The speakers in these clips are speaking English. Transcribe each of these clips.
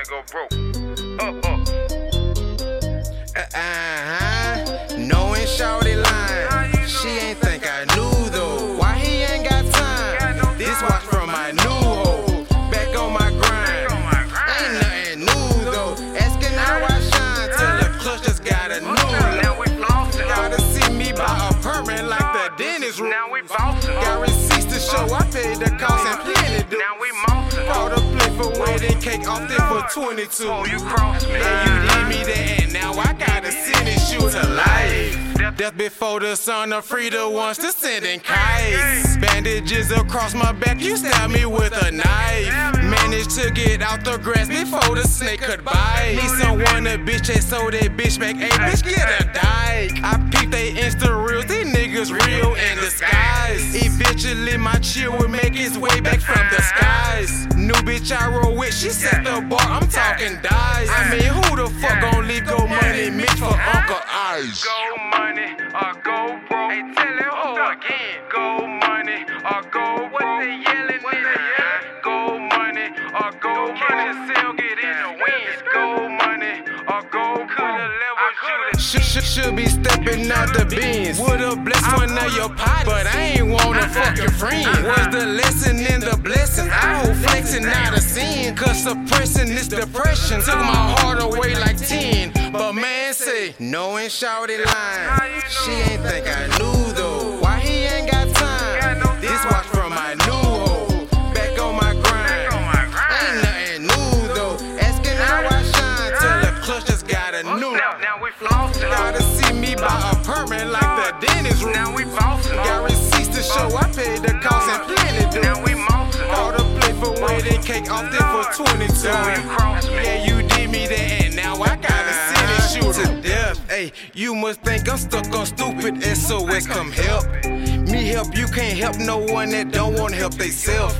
finna go broke. Uh uh. Uh huh. Knowing Shawty lying. She ain't think I knew though. Why he ain't got time? This watch from my new hoe. Back on my grind. Ain't nothing new though. Asking how I shine till the clutch just got a new Now look. Gotta see me buy a permit like the dentist room. Now we bossing. Got receipts to show I paid the cost and plenty do. Now we mossing. Bought a plate for wedding cake off there for 22. Oh, you crossed me. Yeah, you did me that, and now I gotta send this shoe to life. Death before the son of Frida wants to send in kites. Bandages across my back, you stab me with a knife. Managed to get out the grass before the snake could bite. Need someone to bitch that sold that bitch back. Hey, bitch, get a dyke. I peep they Insta reels, these niggas real in disguise. Eventually, my chill will make its way back from the skies. New bitch I roll with, she set the bar, I'm talking dice. I mean, who the fuck gon' leave go money mix for Uncle Ice? Go money or go broke. Hey, tell it who again. Go money Should, be stepping out the bins. Would've blessed one of your pots, but I ain't want a fucking friend. Was the lesson in the blessing? I hope flexing not a sin. Cause suppressing this depression. Took my heart away like 10. But man say, no knowing Shawty lying. She ain't think I knew though. Why he ain't got time? This watch from my new hoe. Back on my grind. Ain't nothing new though. Asking how I shine till the clutch just got a new. Buy a permit like the dentist room. Now we bossing. Got receipts to show I paid the cost and plenty do. Now we mossing. Bought a plate for wedding cake off there for 22. Oh, you crossed me. Yeah, you did me that, and now I gotta it shoot to death. Hey, you must think I'm stuck on stupid SOS, come help. Me help, you can't help no one that don't wanna help theyself.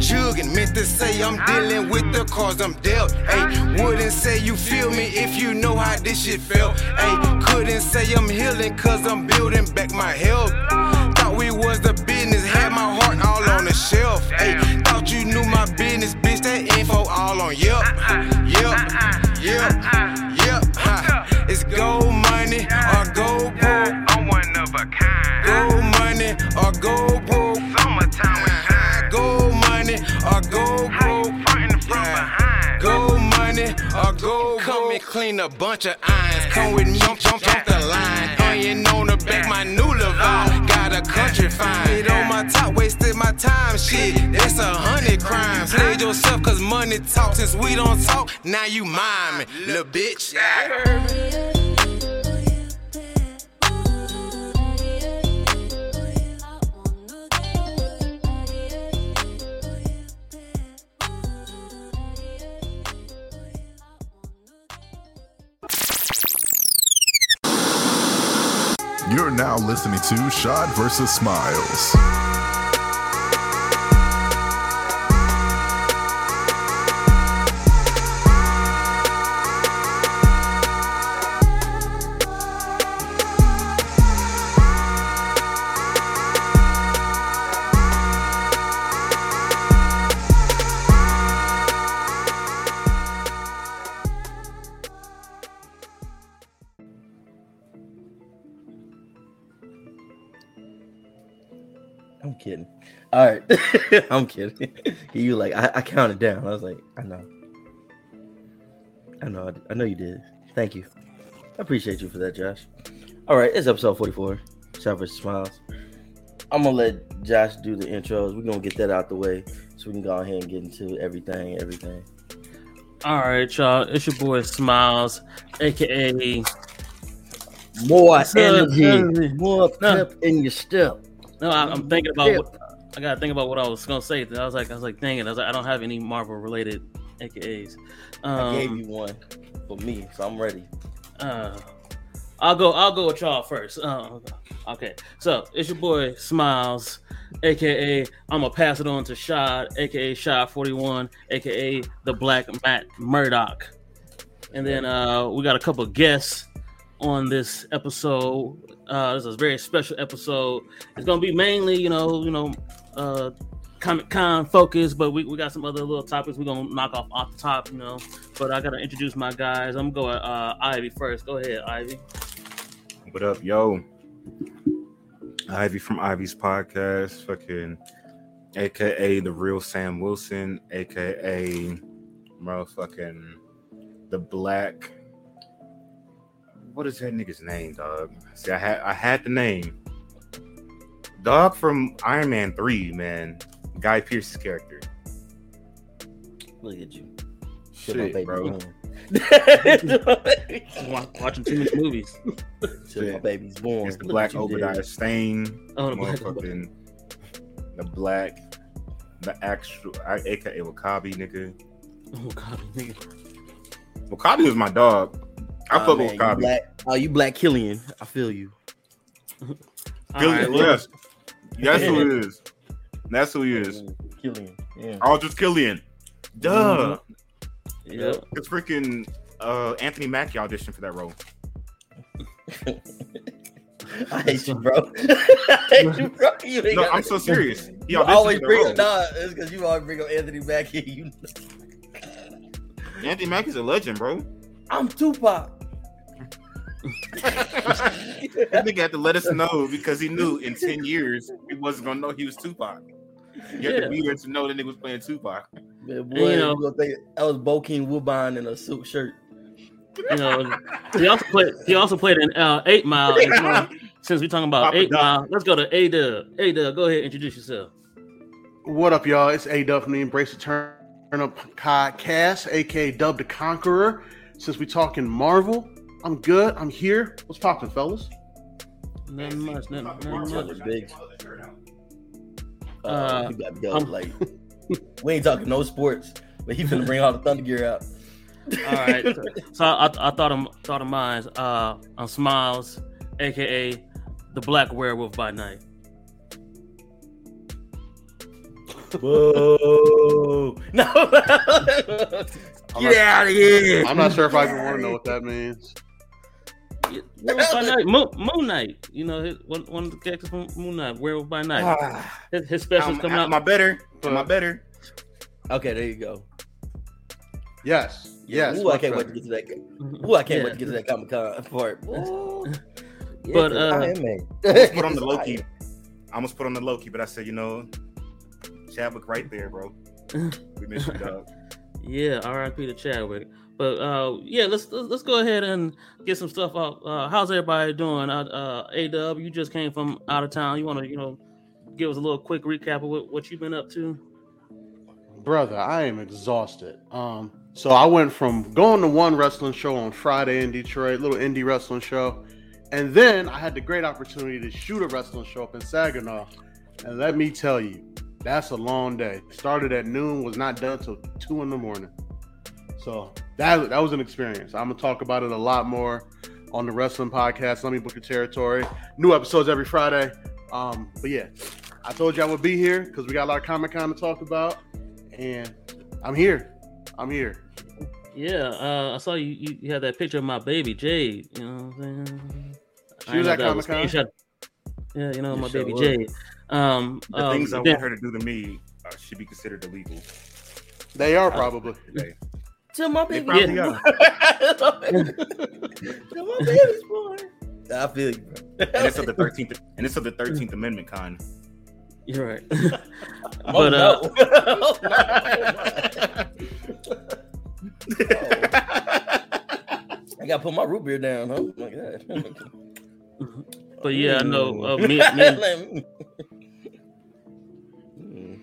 Jugging meant to say I'm dealing with the cause I'm dealt. Hey, wouldn't say you feel me if you know how this shit felt. Hey, couldn't say I'm healing cause I'm building back my health. Thought we was the business, had my heart all on the shelf. Hey, thought you knew my business, bitch, that info all on Yelp. Yep, yep, yep. It's gold money or go broke. I'm one of a kind. Gold money or go broke. Summertime money or go Come and clean a bunch of irons. Come with me, jump, jump, jump the line. Onion on the back, my new Levi. Got a country fine. Hit on my top, wasted my time. Shit, that's a hundred crimes. Played yourself cause money talks. Since we don't talk, now you mind me, little bitch. You're now listening to Shad versus Smiles. All right, I'm kidding. you like I, I counted down. I was like, I know, I know, I, know you did. Thank you. I appreciate you for that, Josh. All right, it's episode 44. Shad versus Smiles. I'm gonna let Josh do the intros. We're gonna get that out the way so we can go ahead and get into everything, everything. All right, y'all. It's your boy Smiles, aka More energy, more No. pep in your step. No, I'm thinking about what I gotta think about what I was gonna say. I was like, I was like, dang it, I was like, I don't have any Marvel related AKAs. Um, I gave you one for me, so I'm ready. uh, I'll go. I'll go with y'all first. Uh, okay, so it's your boy Smiles, aka I'm gonna pass it on to Shad, aka Shad 41, aka the Black Matt Murdock, and then uh, we got a couple guests on this episode. Uh, this is a very special episode. It's gonna be mainly, you know, you know, uh, Comic Con focus, but we, we got some other little topics we're gonna knock off off the top, you know. But I gotta introduce my guys. I'm going to uh Ivy first. Go ahead, Ivy. What up, yo? Ivy from Ivy's podcast, fucking, aka the real Sam Wilson, aka motherfucking the black. What is that nigga's name, dog? See, I had I had the name. Dog from Iron Man Three, man. Guy Pearce's character. Look at you. Shit, my Shit, baby bro. Watching too much movies. Shit, my baby's born. It's the Look black what you did. Obadiah Stane. Oh, the black the black, the actual, I- aka W'Kabi nigga. Oh god, nigga. W'Kabi was my dog. I Aw, fuck man, with you W'Kabi. Black, oh, you black Killian. I feel you. Killian, right, yes, that's who it is. That's who he is. Killian. Yeah. Aldrich Killian. Duh. Yeah. It's freaking uh, Anthony Mackie auditioned for that role. I hate you, bro. I hate you, bro. You No, I'm so serious. He You always bring up, nah, it's because you always bring up Anthony Mackie. You, Anthony Mackie's a legend, bro. I'm Tupac. That nigga had to let us know because he knew in 10 years he wasn't gonna know he was Tupac. You had Yeah. to be there to know that nigga was playing Tupac. Man, boy, you know- you think that was Bokeem Woodbine in a silk shirt. You know, he also played. He also played in uh, Eight Mile. And, you know, since we're talking about Papa Eight Doc. Mile, let's go to A Dub. A Dub, go ahead, introduce yourself. What up, y'all? It's A Dub from the Embrace the Turn Up podcast, aka Dub the Conqueror. Since we talking Marvel, I'm good. I'm here. What's popping, fellas? Nothing much. Nothing, nothing Marvel much. big. Uh, Uh, we got to go. I'm- like, we ain't talking no sports, but he finna bring all the Thunder gear out. All right. So, so I, I thought of thought of mine. Uh, I'm Smiles, aka the Black Werewolf by Night. Whoa! No, get out of here! I'm not sure if I even want to know what that means. Yeah, Werewolf by Night, Moon, Moon Knight. You know, his, one, one of the characters from Moon Knight, Werewolf by Night. Ah, His, his specials am, coming am out. I better? Am I better? Okay, there you go. Yes. Yes. Ooh, I much can't wait to get to that. Ooh, I can't Yeah. wait to get to that Comic Con part. Ooh. Yeah, But, 'cause uh, Iron Man. almost put on the Loki. I almost put on the Loki, but I said, you know, Chadwick right there, bro. We miss you, dog. Yeah, R.I.P. to Chadwick. But uh, yeah, let's, let's go ahead and get some stuff out. Uh, how's everybody doing? Uh, A Dub, you just came from out of town. You want to you know give us a little quick recap of what, what you've been up to? Brother, I am exhausted. Um, so I went from going to one wrestling show on Friday in Detroit, little indie wrestling show, and then I had the great opportunity to shoot a wrestling show up in Saginaw. And let me tell you, that's a long day. Started at noon, was not done till two in the morning. So that that was an experience. I'm gonna talk about it a lot more on the wrestling podcast. Let me book your territory. New episodes every Friday. Um, but yeah, I told you I would be here because we got a lot of Comic Con to talk about, and I'm here. I'm here. Yeah, uh, I saw you, you you had that picture of my baby Jade. You know what I'm saying? She was at Comic-Con? Yeah, you know You my sure baby was. Jade. Um, The um, things I then- want her to do to me uh, should be considered illegal. They are probably. Today. Till my They baby. Yeah. are. Till my baby's born. I feel you, bro. And it's of the 13th, and it's of the 13th Amendment kind. You're right. Oh, but uh. I gotta put my root beer down, huh? Oh my God. but yeah, I know uh, me, me and Mm.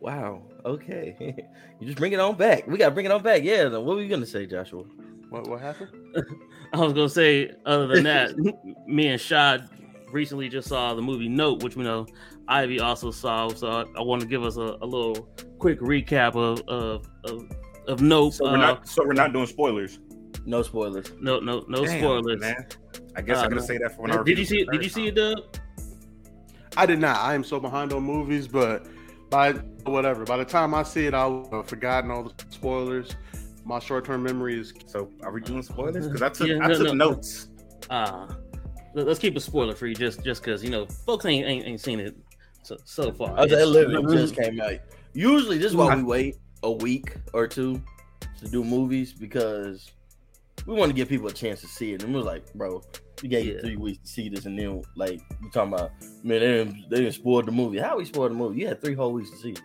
Wow. Okay. you just bring it on back. We gotta bring it on back. Yeah. What were you gonna say, Joshua? What what happened? I was gonna say, other than that, me and Shad recently just saw the movie Nope, which we know Ivy also saw. So I, I want to give us a, a little quick recap of of of, of Nope. So we're Uh, not, so we're not doing spoilers. No spoilers. no no no Damn, spoilers. man. I guess Uh, I'm gonna say that for when I Did you see it? Did you see it, time. Doug? I did not. I am so behind on movies, but by whatever, by the time I see it, I'll have forgotten all the spoilers. My short term memory is So are we doing spoilers? Because I took Yeah, I took no. notes. Uh let- let's keep it spoiler free, just just because you know folks ain't, ain't ain't seen it. so, so far. I was like, it literally just came out. Usually, this is why we wait a week or two to do movies because we want to give people a chance to see it. And we was like, bro, we gave you three weeks to see this, and then like you talking about, man, they didn't, they didn't spoil the movie. How we spoiled the movie? You had three whole weeks to see it.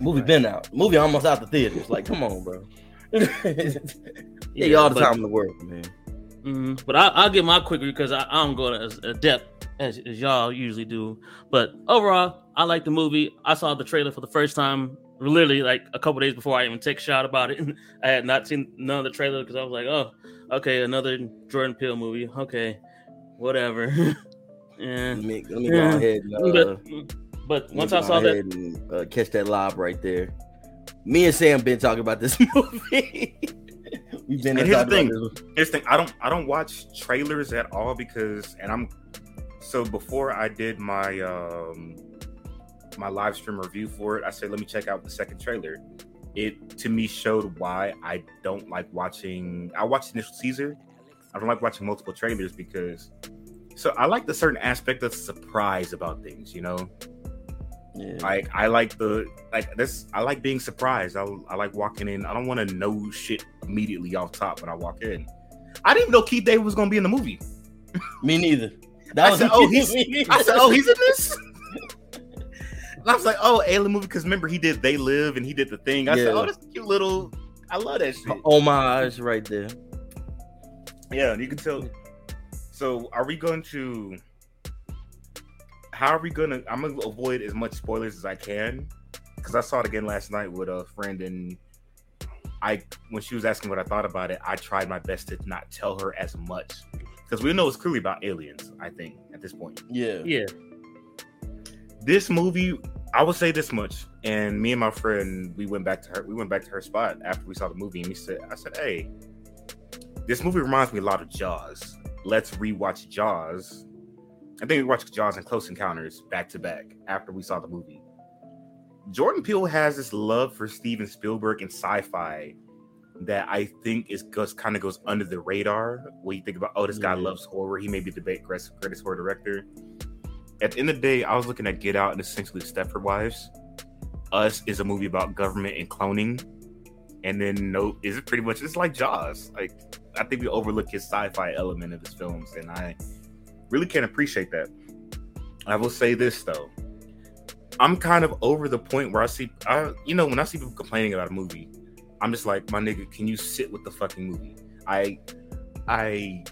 Movie been out. Movie almost out the theaters. Like, come on, bro. yeah, you all the but- time in the world, man. Mhm. But I, I'll give my quick because I, I don't go to as adept as, as y'all usually do. But overall, I like the movie. I saw the trailer for the first time, literally like a couple days before I even take a shot about it. I had not seen none of the trailer because I was like, oh, okay, another Jordan Peele movie. Okay, whatever. yeah. Let me, let me go ahead and uh, But, but let me once go I saw that, and, uh, catch that lob right there. Me and Sam been talking about this movie. We've been And here's the talking thing. about this- Here's the thing. I don't I don't watch trailers at all because and I'm so before I did my um my live stream review for it, I said let me check out the second trailer. It to me showed why I don't like watching I watched initial teaser. I don't like watching multiple trailers because so I like the certain aspect of surprise about things, you know. Yeah. Like I like the like this. I like being surprised. I, I like walking in. I don't want to know shit immediately off top when I walk in. I didn't even know Keith David was gonna be in the movie. Me neither. I That was said, oh, he's- I said, oh, he's in this. and I was like, oh, alien movie because remember he did They Live and he did the thing. I said, oh, that's a cute little. I love that shit. Oh, homage right there. Yeah, and you can tell. So, are we going to? How are we gonna? I'm gonna avoid as much spoilers as I can because I saw it again last night with a friend, and I when she was asking what I thought about it, I tried my best to not tell her as much because we know it's clearly about aliens. I think at this point, Yeah. yeah, this movie. I will say this much, and me and my friend, we went back to her. We went back to her spot after we saw the movie, and we said, "I said, hey, this movie reminds me a lot of Jaws. Let's rewatch Jaws." I think we watched Jaws and Close Encounters back to back after we saw the movie. Jordan Peele has this love for Steven Spielberg and sci-fi that I think is goes kind of goes under the radar. When you think about, oh, this guy Yeah. loves horror. He may be the greatest horror director. At the end of the day, I was looking at Get Out and essentially Stepford Wives. Us is a movie about government and cloning, and then no, is it pretty much it's like Jaws. Like I think we overlook his sci-fi element of his films, and I really can't appreciate that. I will say this though, I'm kind of over the point where I see, I you know, when I see people complaining about a movie, I'm just like, my nigga, can you sit with the fucking movie? I, I,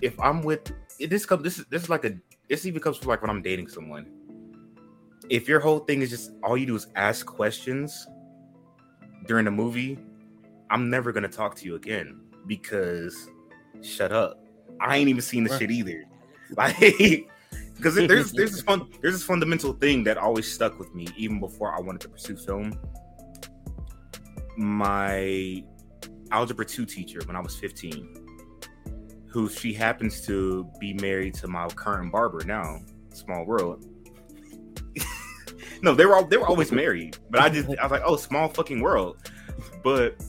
if I'm with this this is this is like a this even comes from like when I'm dating someone. If your whole thing is just all you do is ask questions during a movie, I'm never gonna talk to you again because shut up. I ain't even seen the shit either. Like, because there's there's this fun there's this fundamental thing that always stuck with me even before I wanted to pursue film. My algebra two teacher when I was 15, who she happens to be married to my current barber now. Small world. no, they were all, they were always married, but I just I was like, oh, small fucking world. But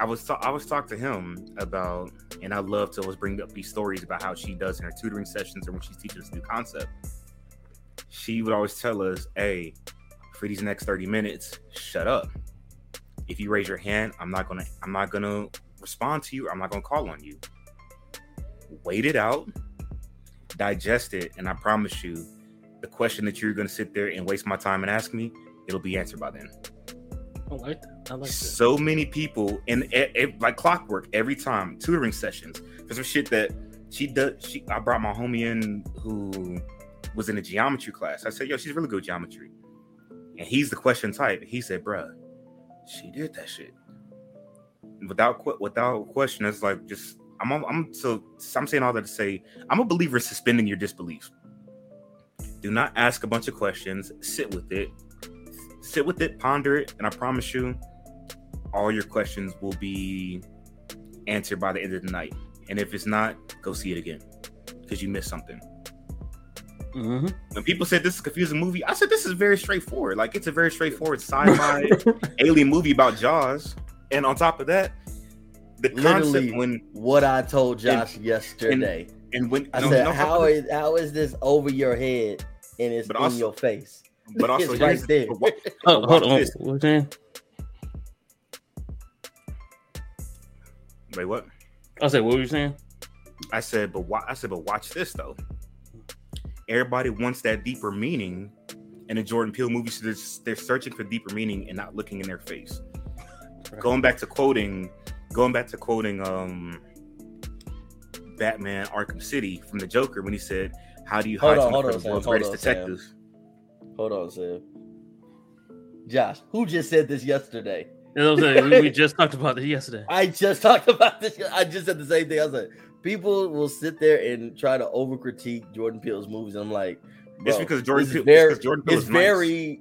I was I was talking to him about, and I love to always bring up these stories about how she does in her tutoring sessions or when she's teaching us new concept. She would always tell us, "Hey, for these next thirty minutes, shut up. If you raise your hand, I'm not gonna I'm not gonna respond to you. I'm not gonna call on you. Wait it out, digest it, and I promise you, the question that you're gonna sit there and waste my time and ask me, it'll be answered by then." I like that. I like that. so many people and like clockwork every time tutoring sessions for some shit that she does she i brought my homie in who was in a geometry class i said yo she's really good at geometry and he's the question type he said bruh she did that shit without without question it's like just i'm i'm so i'm saying all that to say i'm a believer in suspending your disbelief do not ask a bunch of questions sit with it sit with it ponder it and i promise you all your questions will be answered by the end of the night. And if it's not, go see it again because you missed something. Mhm. When people said this is a confusing movie, I said this is very straightforward. Like it's a very straightforward sci-fi alien movie about Jaws. And on top of that, the concept Literally, when what I told Josh yesterday. and when I no, said, no, "How is how is this over your head and it's But in also- your face. But also, It's right there. but wa- Oh, but hold on. this. What you saying? Wait, what? I said, what were you saying? I said, but why? I said, but watch this though. Everybody wants that deeper meaning, and the Jordan Peele movies, they're, they're searching for deeper meaning and not looking in their face. Going back to quoting, going back to quoting, um, Batman Arkham City from the Joker when he said, "How do you Hold hide on, hold from on, the Sam, world's hold greatest on, Sam. detectives?" Hold on, Sam. Josh, who just said this yesterday? You know what I'm saying? we, we just talked about this yesterday. I just talked about this. I just said the same thing. I was like, people will sit there and try to over critique Jordan Peele's movies. And I'm like, It's because Jordan this Peele. is very, it's because Jordan Peele it's is nice. very,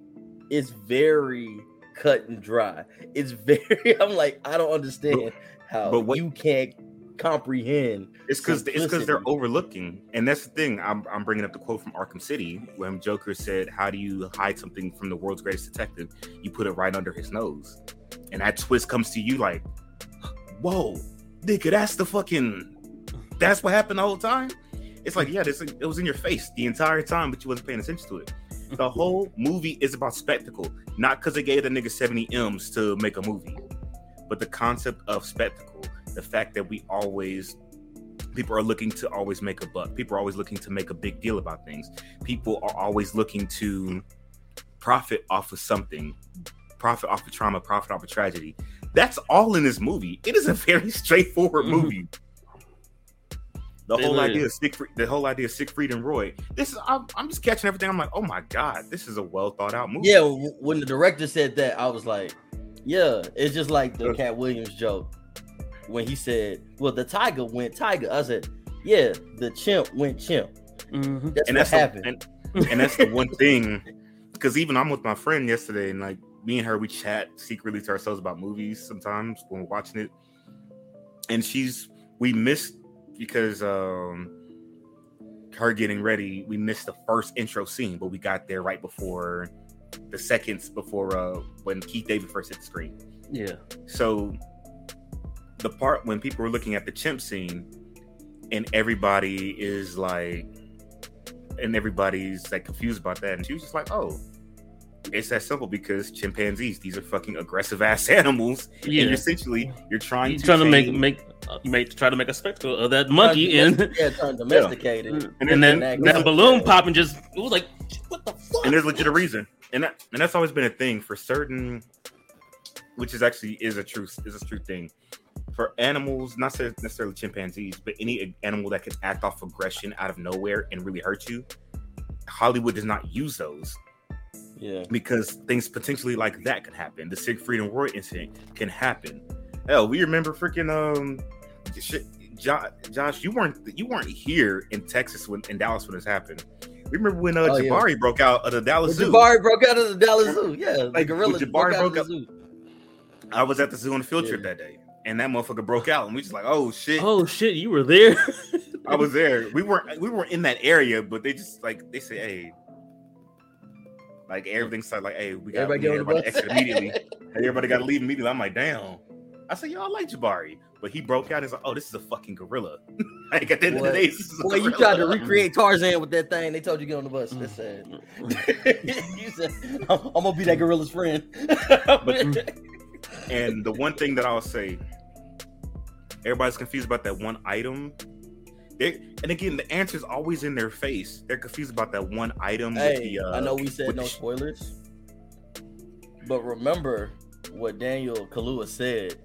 it's very cut and dry. It's very. I'm like, I don't understand how but what- you can't comprehend. It's because it's because they're overlooking, and that's the thing. I'm I'm bringing up the quote from Arkham City when Joker said, "How do you hide something from the world's greatest detective? You put it right under his nose." And that twist comes to you like, "Whoa, nigga, that's the fucking, that's what happened the whole time." It's like, yeah, this it was in your face the entire time, but you wasn't paying attention to it. The whole movie is about spectacle, not because they gave the nigga 70 M's to make a movie, but the concept of spectacle, the fact that we always people are looking to always make a buck. People are always looking to make a big deal about things. People are always looking to profit off of something, profit off of trauma, profit off of tragedy. That's all in this movie. It is a very straightforward Mhm. movie. The It whole is. idea of Siegfried, the whole idea of Siegfried and Roy. This is I'm, I'm just catching everything. I'm like, oh my god, this is a well thought out movie. Yeah, when the director said that, I was like, yeah, it's just like the Uh. Katt Williams joke when he said, "Well, the tiger went tiger." I said, "Yeah, the chimp went chimp." Mhm. That's and what that's the, happened. and, and that's the one thing because even I'm with my friend yesterday, and like me and her, we chat secretly to ourselves about movies sometimes when we're watching it. And she's we missed because um her getting ready, we missed the first intro scene, but we got there right before the seconds before uh when Keith David first hit the screen. Yeah. So the part when people were looking at the chimp scene and everybody is like and everybody's like confused about that and she was just like oh it's that simple because chimpanzees these are fucking aggressive ass animals and you're essentially you're trying He's to trying to make make uh, make try to make a spectacle of that monkey and yeah, trying to domesticate it. And and then then- that balloon popping just it was like what the fuck? and there's legit a reason. And that and that's always been a thing for certain which is actually is a true is a true thing. For animals not necessarily necessarily chimpanzees but any animal that can act off aggression out of nowhere and really hurt you hollywood does not use those. Yeah, because things potentially like that could happen. The siegfried and roy incident can happen hell we remember freaking um shit, josh, josh you weren't you weren't here in texas when in dallas when this happened we remember when uh, Oh, yeah. Jabari broke out of the Dallas when Zoo. Jabari broke out of the Dallas Zoo. Yeah, Like, gorilla Jabari broke out broke of the out- zoo. I was at the zoo on a field trip Yeah. that day, and that motherfucker broke out, and we just like, oh shit. oh shit, you were there. I was there. We weren't we weren't in that area, but they just like they said, hey, like everything started like, hey, we got Everybody we everybody exit immediately. And everybody got to leave immediately. I'm like, damn. I said, yo, I like Jabari, but he broke out. and It's like, oh, this is a fucking gorilla. like at the end of the day, this is a Boy, you tried to recreate Tarzan with that thing. They told you get on the bus. Mm. That's mm. sad. you said, I'm, I'm gonna be that gorilla's friend. Mm. And the one thing that I'll say, everybody's confused about that one item. They, and again, the answer is always in their face. They're confused about that one item. with hey, the, uh, I know we said no the- spoilers, but remember what Daniel Kaluuya said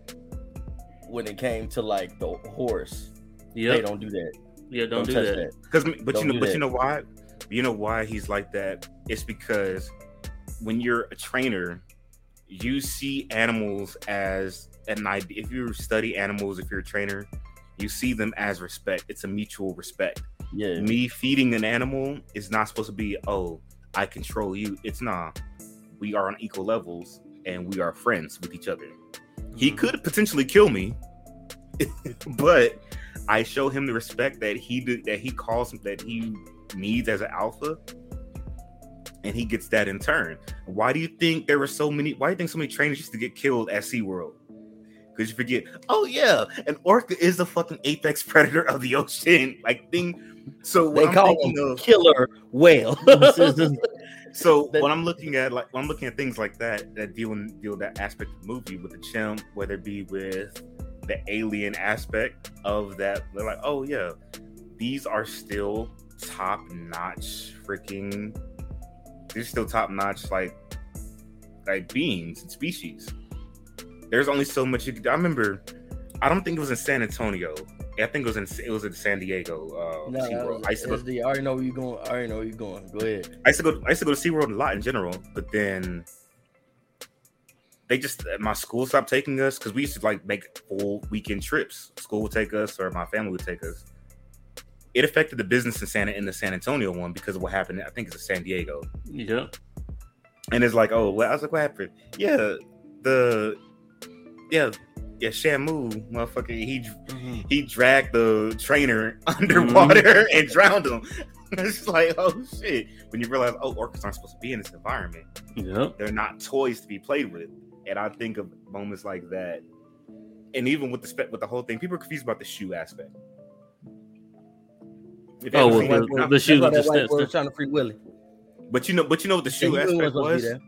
when it came to like the horse. Yeah, They don't do that. Yeah, don't, do touch that. Because, but Don't you know, but that. you know why? You know why he's like that? It's because when you're a trainer, you see animals as an idea. If you study animals, if you're a trainer, you see them as respect. It's a mutual respect. Yeah. Me feeding an animal is not supposed to be, oh, I control you. It's not. We are on equal levels and we are friends with each other. He mm-hmm. could potentially kill me, but I show him the respect that he did, that he calls that he needs as an alpha, and he gets that in turn. Why do you think there were so many? Why do you think so many trainers used to get killed at SeaWorld? because you forget. Oh yeah, an orca is the fucking apex predator of the ocean, like thing. So They I'm call him of, killer whale. so when I'm looking at like when I'm looking at things like that that deal in deal that aspect of the movie with the chimp, whether it be with the alien aspect of that, they're like, oh yeah, these are still top notch freaking. They're still top notch like like beings and species. There's only so much you could. I remember. I don't think it was in San Antonio. I think it was in it was in San Diego. Uh, no, that SeaWorld. was I used to go SD. I already know where you're going. I already know where you're going. Go ahead. I used to go. I used to go to SeaWorld a lot in general, but then they just my school stopped taking us because we used to like make full weekend trips. School would take us, or my family would take us. It affected the business in Santa in the San Antonio one because of what happened. I think it's in San Diego, Yeah. and it's like, oh, well, I was like, what happened? Yeah, the yeah, yeah, Shamu, motherfucker, he Mm-hmm. he dragged the trainer underwater and drowned him. it's like, oh shit. When you realize, oh, orcas aren't supposed to be in this environment. Yeah. They're not toys to be played with. And I think of moments like that. And even with the spe- with the whole thing, people are confused about the shoe aspect. If Oh, anything, well, like, the- the shoe That's why with that the white steps. boy was trying to free Willy. but you know, but you know what the shoe Yeah, he knew it aspect supposed was.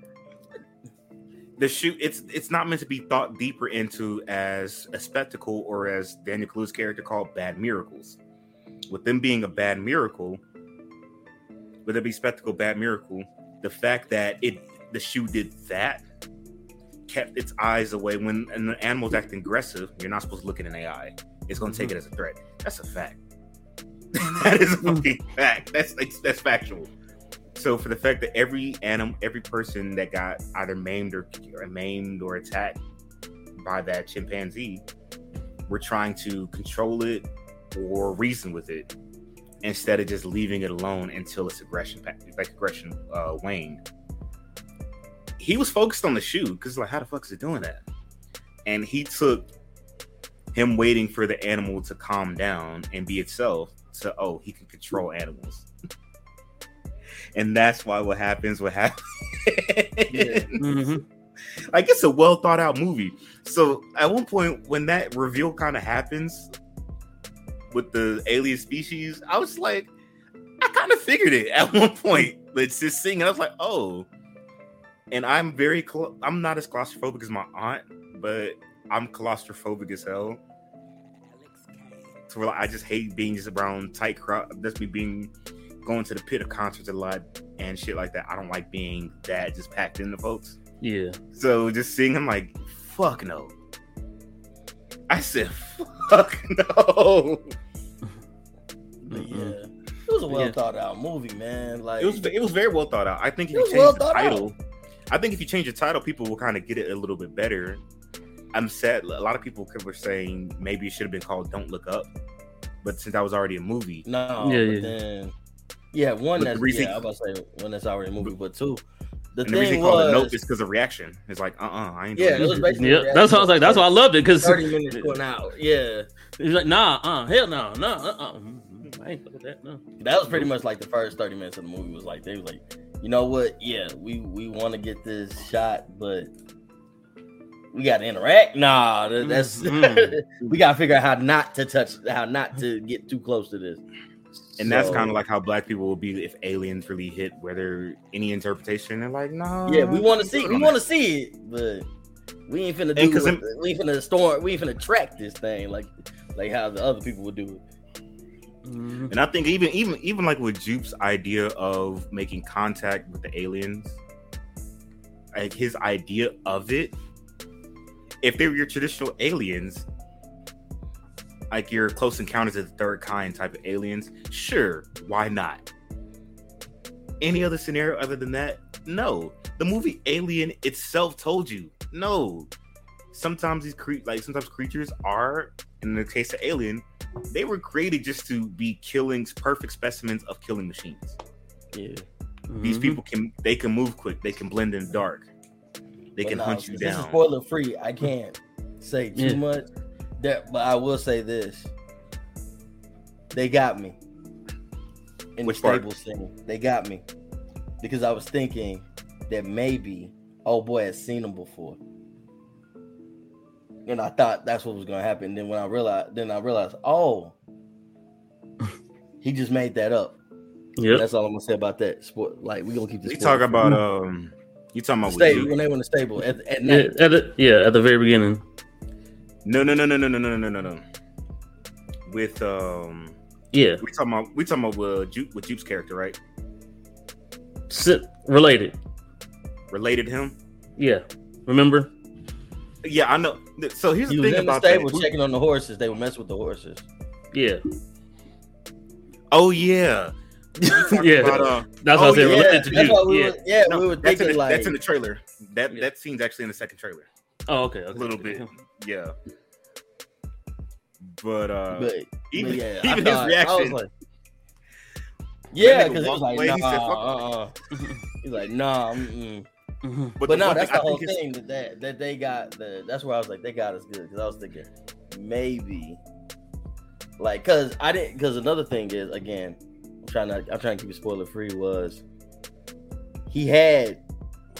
The shoe it's it's not meant to be thought deeper into as a spectacle or as Daniel Kaluuya's character called bad miracles. With them being a bad miracle, would it be spectacle bad miracle? The fact that it the shoe did that kept its eyes away when an animal's acting aggressive, you're not supposed to look at an AI. It's gonna take mm-hmm. it as a threat. That's a fact. that is a fucking fact. That's that's factual. So for the fact that every animal, every person that got either maimed or, or maimed or attacked by that chimpanzee, we're trying to control it or reason with it instead of just leaving it alone until its aggression, like aggression, uh, waned. He was focused on the shoe because like, how the fuck is it doing that? And he took him waiting for the animal to calm down and be itself to oh he can control animals and that's why what happens what happens. Mhm. like it's a well thought out movie. So at one point when that reveal kind of happens with the alien species i was like i kind of figured it at one point. But it's just seeing it i was like oh. And i'm very cl- i'm not as claustrophobic as my aunt but i'm claustrophobic as hell. So like, I just hate being just around tight crowd. That's me being going to the pit of concerts a lot and shit like that. I don't like being that just packed into folks. Yeah. So just seeing him like, fuck no. I said, fuck no. But yeah, it was a well Yeah. thought out movie, man. Like It was it was very well thought out. I think if you change well the thought out. title, I think if you change the title, people will kind of get it a little bit better. I'm sad. A lot of people were saying maybe it should have been called "Don't Look Up," but since that was already a movie, no, Yeah, but yeah. then yeah, one that's reason- yeah, I was about to say one that's already a movie, but two, the and the reason thing he called it "Nope" is because of reaction. It's like, uh, uh I ain't. yeah, doing it was this. basically Yeah. That's what I was like. That's why I loved it because thirty minutes going out. Yeah, he's like, nah, uh, hell no, no, uh, uh, mm, I ain't fuck with that. No. that was pretty much like the first thirty minutes of the movie was like they was like, you know what? Yeah, we we want to get this shot, but we got to interact. Nah, that- that's Mhm. we got to figure out how not to touch, how not to get too close to this. And that's So- kind of like how black people will be if aliens really hit. Whether any interpretation, they're like, no. Yeah, we want to see. We want to see it, but we ain't finna do. And 'cause It, we ain't finna storm. We ain't finna track this thing like like how the other people would do it. Mhm. And I think even even even like with Jupe's idea of making contact with the aliens, like his idea of it, if they were your traditional aliens, like your close encounters of the third kind type of aliens, sure, why not? Any other scenario other than that? No. The movie Alien itself told you no. Sometimes these cre- like sometimes creatures are, in the case of Alien, they were created just to be killing perfect specimens of killing machines. Yeah, These Mhm. people can they can move quick, they can blend in the dark, they But can nah, hunt you This is down. spoiler free. I can't say too Yeah. much. That, but I will say this: they got me in Which the stable scene. They got me because I was thinking that maybe oh boy had seen them before. and I thought that's what was gonna happen. Then when I realized, then I realized, oh, he just made that up. Yeah, That's all I'm gonna say about that. Sport, like we gonna keep this. You talking about um? You talking about stable when they were in the stable at, at Yeah, at the, yeah, at the very beginning. No, no, no, no, no, no, no, no, no, no. With um, Yeah, we talking about we talking about uh, Jupe, with Jupe's character, right? sit related. Related him. Yeah, remember? Yeah, I know. So here's He the was thing in the stable that. checking on the horses. They would mess with the horses. Yeah, Oh yeah, yeah. about, uh, That's oh, what I said. yeah, related to that's you. we Yeah. were, yeah, no, we were that's in the, like that's in the trailer. That Yeah. that scene's actually in the second trailer. Oh, okay. A okay. little bit, yeah. But uh, but, even but yeah, even thought- his I was reaction, like, yeah, because he was like, away, nah, he said, "Fuck uh, uh. he's like, nah, mm-mm. Mhm. but, the no, one that's thing the I whole thing that, that that they got. The that's where I was like, they got us good because I was thinking maybe, like, because I didn't. Because another thing is, again, I'm trying to I'm trying to keep it spoiler free. Was he had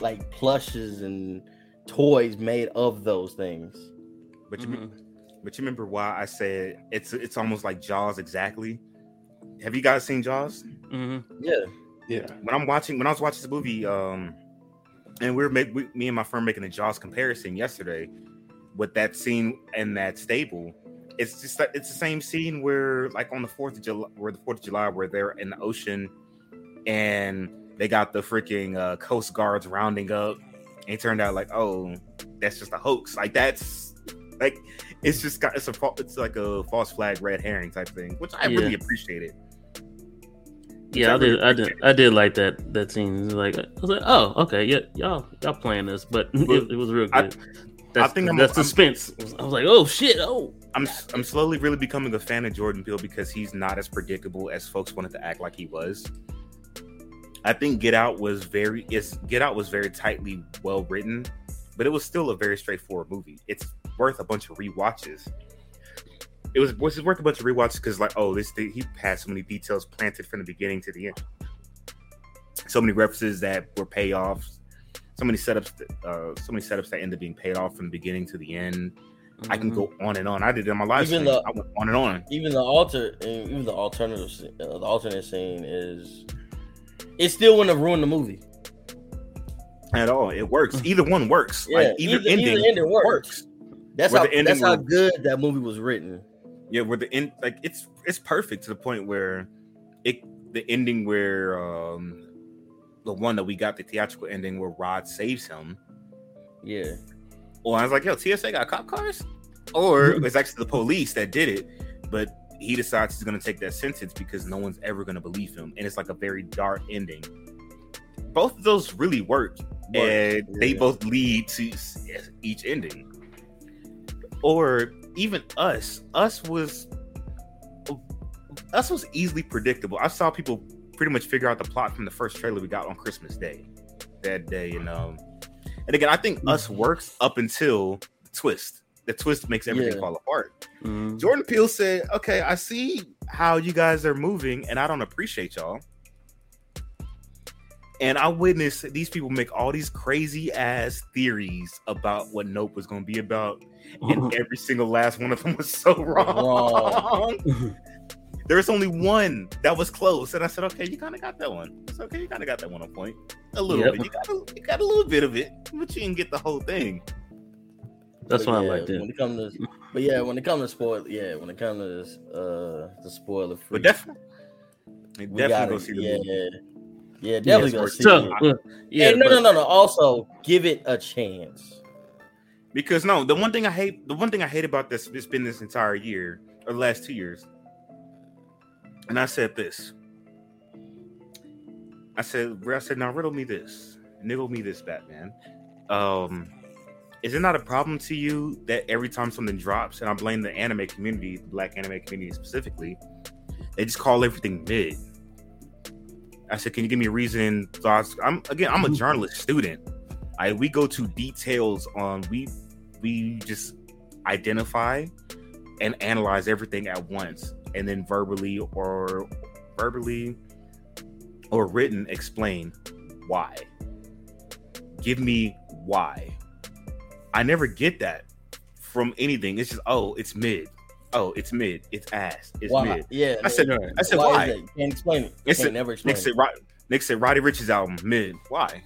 like plushes and toys made of those things? But you, Mhm. But you remember why I said it's it's almost like Jaws exactly. Have you guys seen Jaws? Mhm. Yeah, Yeah. When I'm watching, when I was watching this movie, um, and we were make, we, me and my friend making a Jaws comparison yesterday with that scene in that stable. It's just like it's the same scene where, like on the Fourth of July, where the Fourth of July, where they're in the ocean and they got the freaking uh, Coast Guards rounding up, and it turned out like, oh, that's just a hoax. Like that's like it's just got it's a it's like a false flag red herring type thing, which I really Yeah. appreciated. Yeah, I did. I did. I did like that. That scene. It was Like I was like, oh, okay, yeah, y'all, y'all playing this, but it, it was real I- good. That's, think I'm- that's I'm- suspense. I was like, oh shit, oh. I'm I'm slowly really becoming a fan of Jordan Peele because he's not as predictable as folks wanted to act like he was. I think Get Out was very is Get Out was very tightly well written, but it was still a very straightforward movie. It's worth a bunch of rewatches. It was was worth a bunch of rewatches because like oh this thing, he had so many details planted from the beginning to the end, so many references that were payoffs, so many setups that, uh, so many setups that ended up being paid off from the beginning to the end. I can Mhm. go on and on. I did it on my live Even stream. the- I went on and on. even the alter, even the alternative, uh, the alternate scene is, it still wouldn't have ruined the movie. At all, it works. Either one works. Yeah, like either, either- ending, either ending works. works. That's how that's how was- good that movie was written. Yeah, where the end, like it's it's perfect to the point where it the ending where um the one that we got the theatrical ending where Rod saves him. Yeah, Well, I was like, yo, TSA got cop cars, or it's actually the police that did it, but he decides he's gonna take that sentence because no one's ever gonna believe him, and it's like a very dark ending. Both of those really work, and they both lead to each ending. Or even us, us was us was easily predictable. I saw people pretty much figure out the plot from the first trailer we got on Christmas Day. That day, you know. And again, I think us works up until the twist. The twist makes everything Yeah. fall apart. Mhm. Jordan Peele said, "Okay, I see how you guys are moving, and I don't appreciate y'all." And I witnessed these people make all these crazy ass theories about what Nope was going to be about, and every single last one of them was so wrong. Wrong. there was only one that was close, and I said, "Okay, you kind of got that one. It's okay, you kind of got that one on point. A little Yep. bit. You got a, you got a little bit of it, but you didn't get the whole thing." That's But why I like liked it. When it comes to, but yeah, when it comes to spoil, yeah, when it comes to this, uh, the spoiler free, But definitely, we definitely gotta, go see the yeah, movie. yeah, definitely it's go worth see So, it. yeah, and no, no, no, no. Also, give it a chance. Because no, the one thing I hate, the one thing I hate about this, it's been this entire year or the last two years, and I said this. I said, I said, now riddle me this, nibble me this, Batman. Um, is it not a problem to you that every time something drops, and I blame the anime community, the black anime community specifically, they just call everything mid? I said, can you give me a reason? Thoughts? I'm again, I'm a journalist student. I we go to details on we we just identify and analyze everything at once, and then verbally or verbally or written explain why. Give me why. I never get that from anything. It's just oh, it's mid. Oh, it's mid. It's ass. It's Why? mid. Yeah. I said. I said why? why? Can't explain it. It's can't a- never explain Nick it. said, Rod- Nick said Roddy Ricch is album mid. Why?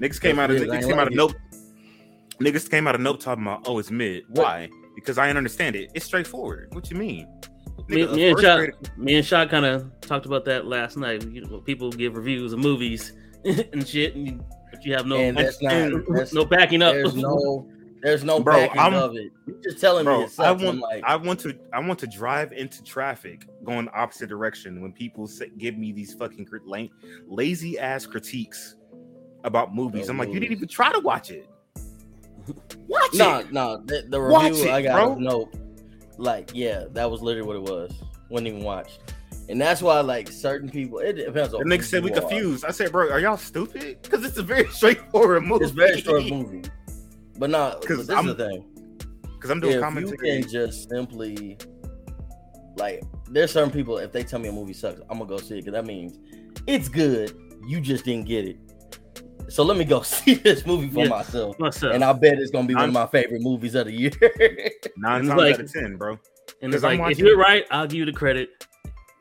Niggas came out of Yes, niggas ain't came out of like nope. Niggas came out of nope talking about oh it's mid. What? Why? Because I didn't understand it. It's straightforward. What you mean? Me, Nigga, me and first Shad, me and Shad kind of talked about that last night. You know, people give reviews of movies and shit, and you, but you have no and that's not. That's, no backing up. there's no. There's no Bro, backing I'm- of it. You're just telling me Bro, it I want like, I want to I want to drive into traffic going opposite direction when people say, give me these fucking crit- lazy ass critiques about movies. I'm like, you didn't even try to watch it. Watch no, it. no. The, the Watch review it, I got bro. no. Like, yeah, that was literally what it was. Wasn't even watched. And that's why, like, certain people. It depends on. The nigga said we you are. confused. I said, bro, are y'all stupid? Because it's a very straightforward movie. It's a very short movie. But not. Because 'Cause this I'm is the thing. Because I'm doing if you can just simply like there's certain people if they tell me a movie sucks i'm gonna go see it because that means it's good you just didn't get it so let me go see this movie for Yeah. myself up? and i bet it's gonna be one of my favorite movies of the year Nine times like- out of ten, bro. and it's I'm like, if watching- you're right, I'll give you the credit.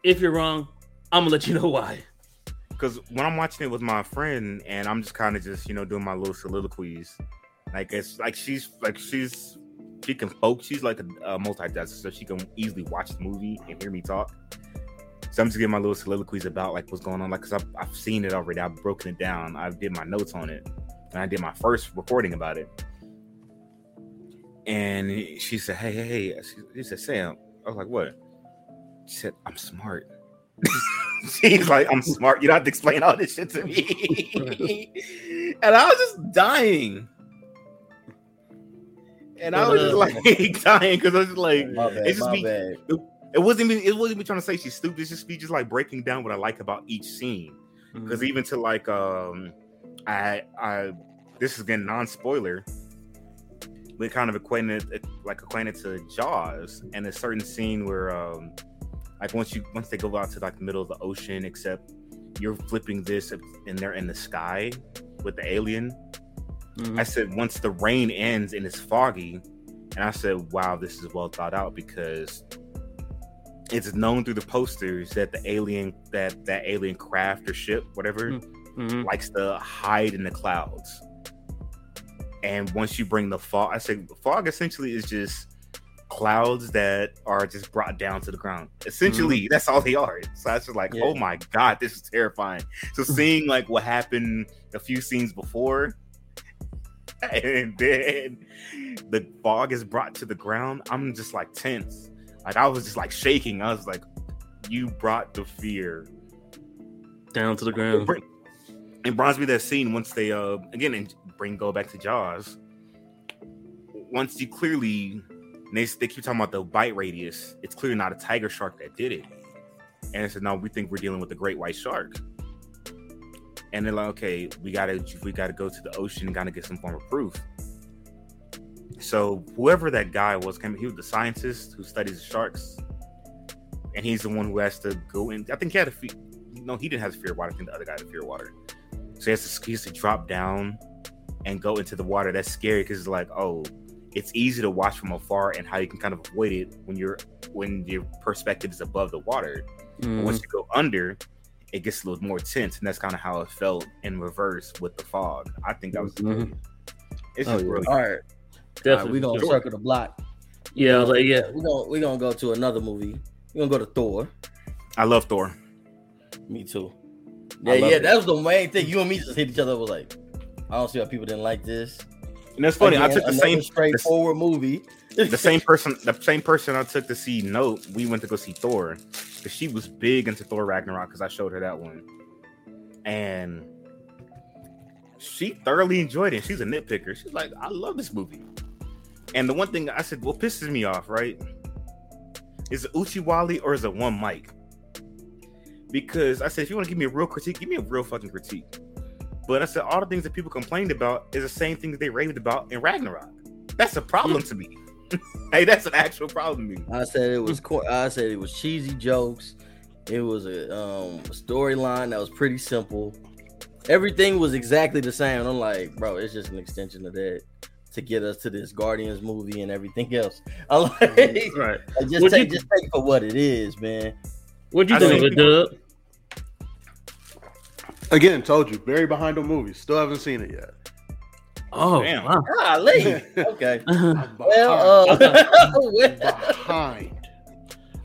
If you're wrong, I'm gonna let you know why. Because when I'm watching it with my friend, and I'm just kind of just you know doing my little soliloquies, like it's like she's like she's she can focus. She's like a, a multitasker, so she can easily watch the movie and hear me talk. So I'm just giving my little soliloquies about like what's going on, like because I've, I've seen it already. I've broken it down. I did my notes on it, and I did my first recording about it. And she said, "Hey, hey, hey!" She, she said, "Sam." I was like, "What?" She said, "I'm smart." She's like, "I'm smart. You don't have to explain all this shit to me." and I was just dying. And I was just like dying because I was just like, bad, it's just me. It wasn't even. It wasn't even trying to say she's stupid. It's just me, just like breaking down what I like about each scene. Mm-hmm. Because even to like, um, I, I, this is again non spoiler. We kind of acquainted, like acquainted to Jaws, and a certain scene where, um, like once you once they go out to like the middle of the ocean, except you're flipping this and they're in the sky with the alien. Mhm. I said once the rain ends and it's foggy, and I said, "Wow, this is well thought out because it's known through the posters that the alien that that alien craft or ship, whatever, Mhm. likes to hide in the clouds. And once you bring the fog, I say fog essentially is just clouds that are just brought down to the ground. Essentially, that's all they are. So I was just like, Yeah. oh my god, this is terrifying. So seeing like what happened a few scenes before, and then the fog is brought to the ground, I'm just like tense. Like I was just like shaking. I was like, you brought the fear down to the ground. reminds me that scene once they uh again and bring go back to Jaws. Once you clearly they, they keep talking about the bite radius, it's clearly not a tiger shark that did it. And I said, no, we think we're dealing with a great white shark. And they're like, okay, we gotta we gotta go to the ocean and gotta get some form of proof. So whoever that guy was, came, he was the scientist who studies the sharks, and he's the one who has to go in. I think he had a fear. No, he didn't have a fear of water. I think the other guy had a fear of water. So he has to, he has to drop down and go into the water. That's scary because it's like, oh, it's easy to watch from afar and how you can kind of avoid it when you're when your perspective is above the water. But Mhm. once you go under, it gets a little more tense, and that's kind of how it felt in reverse with the fog. I think that was Mhm. it's Oh, just yeah. brilliant. all right, all right Definitely. we're gonna Sure. circle the block Yeah, I was like, yeah. we're gonna we're gonna go to another movie we're gonna go to thor I love Thor. me too yeah yeah it. that was the main thing you and me just hit each other was like i don't see why people didn't like this And that's funny. I took the another same straightforward movie the same person the same person I took to see Nope, we went to go see Thor because she was big into Thor Ragnarok because I showed her that one, and she thoroughly enjoyed it. She's a nitpicker. She's like, I love this movie. And the one thing I said, what pisses me off, right? Is it Uchiwali or is it one mic? Because I said, if you want to give me a real critique, give me a real fucking critique. But I said, all the things that people complained about is the same things they raved about in Ragnarok. That's a problem to me. hey, that's an actual problem to me. I said it was. cor- I said it was cheesy jokes. It was a um, storyline that was pretty simple. Everything was exactly the same. I'm like, bro, it's just an extension of that. To get us to this Guardians movie and everything else. I'm like, Right. like, just What'd take you- just take for what it is, man. What'd you I think of it, Dub? Again, told you, buried behind the movies. Still haven't seen it yet. Oh, Damn. wow. Golly. Okay. I'm Well, uh, well, behind.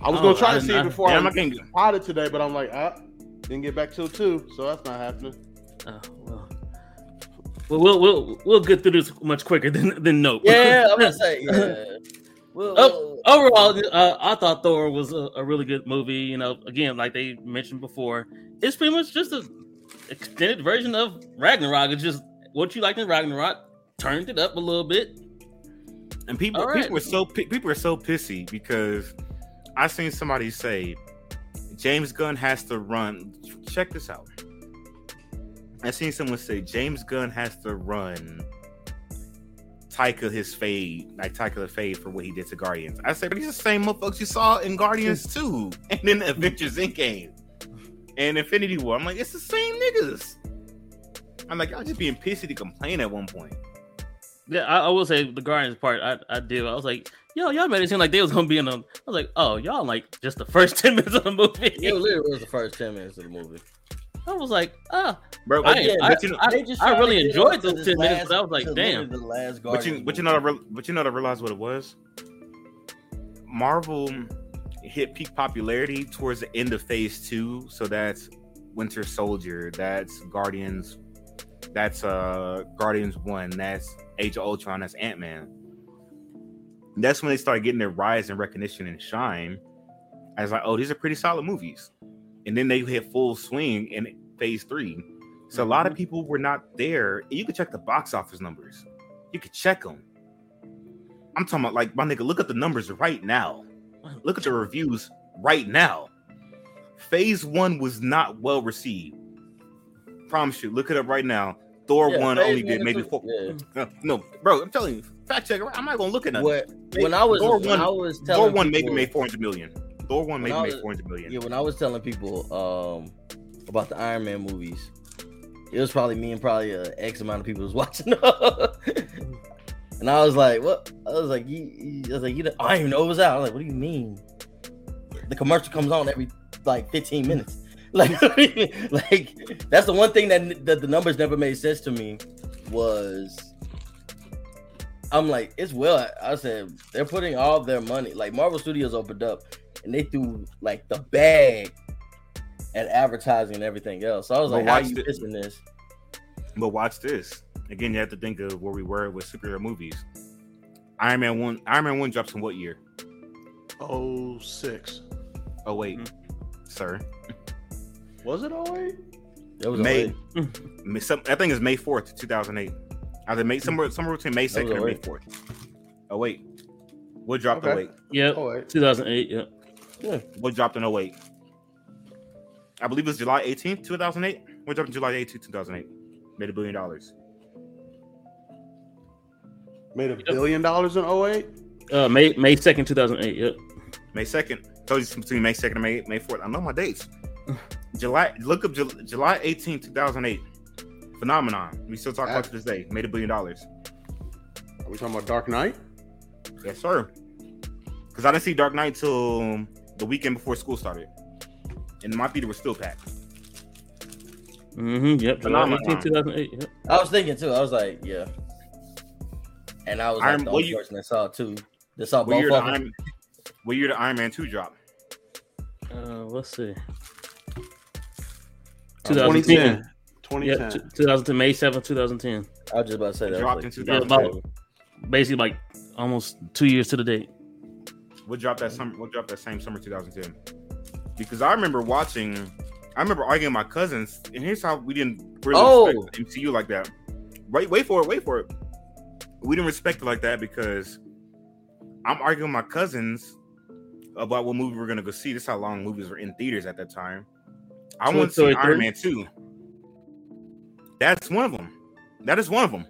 I was Oh, gonna try I to did see it before Damn, I I can't get- potted today, but I'm like, ah, didn't get back till two, so that's not happening. Oh, well. Well, we'll we'll we'll get through this much quicker than than Nope. yeah, I'm gonna say yeah. Well, Oh, overall, uh, I thought Thor was a, a really good movie. You know, again, like they mentioned before, it's pretty much just a extended version of Ragnarok. It's just what you liked in Ragnarok, turned it up a little bit. And people, All right. people were so pi- people are so pissy because I seen somebody say James Gunn has to run. Check this out. I seen someone say James Gunn has to run Taika his fade, like Taika the fade for what he did to Guardians. I said, but he's the same motherfuckers you saw in Guardians 2 and then Avengers Endgame and Infinity War. I'm like, it's the same niggas. I'm like, y'all just being pissy to complain at one point. Yeah, I, I will say the Guardians part. I, I do. I was like, yo, y'all made it seem like they was gonna be in them. I was like, oh, y'all like just the first ten minutes of the movie. it literally was the first ten minutes of the movie. I was like, ah, Bro, I, Again, I, but you know- I, just I really enjoyed those this ten minutes, but I was like, damn. The last But you, Guardians but you know, movie. to re- but you know, to realize what it was. Marvel hit peak popularity towards the end of Phase Two, so that's Winter Soldier, that's Guardians, that's uh Guardians One, that's Age of Ultron, that's Ant Man. That's when they started getting their rise and recognition and shine. As like, oh, these are pretty solid movies, and then they hit full swing in Phase Three. So a lot of mm-hmm. people were not there. You could check the box office numbers. You could check them. I'm talking about like my nigga. Look at the numbers right now. Look at the reviews right now. Phase one was not well received. Promise you. Look it up right now. Thor Yeah, one only did maybe four. Yeah. No, bro. I'm telling you, fact check. I'm not gonna look at nothing. What when I was Thor when one- I was Thor telling one maybe made 400 million. Thor one maybe made was- 400 million. Yeah, when I was telling people um about the Iron Man movies, it was probably me and probably x amount of people was watching. and I was like, "What?" I was like, you, you- "I was like, you I didn't even know it was out." I was like, "What do you mean?" The commercial comes on every like 15 minutes. Like, like that's the one thing that, that the numbers never made sense to me was. I'm like, it's well. I said they're putting all their money. Like Marvel Studios opened up, and they threw like the bag at advertising and everything else. So I was But like, how are you the- missing this? But watch this. Again, you have to think of where we were with superhero movies. Iron Man one. Iron Man one drops in what year? Oh six. Oh wait, mm-hmm. sir. Was it oh eight? It was oh May. May. May- some- I think it's May fourth, two thousand eight. Either May somewhere somewhere between May second was and May fourth. Oh wait, what dropped Okay. in 08? Yep, Oh eight. 2008. Yep. What dropped in 08? I believe it was July eighteenth, two thousand eight. What dropped in July eighteenth, two thousand eight? Made a billion dollars. Made a billion dollars in 08? Uh, May May second, 2008. Yep. May second. Told you it's between May second and May May fourth. I know my dates. July. Look up Ju- July eighteenth, two thousand eight. Phenomenon. We still talk about to this day. Made a billion dollars. Are we talking about Dark Knight? Yes, sir. Because I didn't see Dark Knight till the weekend before school started, and my theater was still packed. Mm-hmm. Yep. Phenomenon. 18, 2008. Yep. I was thinking too. I was like, yeah. And I was like Iron- the what only you- person that saw it too. That saw What both year, of the them. Iron, what year the Iron Man two drop? Uh, let's see. Uh, 2010. 2010. Yeah, 2010, May 7th, 2010. I was just about to say that. Dropped was in like, 2007. Basically, like almost two years to the date. What dropped that summer? What dropped that same summer 2010? Because I remember watching. I remember arguing with my cousins, and here's how we didn't really Oh. respect MCU like that. Wait, wait for it, wait for it. We didn't respect it like that because I'm arguing with my cousins about what movie we're gonna go see. This is how long movies were in theaters at that time. I Toy want to see Iron 3? Man 2. That's one of them. That is one of them.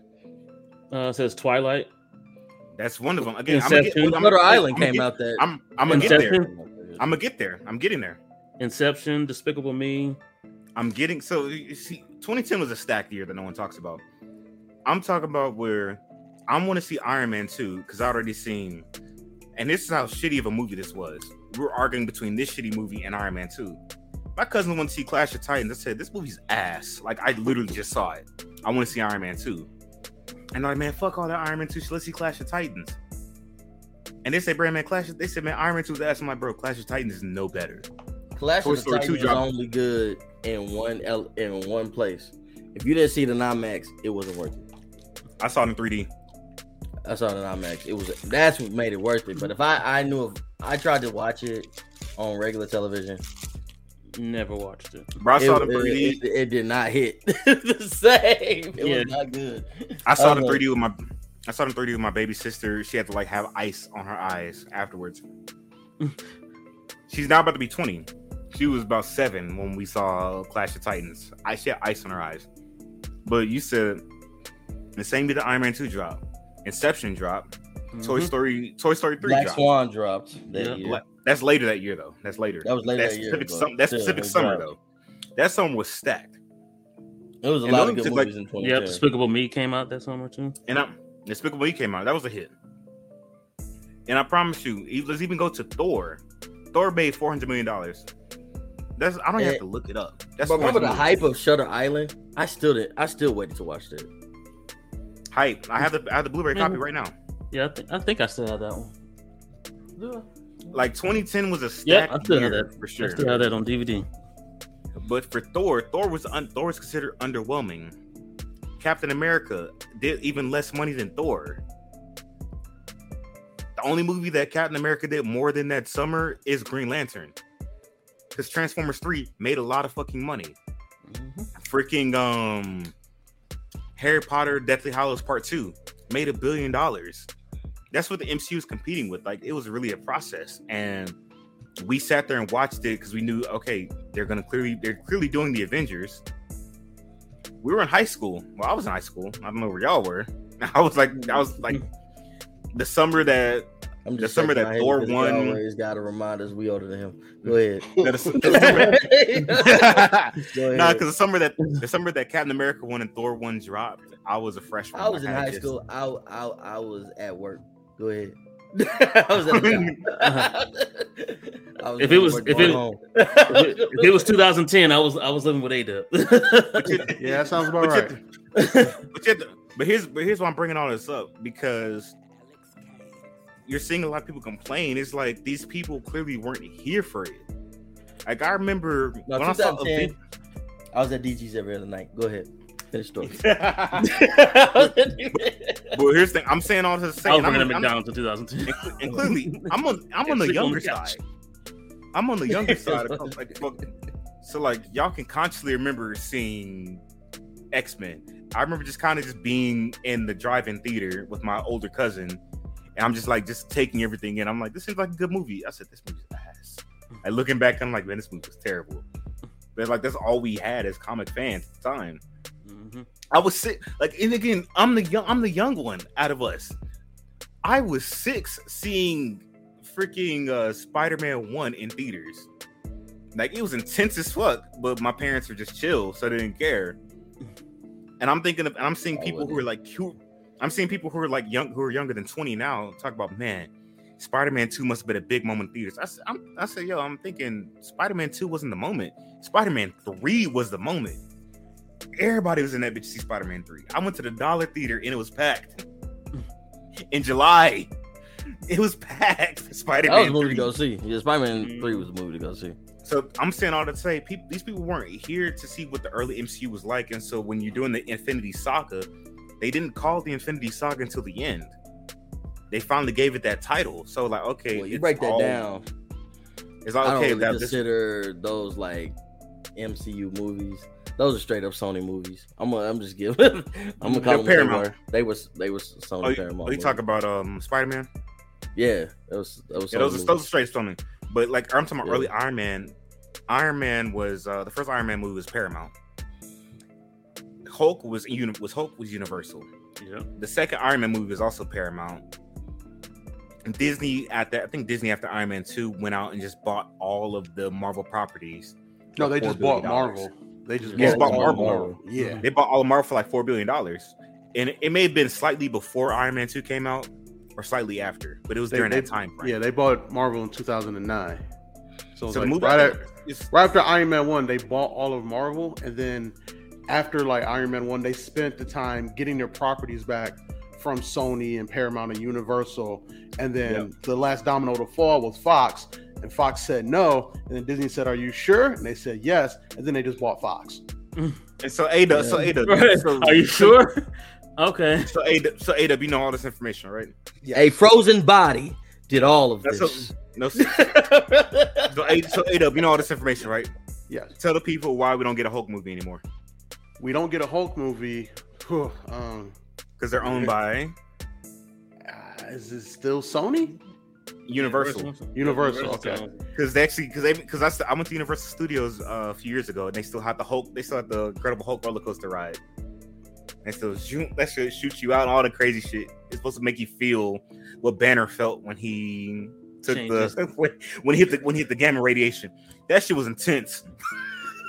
Uh, it says Twilight. That's one of them. Again, I'm gonna get, I'm Shutter Island I'm gonna came get- out that. I'm I'm gonna get there. I'm gonna get there. I'm getting there. Inception, Despicable Me. I'm getting so you see, 2010 was a stacked year that no one talks about. I'm talking about where I want to see Iron Man 2 because I already seen, and this is how shitty of a movie this was. We were arguing between this shitty movie and Iron Man 2. My cousin went to see Clash of Titans. I said, This movie's ass. Like, I literally just saw it. I want to see Iron Man 2. And I'm like, man, fuck all that Iron Man 2 shit. Let's see Clash of Titans. And they say, Brand Man, Clash, they said, man, Iron Man 2 is ass. I'm like, bro, Clash of Titans is no better. Clash Toy of the Story 2 Titans is dropped- only good in one el- in one place. If you didn't see the IMAX, it wasn't worth it. I saw it in 3D. I saw the IMAX. It was that's what made it worth it. But if I I knew if I tried to watch it on regular television, Never watched it. Bro, I saw it, it in 3D. it- it- it did not hit the same. It Yeah. was not good. I saw it in Uh, 3D with my I saw the 3D with my baby sister. She had to like have ice on her eyes afterwards. She's now about to be 20. She was about seven when we saw Clash of Titans. I she had ice on her eyes. But you said the same did the Iron Man 2 drop. Inception drop. Toy Mhm. Story Toy Story 3 Black drop. Swan dropped that Yeah. year. Bla- That's later that year though. That's later. That was later That's that year, Specific but sum- that's still, specific it summer dropped. though. That summer was stacked. It was a And lot those of good took, like- movies in 2010. Yep, Despicable Me came out that summer too. And I, Despicable Me came out. That was a hit. And I promise you, let's even go to Thor. Thor made four hundred million dollars. That's I don't even Eh, have to look it up. That's But remember the hype of Shutter Island? I still did. I still waited to watch that. hype. I have the I have the Blu-ray copy right now. Yeah, I think I think I still have that one. Yeah, Like 2010 was a yeah stacked I still have year that. for I sure. still have that on DVD. But for Thor, Thor was un, Thor was considered underwhelming. Captain America did even less money than Thor. The only movie that Captain America did more than that summer is Green Lantern. Because Transformers 3 made a lot of fucking money. Mhm. Freaking um Harry Potter Deathly Hallows Part 2 made a billion dollars. That's what the MCU is competing with. Like it was really a process. And we sat there and watched it because we knew okay, they're gonna clearly they're clearly doing the Avengers. We were in high school. Well, I was in high school. I don't know where y'all were. I was like I was like the summer that I'm just The summer that my head Thor because he won- Always got to remind us we older than him. Go ahead. that is, Go ahead. Nah, because the summer that the summer that Captain America won and Thor one dropped, I was a freshman. I was in high just- school. I, I I was at work. Go ahead. I was at the job. If it was- if it- If it, if it was 2010, I was I was living with A Dub. Yeah, that sounds about But right. but, you- but here's but here's why I'm bringing all this up because you're seeing a lot of people complain. It's like these people clearly weren't here for it. Like I remember No, when I saw 2010, I was at DG's every other night. Go ahead. Finish story. but here's the thing. I'm saying all this to say, I was and I'm, working at I'm- McDonald's in 2010. and, and clearly I'm on I'm on the younger side. I'm on the younger side. Of, like, so like y'all can consciously remember seeing X Men. I remember just kind of just being in the drive-in theater with my older cousin, and I'm just like just taking everything in. I'm like, this seems like a good movie. I said, this movie's ass. Like looking back, I'm like, man, this movie was terrible. But like that's all we had as comic fans at the time. Mhm. I was sick. Like, and again, I'm the young, I'm the young one out of us. I was six seeing freaking uh, Spider-Man one in theaters. Like it was intense as fuck, but my parents were just chill, so they didn't care. And I'm thinking of, and I'm seeing people who are like, who, I'm seeing people who are like young, who are younger than 20 now, talk about man. Spider-Man 2 must have been a big moment in theaters. I said, I said, yo, I'm thinking Spider-Man 2 wasn't the moment. Spider-Man 3 was the moment. Everybody was in that bitch to see Spider-Man 3. I went to the Dollar Theater and it was packed. In July. It was packed for That was a movie to go see. Yeah, Spider-Man 3 mm-hmm. was a movie to go see. So I'm saying all that to say people these people weren't here to see what the early MCU was like. And so when you're doing the Infinity Saga, they didn't call the Infinity Saga until the end. They finally gave it that title. So like, okay, Well, you break that all- down. It's like I don't okay, really that, this, consider those like MCU movies. Those are straight up Sony movies. I'm gonna, I'm just giving. I'm gonna call They're them Paramount. They were. They were, Sony oh, you, Paramount. oh, you talk about um Spider-Man? Yeah, that was that was. Yeah, Sony those are, those are straight Sony. But like I'm talking about Yeah. early Iron Man. Iron Man was uh the first Iron Man movie was Paramount. Hulk was uni- was Hulk was Universal. Yeah. The second Iron Man movie was also Paramount. Disney at that, I think Disney after Iron Man 2 went out and just bought all of the Marvel properties. No, they just bought Marvel. They just Yeah, bought bought Marvel. Marvel. Yeah. Mm-hmm. They bought all of Marvel for like four billion dollars. and it may have been slightly before Iron Man Two came out, or slightly after, but it was They- during they- that time frame. Yeah, they bought Marvel in 2009. So, So like movie right, I at- right after Iron Man 1, they bought all of Marvel. And then after like Iron Man 1, they spent the time getting their properties back from Sony and Paramount and Universal. And then Yep. the last domino to fall was Fox. And Fox said no. And then Disney said, Are you sure? And they said yes. And then they just bought Fox. and so Ada, so Ada, Right. so, Are you sure? Okay. So Ada, so Ada, you know all this information, right? Yeah. A frozen body did all of That's this. so, no. So Ada, so Ada, you know all this information, right? Yeah. Tell the people why we don't get a Hulk movie anymore We don't get a Hulk movie. Whew, um, because they're owned by uh, is it still Sony? Universal. Universal, okay. Because they actually, because they, because I, st- I went to Universal Studios uh, a few years ago, and they still had the Hulk, they still had the Incredible Hulk roller coaster ride. And so shoot, that shit shoots you out, and all the crazy shit. It's supposed to make you feel what Banner felt when he took Changes. the when, when he hit the when he hit the gamma radiation. That shit was intense.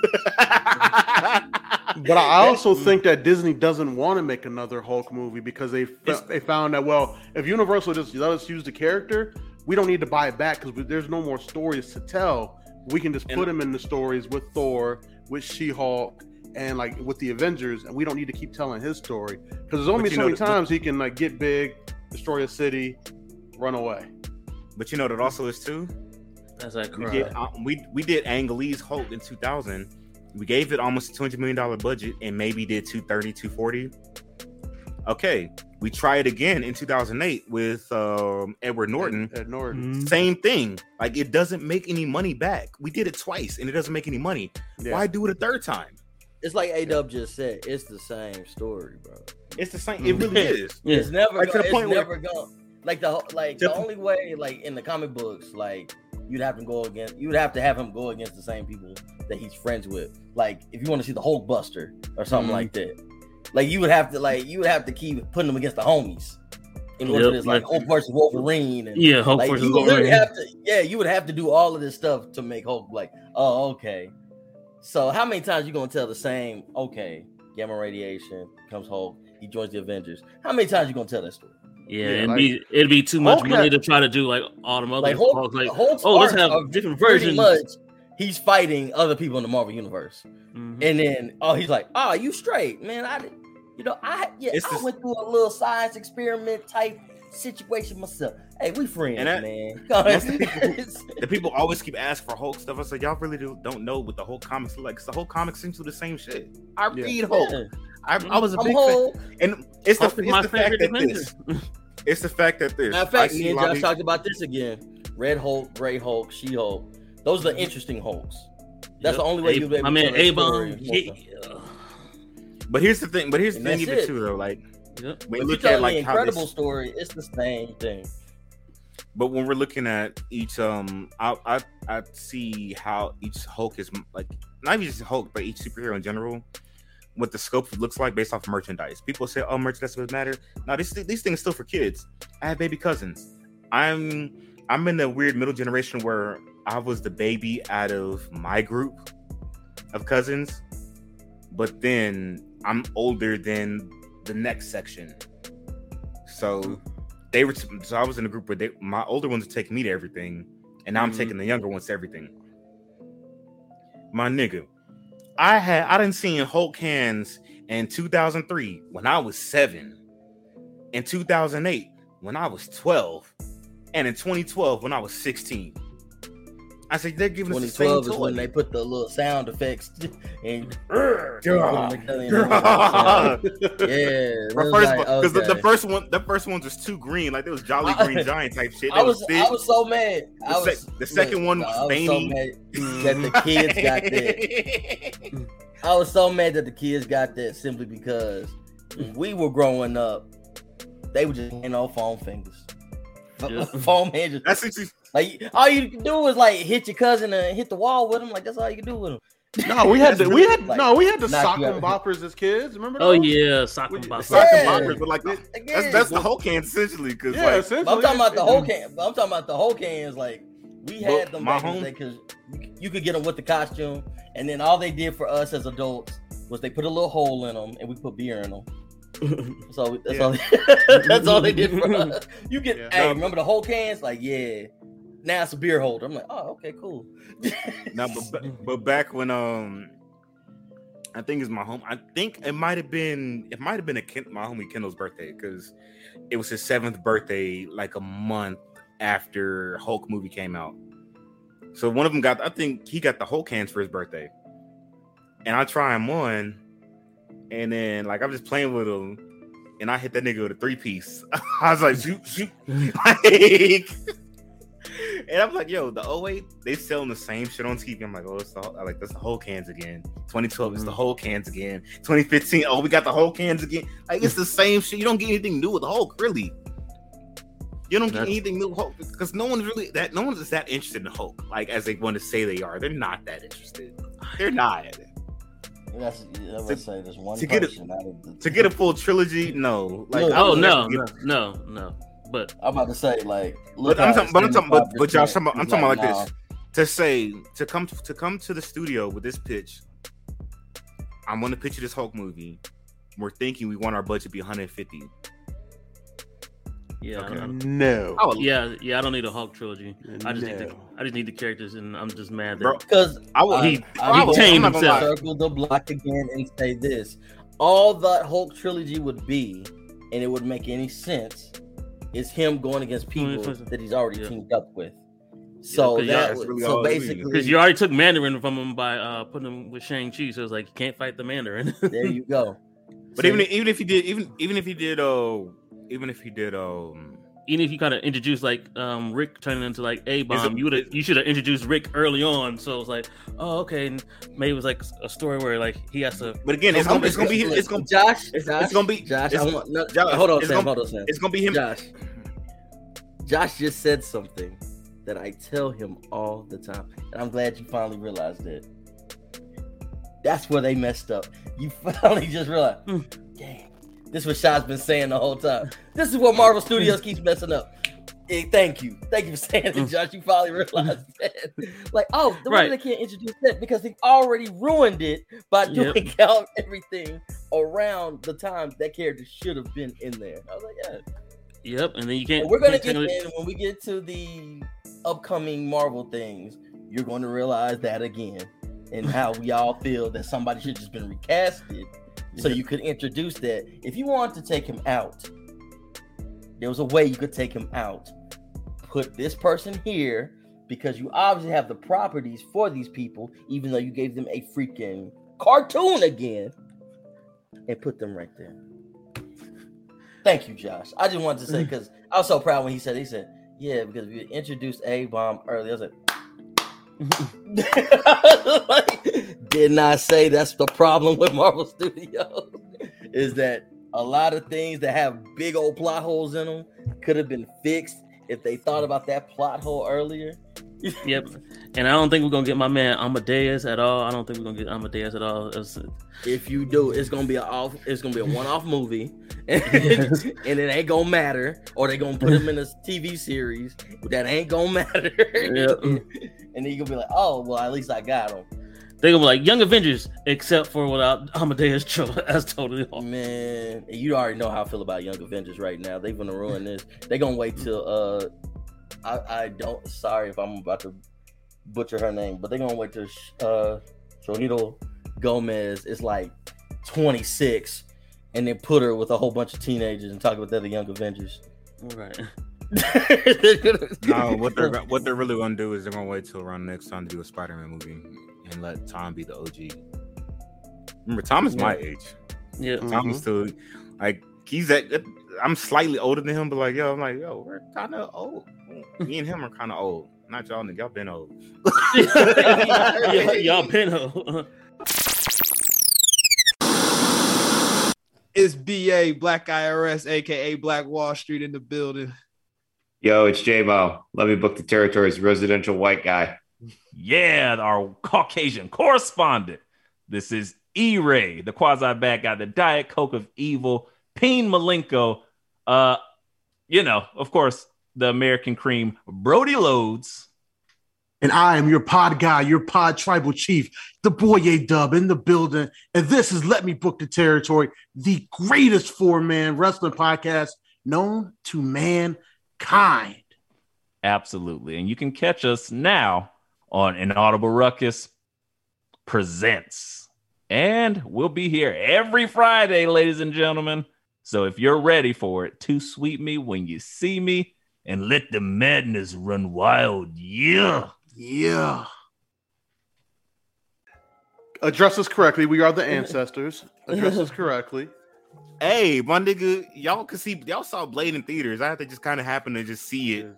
But I also think that Disney doesn't want to make another Hulk movie because they It's- they found that well, if Universal just let us use the character, we don't need to buy it back because there's no more stories to tell. We can just And- put him in the stories with Thor, with She Hulk, and like with the Avengers, and we don't need to keep telling his story because there's only so know many the- times he can like get big, destroy a city, run away. but you know what it also is too. That's like We did uh, we we did Ang Lee's Hulk in 2000. We gave it almost a 200 million dollar budget and maybe did 230, 240. Okay, we try it again in 2008 with um, Edward Norton. Ed Norton. Mhm. Same thing. Like it doesn't make any money back. We did it twice and it doesn't make any money. Yeah. Why do it a third time? It's like A Dub just said. It's the same story, bro. It's the same. It really is. Yeah. It's never. Like, to go, the it's point where- never going. Like the like the the- only way, like in the comic books, like you'd have to go against. You'd have to have him go against the same people that he's friends with. Like if you want to see the Hulk Buster or something Mhm. like that, like you would have to like you would have to keep putting him against the homies. In order Yep, to this, like like- Hulk versus Wolverine, and Yeah, Hulk like versus you would Wolverine. have to, yeah, you would have to do all of this stuff to make Hulk like, oh, okay. So how many times you gonna tell the same? Okay, gamma radiation comes Hulk, he joins the Avengers. How many times you gonna tell that story? Yeah, Yeah, it'd like- be it'd be too much Hulk money had- to try to do like all the other Like Hulk, Hulks, like Hulk's oh, let's have are different pretty versions. much he's fighting other people in the Marvel universe, Mhm. and then oh, he's like, oh, you straight, man. I you know, I yeah, It's I the- went through a little science experiment type situation myself. Hey, we friends, And that- man. the people The people always keep asking for Hulk stuff. I said, y'all really do, don't know what the Hulk comics look like. 'cause the Hulk comics into the same shit. I Yeah. read Hulk. Yeah. I, I was a I'm big fan. Hulk. And it's the, it's my the fact favorite that Avenger. this. It's the fact that this. Matter of fact, me and Josh talked about this again. Red Hulk, Gray Hulk, She Hulk. Those are the interesting Hulks. That's the only way you'll be able My to man tell that A story. Bomb. Uh, But here's the thing. But here's the And thing, even it. too, though. Like yep. when If you you look at the like how incredible this, story, it's the same thing. but when we're looking at each, um, I I I see how each Hulk is like not even just Hulk, but each superhero in general. What the scope looks like based off of merchandise. People say, "Oh, merchandise doesn't matter." Now, this these things are still for kids. I have baby cousins. I'm I'm in the weird middle generation where I was the baby out of my group of cousins, but then I'm older than the next section. So they were so I was in a group where they my older ones were taking me to everything, and now I'm Mhm. taking the younger ones to everything. My nigga, I had I didn't see Hulk hands in 2003 when I was seven, in 2008 when I was 12, and in 2012 when I was 16. I said they're giving us the same 2012 is toy. when they put the little sound effects and Grr, put them grr, together and grr. everything. yeah. Bro, it was first like, of all, because the, the first one, the first ones was too green, like it was Jolly Green Giant type shit. I They was. I was so mad. I The was sec- the second one was I so veiny. mad that the kids got that. I was so mad that the kids got that simply because we were growing up, they were just handing off foam fingers. Yeah. Foam hands. That's what you, Like all you can do is like hit your cousin and hit the wall with him. Like that's all you can do with him. No, we had the, we had Like, no, we had the knock sock you and boppers as kids. Remember? Oh yeah, sock We- and box. sock and boppers, but like that's, Again, that's the Hulk hand essentially. Because yeah. like, essentially, I'm talking about the Hulk hand. but I'm talking about the Hulk hands. Like we had them back in home- because you, you could get them with the costume, and then all they did for us as adults was they put a little hole in them and we put beer in them, so That's all. That's all. that's all they did for us. You get. Yeah. Hey, No, remember the Hulk hands? Like, yeah. Now it's a beer holder. I'm like, oh, okay, cool. Now, but, but back when um, I think it's my home. I think it might have been it might have been a Ken, my homie Kendall's birthday because it was his seventh birthday, like a month after Hulk movie came out. So one of them got. I think he got the Hulk hands for his birthday, and I try him on, and then like I'm just playing with him. And I hit that nigga with a three piece. I was like, shoot, shoot. like, and I'm like, yo, the 08, they selling the same shit on TV. I'm like, oh, it's the I like that's the Hulk hands again. 2012 is the mm. Hulk hands again. 2015, oh, we got the Hulk hands again. Like it's the same shit. You don't get anything new with the Hulk, really. You don't get That's- anything new Hulk because no one's really that no one's that interested in Hulk, like as they want to say they are. They're not that interested. They're not. That's, I would say there's one to get a- person out of the To get a full trilogy, no. Like I Oh no, no, no, no. But I'm about to say, like, look But I'm talking, but I'm talking, but, but y'all 75%. about, I'm talking about like nah. this to say to come to, to come to the studio with this pitch. I'm want to pitch you this Hulk movie. We're thinking we want our budget to be 150. yeah, Okay. I- I- No. I would, yeah, yeah. I don't need a Hulk trilogy. I just need the, I just need the characters, and I'm just mad that. Because I would. He- I he would- tamed I'm himself. circle the block again and say this: all that Hulk trilogy would be, and it would make any sense, is him going against people that he's already Yeah. teamed up with. So y'all- that that's would, really so all it is. basically, because you already took Mandarin from him by uh putting him with Shang Chi, so it's like you can't fight the Mandarin. there you go. But So even even if he did, even even if he did, uh, even if he did, um, Even if you kind of introduced like um Rick turning into like a Is bomb, you would have you should have introduced Rick early on. So it was like, oh okay, and maybe it was like a story where like he has to. but again, it's gonna it's gonna be it's gonna Josh. it's- Josh, it's gonna be- Josh. it's- I want, no, Josh, hold on, Sam. gonna- hold on, Sam. it's gonna be him. Josh. Josh just said something that I tell him all the time, and I'm glad you finally realized it. That's where they messed up. You finally just realized, Hmm. dang, this is what Shad's been saying the whole time. This is what Marvel Studios keeps messing up. Eh, thank you, thank you for saying it, Josh. You finally realized that. Like, oh, the Right. reason they can't introduce that because they've already ruined it by Yep. doing out everything around the time that character should have been in there. I was like, yeah. Yep, and then you can't. And we're gonna can't get in when we get to the upcoming Marvel things. You're going to realize that again, and how we all feel that somebody should just been recasted, so you could introduce that. If you want to take him out, there was a way you could take him out. Put this person here because you obviously have the properties for these people, even though you gave them a freaking cartoon again, and put them right there. Thank you, Josh. I just wanted to say because I was so proud when he said he said, "Yeah," because we introduced A Bomb earlier. I was like, like, did not say that's the problem with Marvel Studios is that a lot of things that have big old plot holes in them could have been fixed if they thought about that plot hole earlier. Yep, and I don't think we're gonna get my man Amadeus at all. I don't think we're gonna get Amadeus at all. If you do, it's gonna be a off. It's gonna be a one-off movie, and, and it ain't gonna matter. Or they gonna put him in a TV series that ain't gonna matter. Yep. and then you gonna be like, oh well, at least I got him. They're gonna be like Young Avengers, except for without Amadeus Cho. That's totally off. Man, and you already know how I feel about Young Avengers right now. They're gonna ruin this. They're gonna wait till uh, I I don't. Sorry if I'm about to butcher her name, but they're gonna wait till uh, Jonito Gomez is like 26, and then put her with a whole bunch of teenagers and talk about the other Young Avengers. Right. No, what they're what they're really gonna do is they're gonna wait till around next time to do a Spider-Man movie and let Tom be the OG. Remember, Tom is my age. Yeah. Tom is still like he's at. I'm slightly older than him, but like yo, I'm like yo, we're kind of old. Me and him are kind of old. Not y'all, nigga. Y'all been old. y'all, y'all pinho. It's BA Black IRS, aka Black Wall Street, in the building. Yo, it's J Mo. Let me book the territory's residential white guy. Yeah, our Caucasian correspondent. This is E Ray, the quasi bad guy, the Diet Coke of evil, Peen Malenko. Uh, you know, of course, the American cream, Brody Loads, And I am your pod guy, your pod tribal chief, the boy A Dub in the building. And this is Let Me Book the Territory, the greatest four man wrestling podcast known to mankind. Absolutely. And you can catch us now on Inaudible Ruckus Presents. And we'll be here every Friday, ladies and gentlemen. So if you're ready for it, to sweep me when you see me and let the madness run wild. Yeah. Yeah. Address us correctly. We are the ancestors. Address us correctly. Hey, my nigga, y'all can see y'all saw Blade in theaters. I had to just kind of happen to just see it.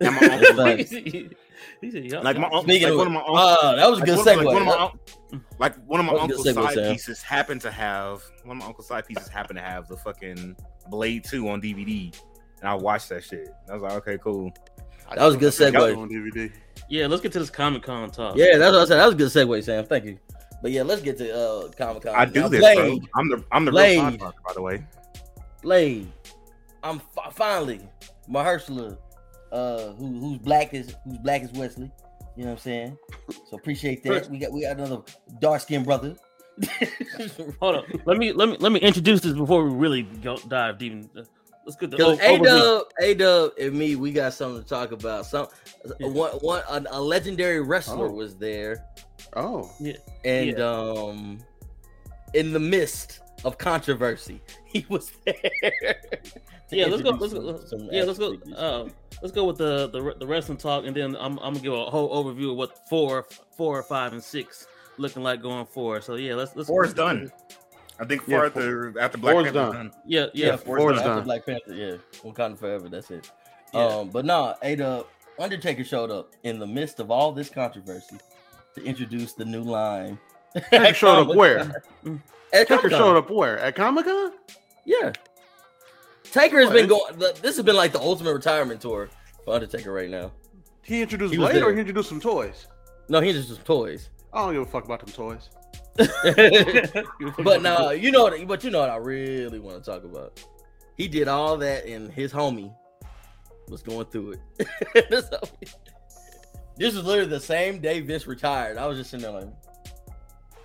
And my uncle, like, He said, y'all- like my y'all- uncle, like one of my uncles, uh, that was a like good one, segue. Like one of my, like one of my That was a uncle's good segue, side Sam. pieces happened to have one of my uncle's side pieces happened to have the fucking Blade Two on DVD, and I watched that shit. And I was like, okay, cool. That was a good segue. On DVD. Yeah, let's get to this Comic Con talk. Yeah, that's what I said. That was a good segue, Sam. Thank you. But yeah, let's get to uh Comic Con. I do Now, this, Blade, bro. I'm the I'm the Blade. real podcaster, by the way. Blade. I'm fi- finally Mahershala, uh, who who's black as who's black as Wesley. You know what I'm saying? So appreciate that. We got we got another dark skinned brother. Hold on. Let me let me let me introduce this before we really go dive deep. In, uh, let's get the Because o- A overview. Dub, A Dub, and me, we got something to talk about. Some Yeah. one one a, a legendary wrestler Oh. was there, Oh. Yeah, and Yeah. um, in the midst of controversy, he was there. to Yeah, let's go. Let's go. some- some yeah, let's go. Uh, let's go with the, the the wrestling talk, and then I'm I'm gonna give a whole overview of what four, four, five, and six looking like going forward. So yeah, let's let's. Four is done. I think Yeah, four after after Black four's Panther's done. done. Yeah, yeah, yeah. four four's after done. Black Panther. Yeah, we're Wakanda forever. That's it. Yeah. Um, but nah, A Dub, Undertaker showed up in the midst of all this controversy to introduce the new line. Taker showed up where? At Taker showed up where? At Comic Con? Yeah. Taker has What? been going. This has been like the ultimate retirement tour for Undertaker right now. He introduced He Blade or he introduced some toys? No, he introduced some toys. I don't give a fuck about them toys. But now uh, you know what. But you know what I really want to talk about. He did all that, and his homie was going through it. This was literally the same day Vince retired. I was just sitting there like,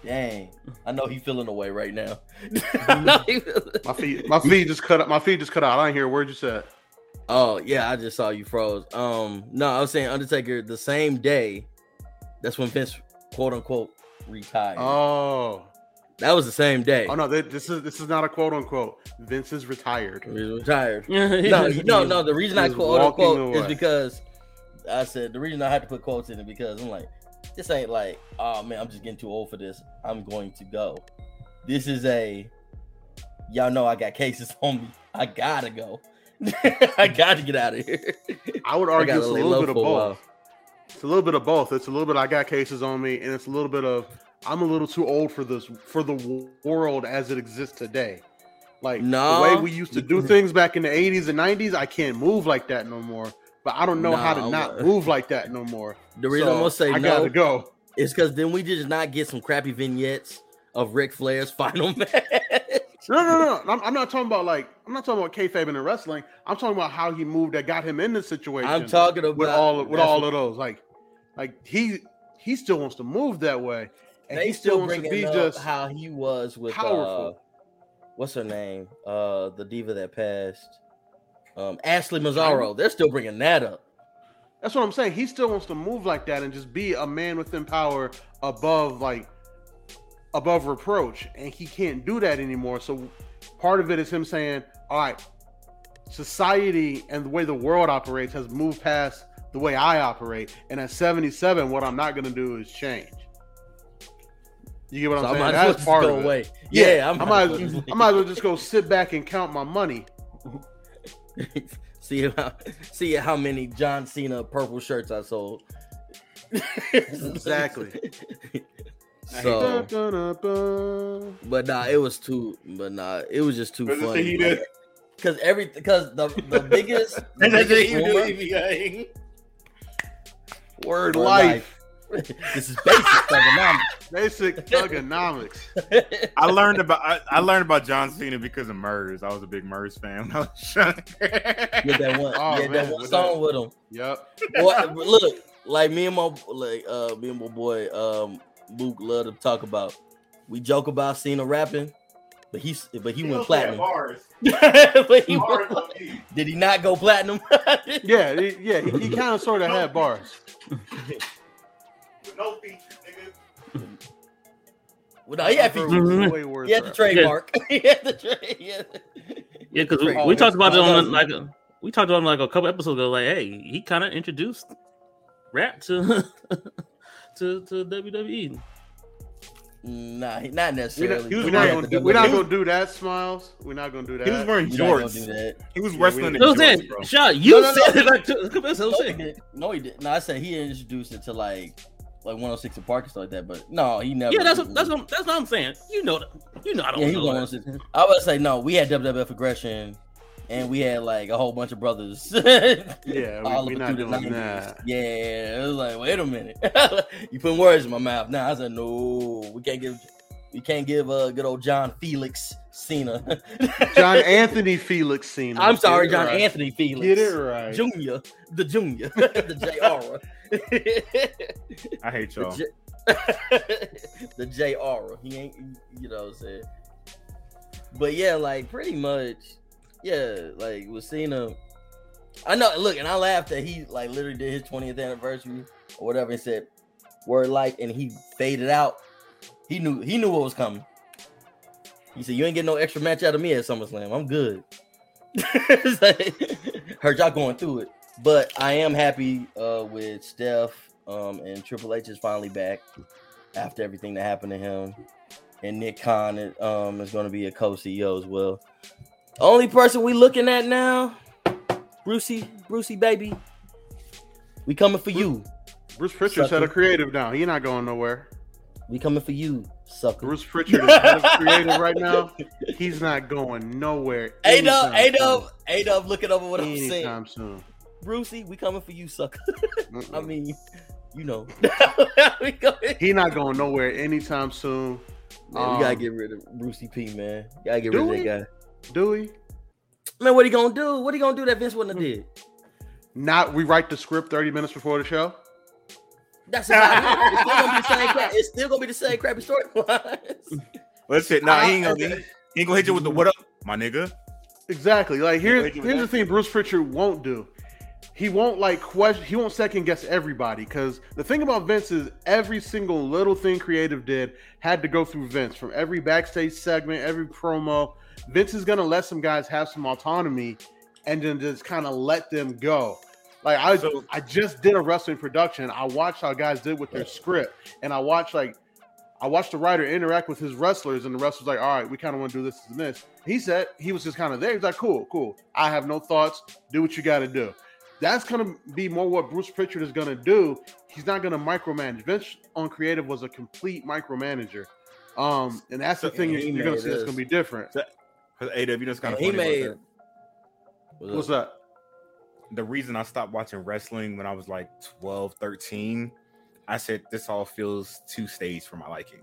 dang. I know he feeling away right now. I know he feeling- My feet, my feet just cut up. My feet just cut out. I didn't hear a word you said. Oh yeah, I just saw you froze. Um, no, I was saying Undertaker the same day. That's when Vince quote unquote retired. Oh, that was the same day. oh no, they, this is this is not a quote unquote. Vince is retired. He was retired. No, no, no. The reason I quote walking unquote is because I said the reason I had to put quotes in it because I'm like, this ain't like, oh man, I'm just getting too old for this. I'm going to go. This is a, y'all know I got cases on me. I gotta go. I gotta get out of here. I would argue gotta it's a little bit of both. while. It's a little bit of both. It's a little bit I got cases on me, and it's a little bit of I'm a little too old for this for the world as it exists today. Like No. the way we used to do things back in the 80s and 90s, I can't move like that no more. But I don't know how to not but- move like that no more. The reason So, I'm gonna say I no gotta go. is because then we just not get some crappy vignettes of Ric Flair's final match. No, no, no. I'm, I'm not talking about like I'm not talking about kayfabe in wrestling. I'm talking about how he moved that got him in this situation. I'm talking about with all with all of those. Like, like he he still wants to move that way, and they he still still wants to be up just how he was with powerful. uh, what's her name? Uh, the diva that passed, um, Ashley Massaro. They're still bringing that up. That's what I'm saying. He still wants to move like that and just be a man within power above like above reproach, and he can't do that anymore. So part of it is him saying, "All right, society and the way the world operates has moved past the way I operate, and at 77, what I'm not going to do is change." You get what So I'm saying? That's just part go of it. away. Yeah, Yeah, I might might, as well as- just- I might as well just go sit back and count my money. see how see how many John Cena purple shirts I sold. Exactly. so, but nah, it was too. But nah, it was just too That's funny. he did. Because every because the the biggest, the biggest what rumor- EVA. Word Word life. this is basic. I'm, Basic Thuganomics. I learned about I, I learned about John Cena because of Murs. I was a big Murs fan when I was young. Yeah, that one, Oh, yeah, man, that one song that- with him. Yep. Boy, look, like me and my like uh me and my boy um Luke love to talk about. We joke about Cena rapping, but he's but he went platinum. But he went- did he not go platinum? Yeah, yeah. He, he kind of sort of had bars. No features, nigga. well, no, he had Bro, features. Mhm. way worse He had the rap. trademark. he had the trade. Yeah. Yeah, because we, Oh, we talked about it it's- on like a, we talked about him like a couple episodes ago. Like, hey, he kind of introduced rap to to to WWE. Nah, he- not We're necessarily. not, we're not wearing- gonna do, we're not gonna do that, Smiles. We're not gonna do that. He was wearing We're not gonna shorts. do that. He was Yeah, wrestling we- in No, I'm shorts, saying, bro. shot. You No, no, said no. it like two, a couple. No, he did. No, he did. No, I said he introduced it to like like 106 and Park and stuff like that. But no, he never. Yeah, that's what, that's what, that's what I'm saying. You know that. You know I don't Yeah, he know oh was that. 106. I would say no. We had WWF aggression, and we had like a whole bunch of brothers. Yeah, All we, of we're not through the doing 90s. that. Yeah, it was like, wait a minute, you putting words in my mouth. Now I said, no, we can't give, we can't give uh, good old John Felix Cena. John Anthony Felix Cena. I'm sorry, Get John right. Anthony Felix. Get it right. Junior, the Junior, the J.R. I hate y'all. the, J- the J.R. He ain't, you know what I'm saying? But yeah, like pretty much, yeah, like with Cena. I know, look, and I laughed that he like literally did his 20th anniversary or whatever and said word like, and he faded out. He knew he knew what was coming. He said, "You ain't getting no extra match out of me at SummerSlam. I'm good." Like, Heard y'all going through it, but I am happy uh, with Steph um, and Triple H is finally back after everything that happened to him, and Nick Khan um, is going to be a co-CEO as well. Only person we looking at now, Brucey, Brucey baby, we coming for you. Bruce Pritchard's Sucker. of creative now. He not going nowhere. We coming for you, sucker. Bruce Pritchard is head of creative right now. He's not going nowhere. A Dub, anytime A Dub, A Dub, looking over what soon. I'm saying. Anytime soon. Brucey, we coming for you, sucker. I mean, you know, he not going nowhere anytime soon. Man, we gotta Um, get rid of Brucey P, man. Gotta get rid we? of that guy. Do we? Man, what he gonna do? What he gonna do that Vince wouldn't have did? Not rewrite the script 30 minutes before the show. That's about it. It's still gonna be the same. Crap. It's still gonna be the same crappy story. Let's shit. Nah, he ain't gonna he, he ain't gonna hit you with the what up, my nigga. Exactly. Like here's here's the with thing Bruce Pritchard won't do. He won't like question he won't second guess everybody because the thing about Vince is every single little thing creative did had to go through Vince from every backstage segment, every promo. Vince is gonna let some guys have some autonomy and then just kind of let them go. Like I So- I just did a wrestling production. I watched how guys did with their script, and I watched like I watched the writer interact with his wrestlers, and the wrestlers like, all right, we kind of want to do this and this. He said he was just kind of there. He's like, cool, cool. I have no thoughts. Do what you got to do. That's gonna be more what Bruce Pritchard is gonna do. He's not gonna micromanage. Vince on creative was a complete micromanager. Um, and that's the So- thing you're, you're gonna made see that's gonna be different. Cause AW, you know, it's kind of he funny. made. What's that? The reason I stopped watching wrestling when I was like 12, 13, I said this all feels too staged for my liking.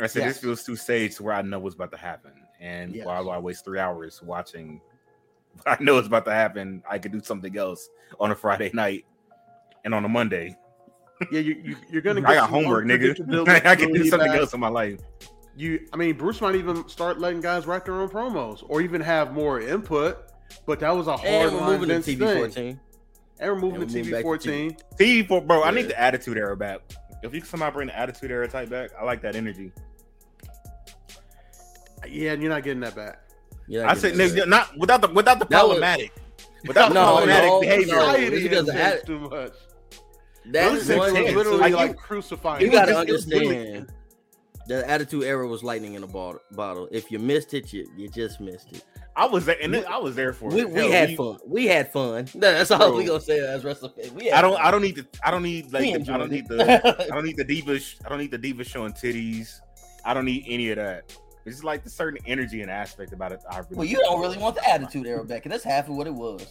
I said Yes. this feels too staged to where I know what's about to happen. And Yes. why do I waste three hours watching what I know it's about to happen? I could do something else on a Friday night and on a Monday. Yeah, you, you you're gonna. Get I got homework, nigga. I can do something back. else in my life. You, I mean, Bruce might even start letting guys write their own promos, or even have more input. But that was a hard And we're line moving to Vince TV thing. 14. And we're moving And to we're moving TV 14. TV four, bro, I need the attitude era back. If you can somehow bring the attitude era type back, I like that energy. Yeah, and you're not getting that back. Yeah, I said nigga, not without the without the That was- problematic. Without the No, problematic no, behavior. no. Society because has the changed too much. that Bruce is is one was literally Like, like, you- crucifying. you gotta just- really- understand. The attitude era was lightning in a bottle. Bottle. If you missed it, you, you just missed it. I was there, and then I was there for We, it. we Hell, had fun. We had fun. That's all Bro. we gonna say as wrestling fans. We I don't. fun. I don't need the. I don't need like. The, I enjoyed don't need the. I don't need the divas. I don't need the divas showing titties. I don't need any of that. It's just like the certain energy and aspect about it. I really Well, you don't really want the attitude era back, and that's half of what it was.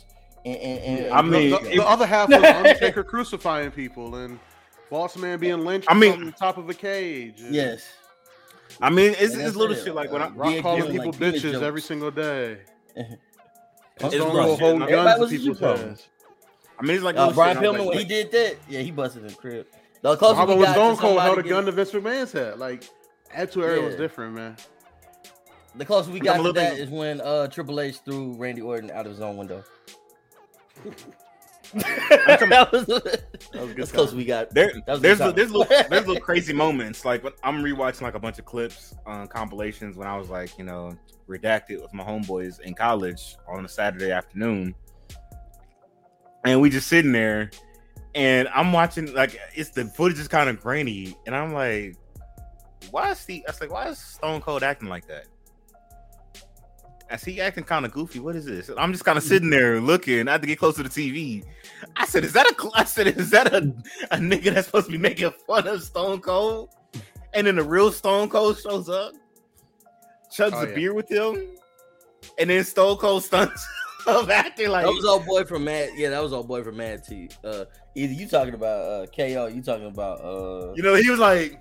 And, and, and I mean, the, the- the other half was Undertaker crucifying people and Boss man being lynched. I mean- from the top of a cage. and Yes. I mean, it's, And it's little it. shit like when I Rock Yeah, calling people like, bitches jokes. every single day. It's Stone little Cold shit. holding Everybody guns to people's G-Pro. heads. I mean, it's like Uh, Brian shit, I'm Pillman, like, when he did that, yeah, he busted in the crib. The closer How we about when got Stone Cold held a gun to Vince McMahon's head? Like Attitude Era was different, man. The closest we got to that is when uh Triple H threw Randy Orton out of his own window. that was, good that's close time. we got. There, there's good there's little there's little crazy moments. Like when I'm rewatching like a bunch of clips on compilations when I was like you know redacted with my homeboys in college on a Saturday afternoon, and we just sitting there, and I'm watching like it's the footage is kind of grainy, and I'm like, why is he? I was like, why is Stone Cold acting like that? I see he acting kind of goofy. What is this? I'm just kind of sitting there looking. I had to get close to the TV. I said, "Is that a?" cl- I said, "Is that a, a nigga that's supposed to be making fun of Stone Cold?" And then the real Stone Cold shows up, chugs Oh, a yeah. beer with him, and then Stone Cold stunts of acting like That was old boy from Mad. Yeah, that was old boy from Mad T. Uh, either you talking about uh KO, you talking about uh you know. He was like,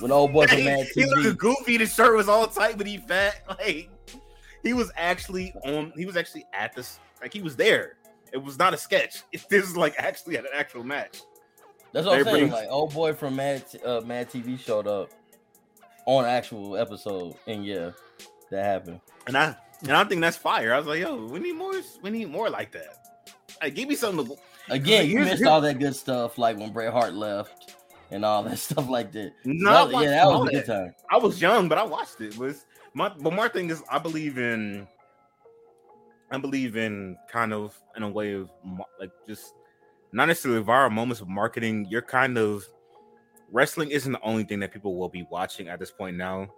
when old boy from he, Mad he looked goofy. The shirt was all tight, but he fat. Like he was actually on. He was actually at this. Like he was there. It was not a sketch. It, this is like actually an actual match. That's what I'm Everybody- saying. Like old boy from Mad uh, Mad TV showed up on actual episode, and yeah, that happened. And I and I think that's fire. I was like, yo, we need more. We need more like that. Like, give me something to. Again, you missed here- all that good stuff, like when Bret Hart left and all that stuff like that. No, That- yeah, that was a good time. I was young, but I watched it. Was my but my thing is, I believe in. I believe in kind of in a way of like just not necessarily viral moments of marketing. You're kind of wrestling isn't the only thing that people will be watching at this point now.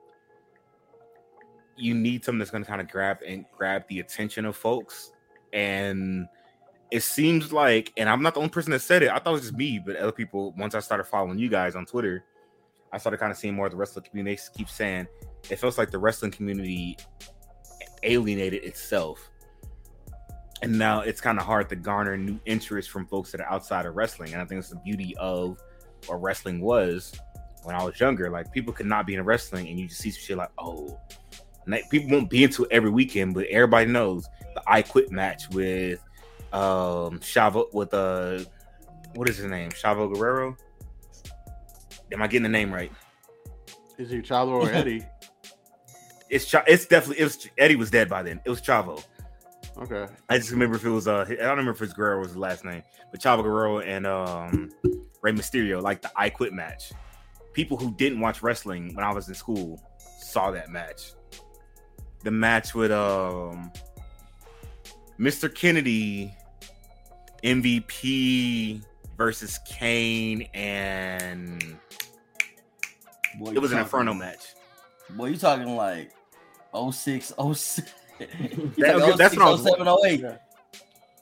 You need something that's going to kind of grab and grab the attention of folks, and it seems like, and I'm not the only person that said it. I thought it was just me, but other people. Once I started following you guys on Twitter, I started kind of seeing more of the wrestling community. They keep saying it feels like the wrestling community alienated itself. And now it's kind of hard to garner new interest from folks that are outside of wrestling. And I think it's the beauty of what wrestling was when I was younger. Like people could not be in wrestling and you just see some shit like, oh, people won't be into it every weekend, but everybody knows the I Quit match with um Chavo with uh what is his name? Chavo Guerrero. Am I getting the name right? Is he Chavo or Eddie? It's Ch- it's definitely it was Eddie was dead by then. It was Chavo. Okay. I just remember if it was uh I don't remember if it's Guerrero was the last name, but Chavo Guerrero and um Rey Mysterio, like the I Quit match. People who didn't watch wrestling when I was in school saw that match. The match with um Mr. Kennedy, MVP versus Kane, and Boy, it you was an talking- Inferno match. Boy, you talking like 06, 06. You That- talking that's 06, what I was- 07, 08.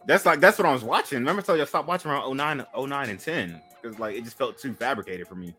That's like that's what I was watching. Remember, I told you I stopped watching around 09, 09 and ten because like it just felt too fabricated for me.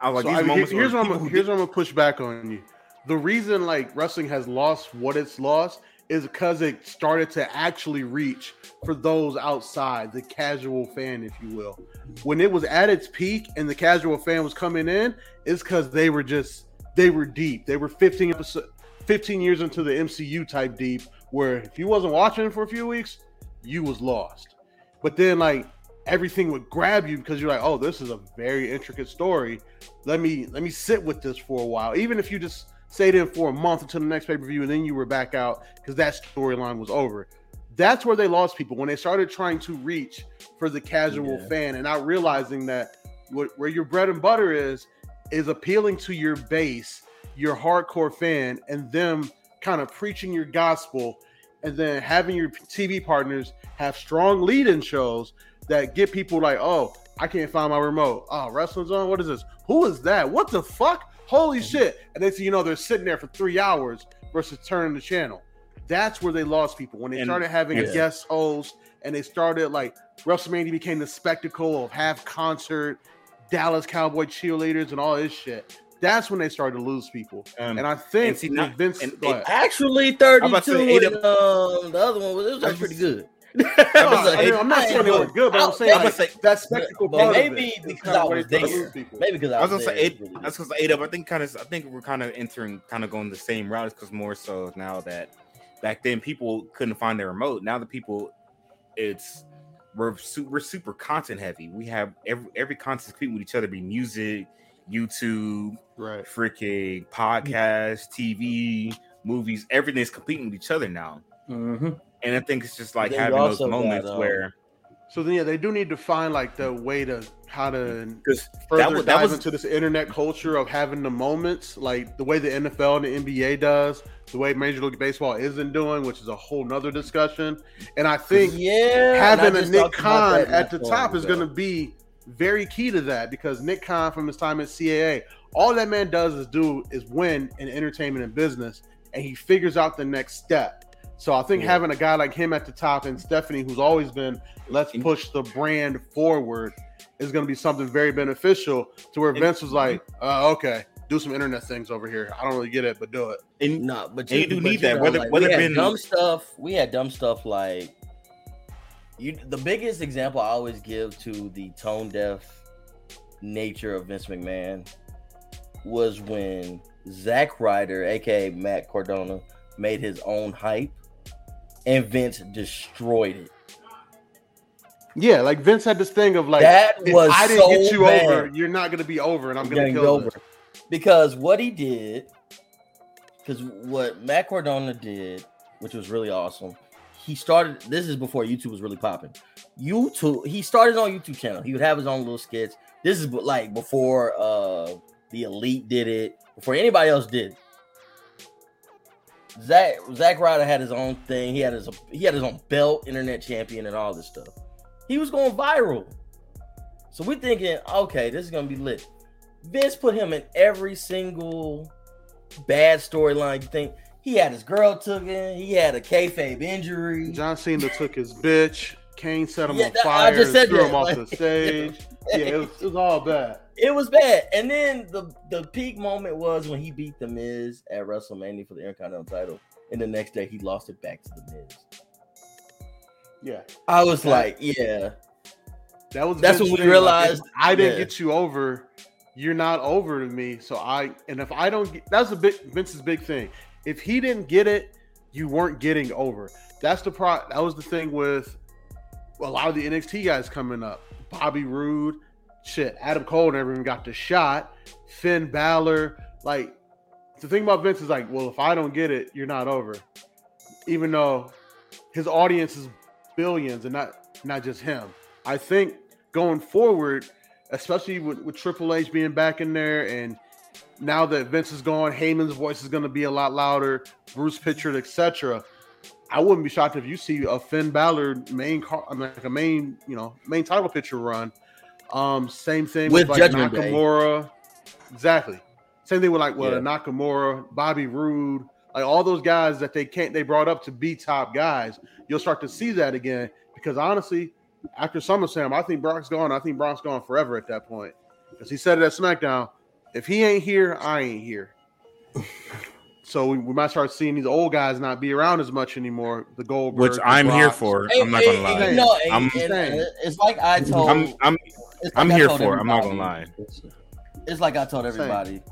I was like, So, these I moments. here's what I'm, people who here's what I'm gonna push back on you. The reason like wrestling has lost what it's lost is because it started to actually reach for those outside, the casual fan, if you will. When it was at its peak and the casual fan was coming in, it's because they were just they were deep. They were 15 episode, 15 years into the MCU type deep, where if you wasn't watching for a few weeks, you was lost. But then like everything would grab you because you're like, oh, this is a very intricate story. Let me let me sit with this for a while. Even if you just stayed in for a month until the next pay-per-view and then you were back out because that storyline was over. That's where they lost people when they started trying to reach for the casual Yeah. fan and not realizing that what, where your bread and butter is is appealing to your base, your hardcore fan, and them kind of preaching your gospel, and then having your TV partners have strong lead-in shows that get people like, oh, I can't find my remote. Oh, wrestling's on. What is this? Who is that? What the fuck? Holy shit! And then so you know they're sitting there for three hours versus turning the channel. That's where they lost people when they And- started having Yeah. guest hosts and they started like WrestleMania became the spectacle of half concert, Dallas Cowboy cheerleaders and all this shit. That's when they started to lose people. Um, and I think and see, not- Vince, and go. Actually, I'm 32 and um, the other one was it was actually was- pretty good. No, I mean, I'm not saying they were good, but I'm saying I'm like, say- that spectacle But part maybe of it. because I was there. Maybe because I I was was gonna there. say eight. That's because eight up. I think kind of. I think we're kind of entering, kind of going the same route. Because more so now that back then people couldn't find their remote. Now the people, it's we're super, we're super content heavy. We have every every content competing with each other. Be music, YouTube, right? Freaking podcast, TV, movies. Everything is competing with each other now. Mm-hmm. And I think it's just like having those also got, moments um, where So then, yeah, they do need to find like the way to how to because further that was- that dive was- into this internet culture of having the moments, like the way the NFL and the NBA does, the way Major League Baseball isn't doing, which is a whole nother discussion. And I think Yeah, having and I a Nick talked Khan at the top long is going to be very key to that because Nick Khan, from his time at CAA, all that man does is do is win in entertainment and business, and he figures out the next step. So I think Yeah. having a guy like him at the top and Stephanie, who's always been let's push the brand forward, is going to be something very beneficial. To where Vince was like, uh, okay, do some internet things over here. I don't really get it, but do it. And no, but you, you do but need you that. know, Whether like, whether we had been dumb stuff, we had dumb stuff like you. The biggest example I always give to the tone deaf nature of Vince McMahon was when Zack Ryder, aka Matt Cardona, made his own hype, and Vince destroyed it. Yeah, like Vince had this thing of like, That was I didn't get you bad. over, you're not to be over, and I'm Getting kill over. Because what he did, because what Matt Cardona did, which was really awesome, he started. This is before YouTube was really popping. YouTube, he started his own YouTube channel. He would have his own little skits. This is like before uh the Elite did it, before anybody else did. Zack Zack Ryder had his own thing. He had his he had his own belt, internet champion, and all this stuff. He was going viral. So we're thinking, okay, this is gonna be lit. Vince put him in every single bad storyline. You think he had his girl took in, he had a kayfabe injury. John Cena took his bitch. Kane set him Yeah, on that- I fire. just said threw that, him off the stage. yeah, it was, it was all bad. It was bad. And then the the peak moment was when he beat the Miz at WrestleMania for the Intercontinental title. And the next day he lost it back to the Miz. Yeah, I was That- like, yeah. that was. That's when we thing, like, realized I didn't yeah. get you over. You're not over to me. So I and if I don't get that's a big Vince's big thing. If he didn't get it, you weren't getting over. That's the pro. That was the thing with a lot of the NXT guys coming up. Bobby Roode, shit. Adam Cole never even got the shot. Finn Balor, like the thing about Vince is like, well, if I don't get it, you're not over. Even though his audience is billions and not not just him. I think going forward, especially with, with Triple H being back in there, and now that Vince is gone, Heyman's voice is going to be a lot louder. Bruce Pritchard, etc. I wouldn't be shocked if you see a Finn Balor main car, like a main, you know, main title picture run. Um, same thing with, With like Judgment Day. Nakamura. Exactly. Same thing with like well, Yeah. Nakamura, Bobby Roode, like all those guys that they can't they brought up to be top guys. You'll start to see that again because honestly, after SummerSlam, I think Brock's gone. I think Brock's gone forever at that point because he said it at SmackDown. If he ain't here, I ain't here. so we, we might start seeing these old guys not be around as much anymore. The Goldberg, which I'm here for. I'm not gonna lie. And, no, I'm, and- and it's like I told. I'm, I'm, it's I'm I here for. it. I'm not gonna lie. everybody. It's like I told Same. everybody.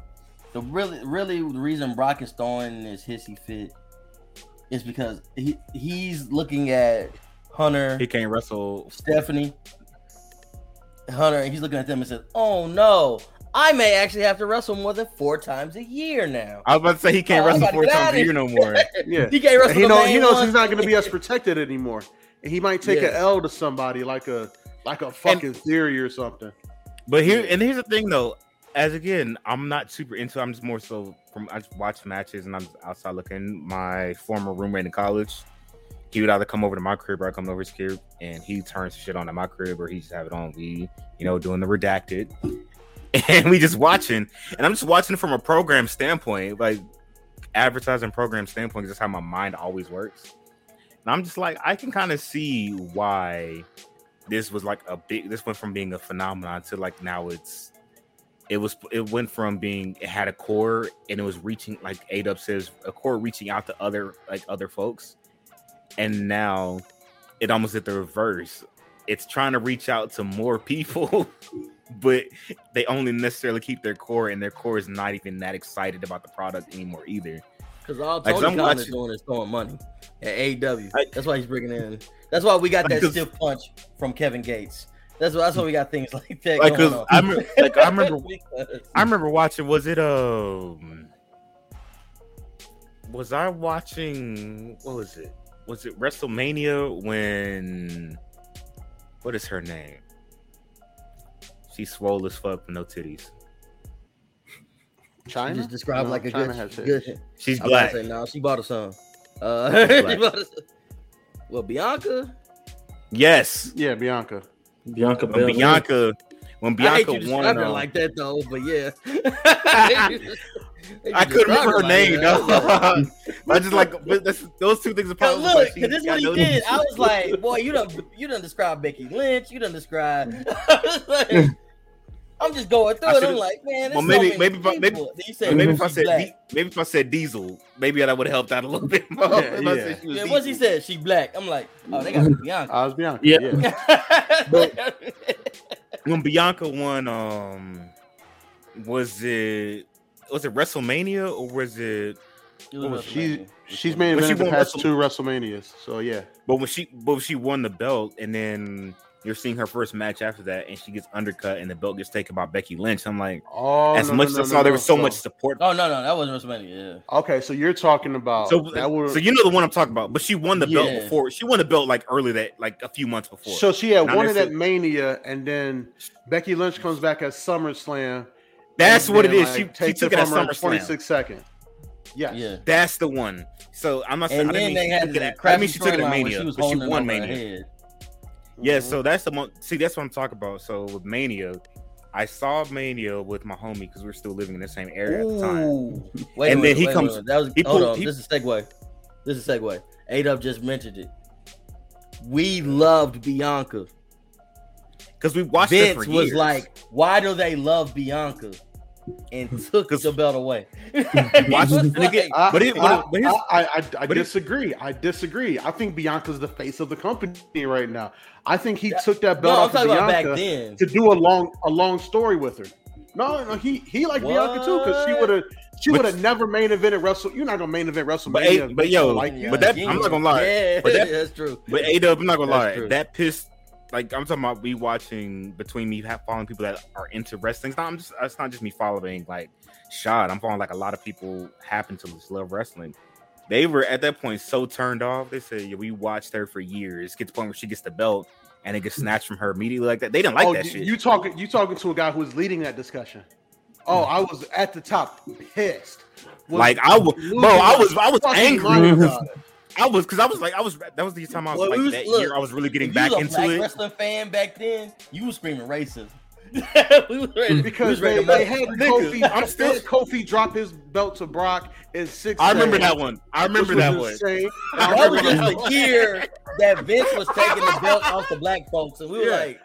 The really, really, the reason Brock is throwing this hissy fit is because he he's looking at Hunter, He can't wrestle. Stephanie, Hunter, and he's looking at them and says, "Oh no, I may actually have to wrestle more than four times a year now." I was about to say he can't Oh, wrestle four times a year no more. Yeah, He can't wrestle he the know main he knows one. he's not going to be as protected anymore, and he might take Yeah. an L to somebody like a like a fucking theory or something. But here and here's the thing though, as again, I'm not super into. I'm just more so from I just watch matches and I'm outside looking. My former roommate in college, he would either come over to my crib or I come over his crib, and he turns shit on at my crib or he just have it on. We, you know, doing the redacted, and we just watching. And I'm just watching from a program standpoint, like advertising program standpoint, is just how my mind always works. And I'm just like, I can kind of see why this was like a big this went from being a phenomenon to like now it's it was it went from being it had a core and it was reaching like A Dub says a core reaching out to other like other folks and now it almost did the reverse. It's trying to reach out to more people, but they only necessarily keep their core, and their core is not even that excited about the product anymore either. Because all Like, Tony I'm Khan is doing is throwing money at AEW. that's why he's bringing in. That's why we got that Because- stiff punch from Kevin Gates. That's why. That's why we got things like that. Like, going 'cause on. I remember, like, I remember, I remember watching. Was it um? Was I watching? What was it? Was it WrestleMania when? What is her name? She's swole as fuck with no titties. China just described No, like a China good, has good. She's I'm about black. Say, no, she bought a son. Uh, She's she black. bought a- well, Bianca. Yes, Yeah, Bianca. Bianca when Belair. Bianca, when I hate Bianca you won, her uh, like that though, but yeah. I couldn't remember her name. though. though. I just like but that's, those two things are probably look, like, cause this is what he did. I was like, boy, you don't you don't describe Becky Lynch. You done described. I'm just going through I it. I'm like, man, Well, maybe, so maybe, many if I, maybe, people. You said maybe if I she's said, black. Di- maybe if I said Diesel, maybe that would have helped out a little bit more. Yeah, yeah. said she was Yeah, once he said she black, I'm like, oh, they got Bianca. I was Bianca. Yeah. yeah. when Bianca won, um, was it was it WrestleMania or was it? It was She she's main When she the past Wrestle- two WrestleManias. So yeah. But when she, but when she won the belt, and then you're seeing her first match after that, and she gets undercut, and the belt gets taken by Becky Lynch. I'm like, Oh, as no, much no, as no, I saw, no, there was so So- much support. Oh no, no, that wasn't WrestleMania. Yeah. Okay, so you're talking about So, that was so you know the one I'm talking about, but she won the belt before. She won the belt like early that, like a few months before. So she had Not one of that Mania, and then Becky Lynch comes back at SummerSlam. That's what it then, is. like, She, she took it it at from her SummerSlam. 26 seconds. Yes. Yeah. That's the one. So I'm not saying. And I then mean they she had took it the I mean she took it at Mania, she but she won over her Mania. Head. Yeah, mm-hmm. so that's the mo- see that's what I'm talking about. So with Mania, I saw Mania with my homie because we are still living in the same area at the time. Wait And a then minute, he wait comes- minute. That was he hold pulled- on. he- This is segue. This is segue. Adub just mentioned it. We loved Bianca. Because we watched it Vince for was years. like, "Why do they love Bianca?" And took the belt away. Watch- Was nigga, like- I, disagree. I disagree. I think Bianca's the face of the company right now. I think he That- took that belt I'm off of talking back Bianca then. to do a long a long story with her. No, no, he he liked Bianca too because she would have she would have never main evented Wrestle. You're not gonna main event WrestleMania. But, hey, if but yo, like you. but that- I'm not gonna lie. Yeah, But that- that's true. But A Dub, I'm not gonna That's lie, true. that pissed. Like I'm talking about, me watching between me following people that are into wrestling. It's not, I'm just, it's not just me following like Shad. I'm following like a lot of people happen to just love wrestling. They were at that point so turned off. They said, "Yeah, we watched her for years. Get to the point where she gets the belt and it gets snatched from her immediately like that." They didn't like oh, that you, shit. you talking you talking to a guy who was leading that discussion. Oh, I was at the top, pissed. Was like I was, bro. I was, I was angry. mind about it. Mm-hmm. I was because I was like, I was. That was the time I was Well, like was- that look, year. I was really getting back you was a into black it. wrestling fan back then, you was screaming racism. we was ready, we Because they, they had Kofi. I'm still- Kofi drop his belt to Brock in six. I remember seconds, that one. I remember that one. insane. I That was remember just the year that Vince was taking the belt off the black folks, and we were Yeah. like,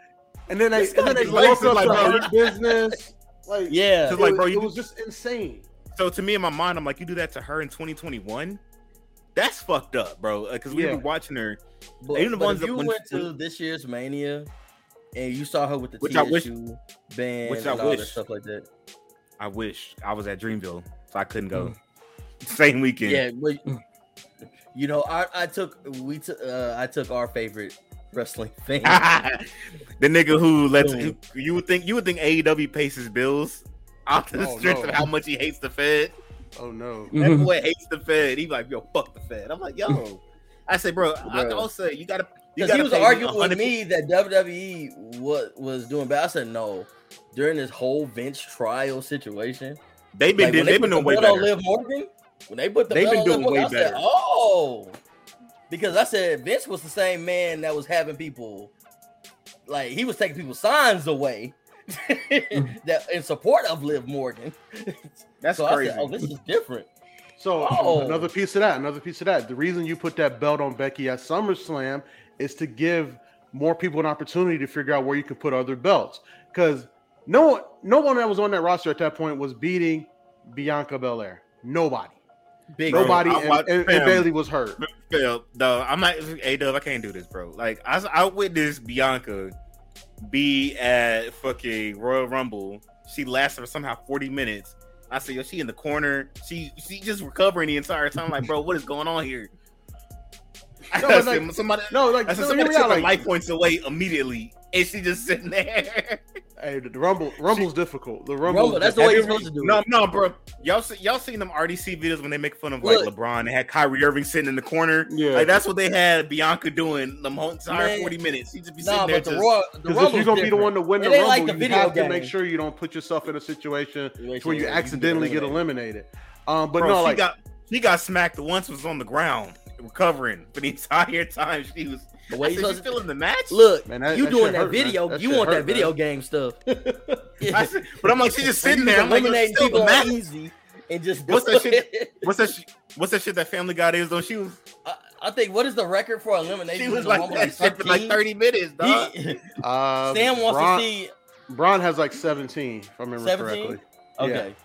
And then they, and then they guy's lost like- up like, bro, business. Like, "Yeah, it, like, bro, it you was just insane. So to me in my mind, I'm like, you do that to her in 2021. That's fucked up, bro. Uh, because we Yeah. were watching her. But, Even the but ones if that you when- went to this year's Mania and you saw her with the Which I wish- TSU band which I and all that wish. stuff like that, I wish I was at Dreamville, so I couldn't go. Same weekend. yeah. But you know, I, I took we took uh, I took our favorite wrestling fan. the nigga who lets Boom. you would think you would think AEW pays his bills off the Oh, strength no. of how much he hates the Fed. Oh no. That Mhm. boy hates the Fed. He like, yo, fuck the Fed. I'm like, yo. I say, bro, I Bro. also you gotta you Because he was arguing with me that WWE was was doing bad. I said no. During this whole Vince trial situation, They've been like, when they've they been put doing the way belt on better. Liv Morgan, when they put the They've belt been on doing Liv Morgan, way I said, oh, because I said Vince was the same man that was having people like he was taking people's signs away that in support of Liv Morgan. That's so crazy. I said, oh, this is different. So Oh. another piece of that, another piece of that. The reason you put that belt on Becky at SummerSlam is to give more people an opportunity to figure out where you can put other belts. Because no one, no one that was on that roster at that point was beating Bianca Belair. Nobody. Big Nobody Bro, and, and, and. Bayley was hurt. Phil, no, I'm not. Hey, Dub, I can't do this, bro. Like, I, I witnessed Bianca be at fucking Royal Rumble. She lasted for somehow 40 minutes. I said, yo, she in the corner. She she just recovering the entire time. Like, bro, what is going on here? I No, but said, like- somebody, No, like I said, somebody hear me took out, like, life points away immediately, and she just sitting there. hey, the Rumble Rumble's difficult. The Rumble, Rumble, that's the way you you're supposed to do No, it. no, bro. Y'all see, y'all seen them RDC videos when they make fun of like Look. LeBron? They had Kyrie Irving sitting in the corner. Yeah. like that's what they had Bianca doing the whole entire Man. forty minutes. She just be Nah, sitting there but the just. Royal, the Because if you're gonna be the one to win the It ain't Rumble, like the you video have to make sure you don't put yourself in a situation where you you accidentally get eliminated. eliminated. Um, but bro, no, she like got she got smacked the once. Was on the ground recovering for the entire time. She was. The way said, she's supposed still in the match. look. Man, that- you that doing that hurt, video? That you shit want that video man. game stuff? I said- but I'm like, she's just sitting there. I'm like, eliminating still people the match. easy and just What's that shit? What's that? Sh- what's that shit that Family Guy is though? She was. I, I think what is the record for elimination? She was like Rumble? that shit for like thirty minutes, dog. He, uh, Sam wants Braun, to see. Braun has like 17, if I remember 17? correctly. Okay.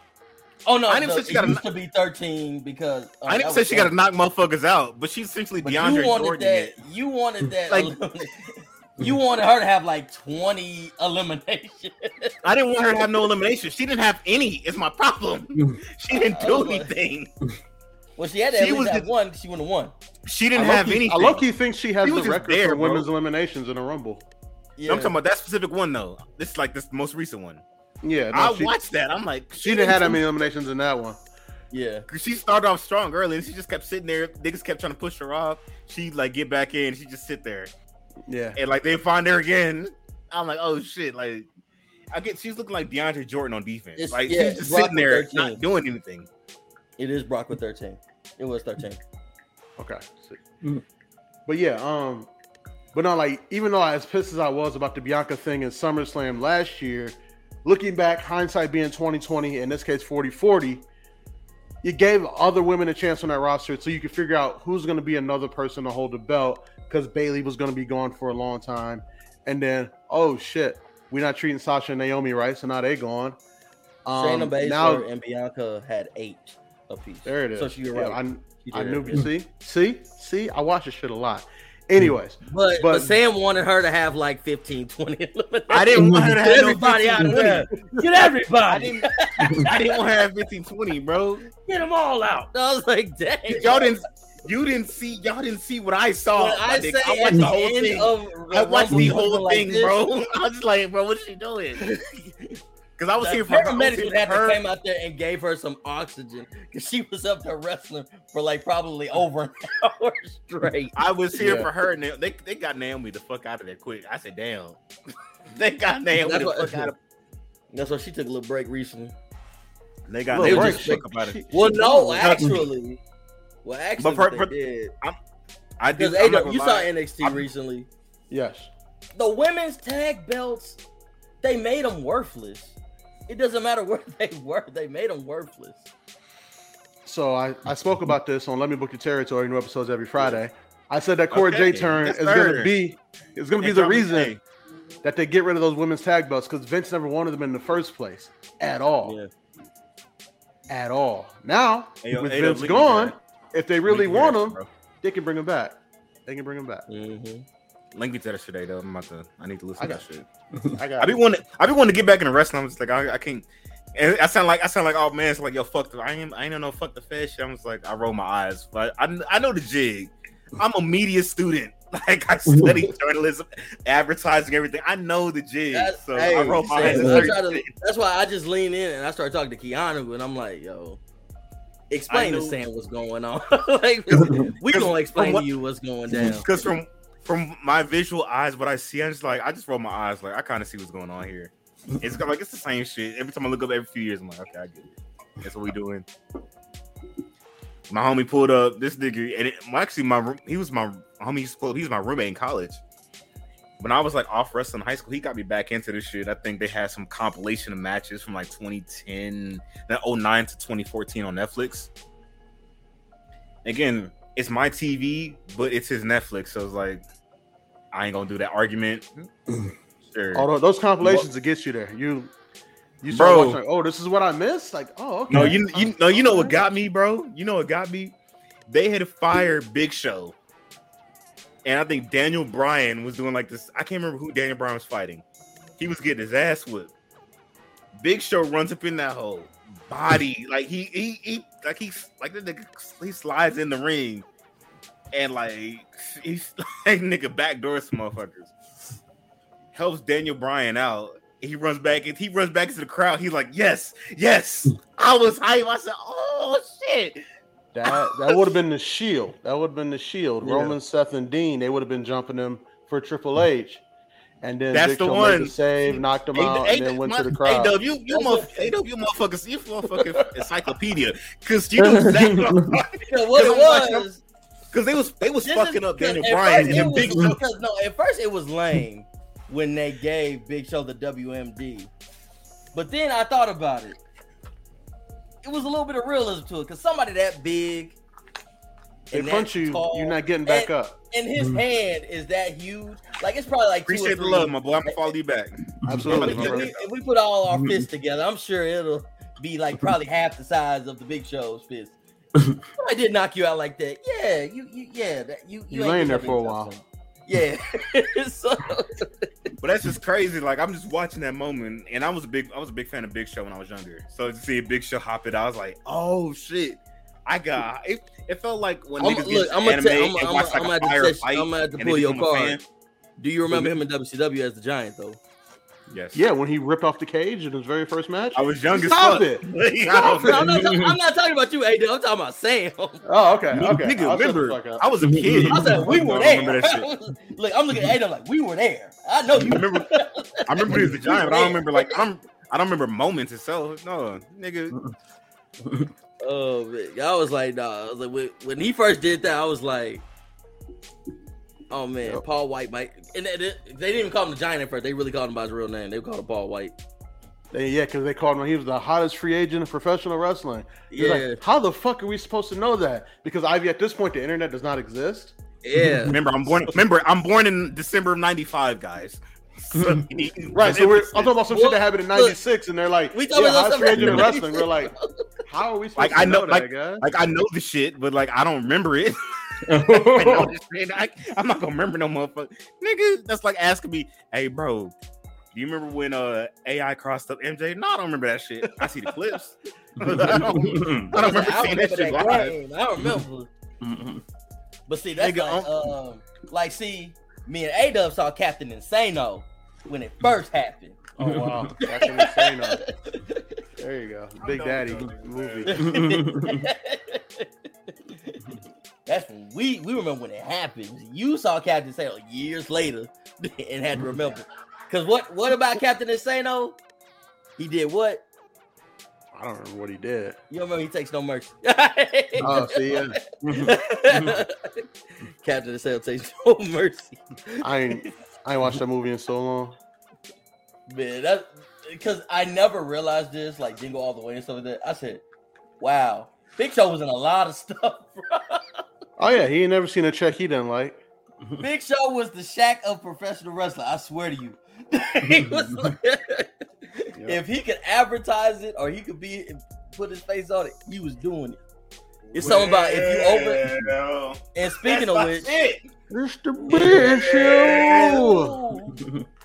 Oh no, I didn't the- say she got a used to be thirteen because uh, I didn't say she got to knock motherfuckers out, but she's essentially But DeAndre you wanted Jordan. that. it. You wanted that. Like- you wanted her to have like twenty eliminations. I didn't want her to have no elimination. She didn't have any. It's my problem. she didn't do anything. well, she had to She at least was have just- one. She wouldn't have won. She didn't have low-key- anything. I low key think she has She the record there, for bro. women's eliminations in a Rumble. Yeah. I'm talking about that specific one though. This is like this most recent one. Yeah, no, I she, watched that. I'm like, she didn't have that many eliminations in that one. yeah. She started off strong early, and she just kept sitting there. Niggas kept trying to push her off. She like get back in. She just sit there, Yeah. and like they find her again. I'm like, oh shit! Like, I get she's looking like DeAndre Jordan on defense. It's- like yeah, she's just Brock sitting there 13. not doing anything. It is Brock with thirteen. It was thirteen. Okay. sick. Mm. But yeah, um, but not like even though I as pissed as I was about the Bianca thing in SummerSlam last year, looking back, hindsight being 2020, in this case 40-40, you gave other women a chance on that roster so you could figure out who's gonna be another person to hold the belt because Bayley was gonna be gone for a long time. And then, oh shit, we're not treating Sasha and Naomi right, so now they gone. Um, Shayna Baszler now and Bianca had eight apiece. there it is. So you're Yeah, right. I, She I knew. See, see, see. I watch this shit a lot. Anyways, But, but But- Sam wanted her to have like 15, 20. I didn't want her to Get have no everybody out of there. 20. Get I everybody. didn't. I didn't want her to have 15, 20, bro. Get them all out. I was like, dang. Y'all didn't. You didn't see. Y'all didn't see what I saw. I say I watched the the whole end thing. of I watched the whole like thing, this, bro. I was just like, bro, what's she doing? Because I was The here for her. I was paramedics would for have to came out there and gave her some oxygen because she was up there wrestling for like probably over an hour straight. I was here Yeah. for her, and they, they they got Naomi the fuck out of there quick. I said, damn. they got Naomi That's the what- fuck out of. That's why she took a little break recently. They got Little Naomi break. the fuck up out of. She- Well, she- no, actually, well, actually, But per- per- they did I do. because I'm not you gonna saw. NXT I'm- recently. Yes. The women's tag belts, they made them worthless. It doesn't matter where they were; they made them worthless. So I, I spoke about this on Let Me Book Your Territory, new episodes every Friday. I said that Cora Okay, J turn yes, is going to be is going to be the drop me- reason that they get rid of those women's tag belts because Vince never wanted them in the first place at all. Yeah. At all. Now Hey, with hey, Vince look gone, if they really want them, bro. they can bring them back. They can bring them back. Mm-hmm. Link me to that shit, though. I'm about to. I need to listen I to that shit. I got. I be wanting. I be wanting to get back into wrestling. I'm just like, I, I can't. And I sound like I sound like oh man, it's like yo fuck the I ain't I ain't know fuck the fed shit. I'm just like I roll my eyes, but I I know the jig. I'm a media student. Like I study journalism, advertising, everything. I know the jig, That- so hey, I roll my eyes. Sam, at I certain try to- that's why I just lean in and I start talking to Keanu, and I'm like, "Yo, explain I to Sam what's going on. like, we gonna explain what- to you what's going down." Because from from my visual eyes, what I see, I'm just like I just roll my eyes. Like I kind of see what's going on here. It's like it's the same shit. Every time I look up, every few years, I'm like, okay, I get it. That's what we doing. My homie pulled up this nigga, and it, actually, my he was my homie. He was, he was my roommate in college. When I was like off wrestling in high school, he got me back into this shit. I think they had some compilation of matches from like 2010, that 09 to 2014 on Netflix. Again, it's my TV, but it's his Netflix, so it's like I ain't gonna do that argument. Sure. Oh, Although those compilations will get you there. You You started Bro. watching, like, oh, this is what I missed. Like, oh, okay. No, you you no, you know what got me, bro? You know what got me? They had fired Big Show. And I think Daniel Bryan was doing like this. I can't remember who Daniel Bryan was fighting. He was getting his ass whipped. Big Show runs up in that hole. Body. Like he he, he like he's like the nigga he slides in the ring and like he's like nigga backdoor some motherfuckers. Helps Daniel Bryan out. He runs back and he runs back into the crowd. He's like, yes, yes. I was hype. I said, oh shit. That that would have been the shield. That would have been the shield. Yeah. Roman, Seth, and Dean. They would have been jumping him for Triple H, and then That's Big the Show made one. the save, knocked him Hey, out, hey, and then went my- to the crowd. AW, you you motherf- hey, Dub, you motherfuckers, you motherfucking encyclopedia, because you know exactly Yeah, what it was. Because they was they was This fucking is- up Daniel Bryan and it was- Big Show. because- no, at first it was lame when they gave Big Show the WMD, but then I thought about it. It was a little bit of realism to it because somebody that big, They and punch that you, tall, you're not getting back and, up. And his mm-hmm. hand is that huge. Like it's probably like two or Appreciate the love, my boy. I'm gonna follow you back. Absolutely, If my we, if we put all our mm-hmm. fists together, I'm sure it'll be like probably half the size of the Big Show's fist. I did knock you out like that. Yeah, you, you yeah, that you You ain't laying there for a while. touchdown. Yeah. so, But that's just crazy. Like I'm just watching that moment, and I was a big I was a big fan of Big Show when I was younger. So to see a Big Show hop it, I was like, oh shit. I got it. It felt like when I'm, niggas look, get I'm into gonna anime tell, I'm, and I'm, watch I'm, like gonna a fire test- fight. I'm gonna have to pull your become card. Do you remember him in WCW as the Giant though? Yes. Yeah, when he ripped off the cage in his very first match. I was young as Stop fuck. it. Stop it. I'm, not, talking- I'm not talking about you, AD. I'm talking about Sam. Oh, okay, okay. Nigga, I'll shut the remember. I was a kid. I said we were there. remember that shit. Look, I'm looking at AD like we were there. I know you. I remember, I remember he was the giant, but I don't remember like I don't, I don't remember moments itself. No, nigga. Oh, man. I was like, nah. I was like, when, when he first did that, I was like, oh man, Paul White might. And they, they didn't even call him the Giant at first. They really called him by his real name. They called him Paul White. They- yeah, because they called him. He was the hottest free agent in professional wrestling. He's like, Yeah. How the fuck are we supposed to know that? Because Ivy, at this point, the internet does not exist. Yeah. Remember, I'm born. Remember, I'm born in December of '95, guys. So, Right. So we're, I'm talking about some shit that happened in '96, and they're like, We "Yeah, talking about hottest free something agent in that wrestling." We're like, "How are we supposed like to I know, that, like, guys?" like I know the shit, but like I don't remember it. I know this shit. I, am not gonna remember no motherfucker, nigga. That's like asking me, "Hey, bro, do you remember when uh AI crossed up MJ?" No, I don't remember that shit. I see the clips. I don't, I don't remember I seeing remember that shit that live. game. I remember. But see, that's Nigga, like, um, like, see, me and A Dub saw Captain Insano when it first happened. Oh wow, that's insane. There you go, Big Daddy movie. That's when we we remember when it happened. You saw Captain Insano years later and had to remember. Cause what what about Captain Insano? He did what? I don't remember what he did. You remember he takes no mercy. Oh, see, yeah. Captain Insano takes no mercy. I ain't, I ain't watched that movie in so long. Man, that because I never realized this, like Jingle All the Way and stuff like that. I said, "Wow, Big Show was in a lot of stuff." bro. Oh yeah, he ain't never seen a check he didn't like. Big Show was the Shaq of professional wrestling. I swear to you. He was like- If he could advertise it or he could be put his face on it, he was doing it. It's something about if you open. And speaking that's of my which, shit. It's the big show.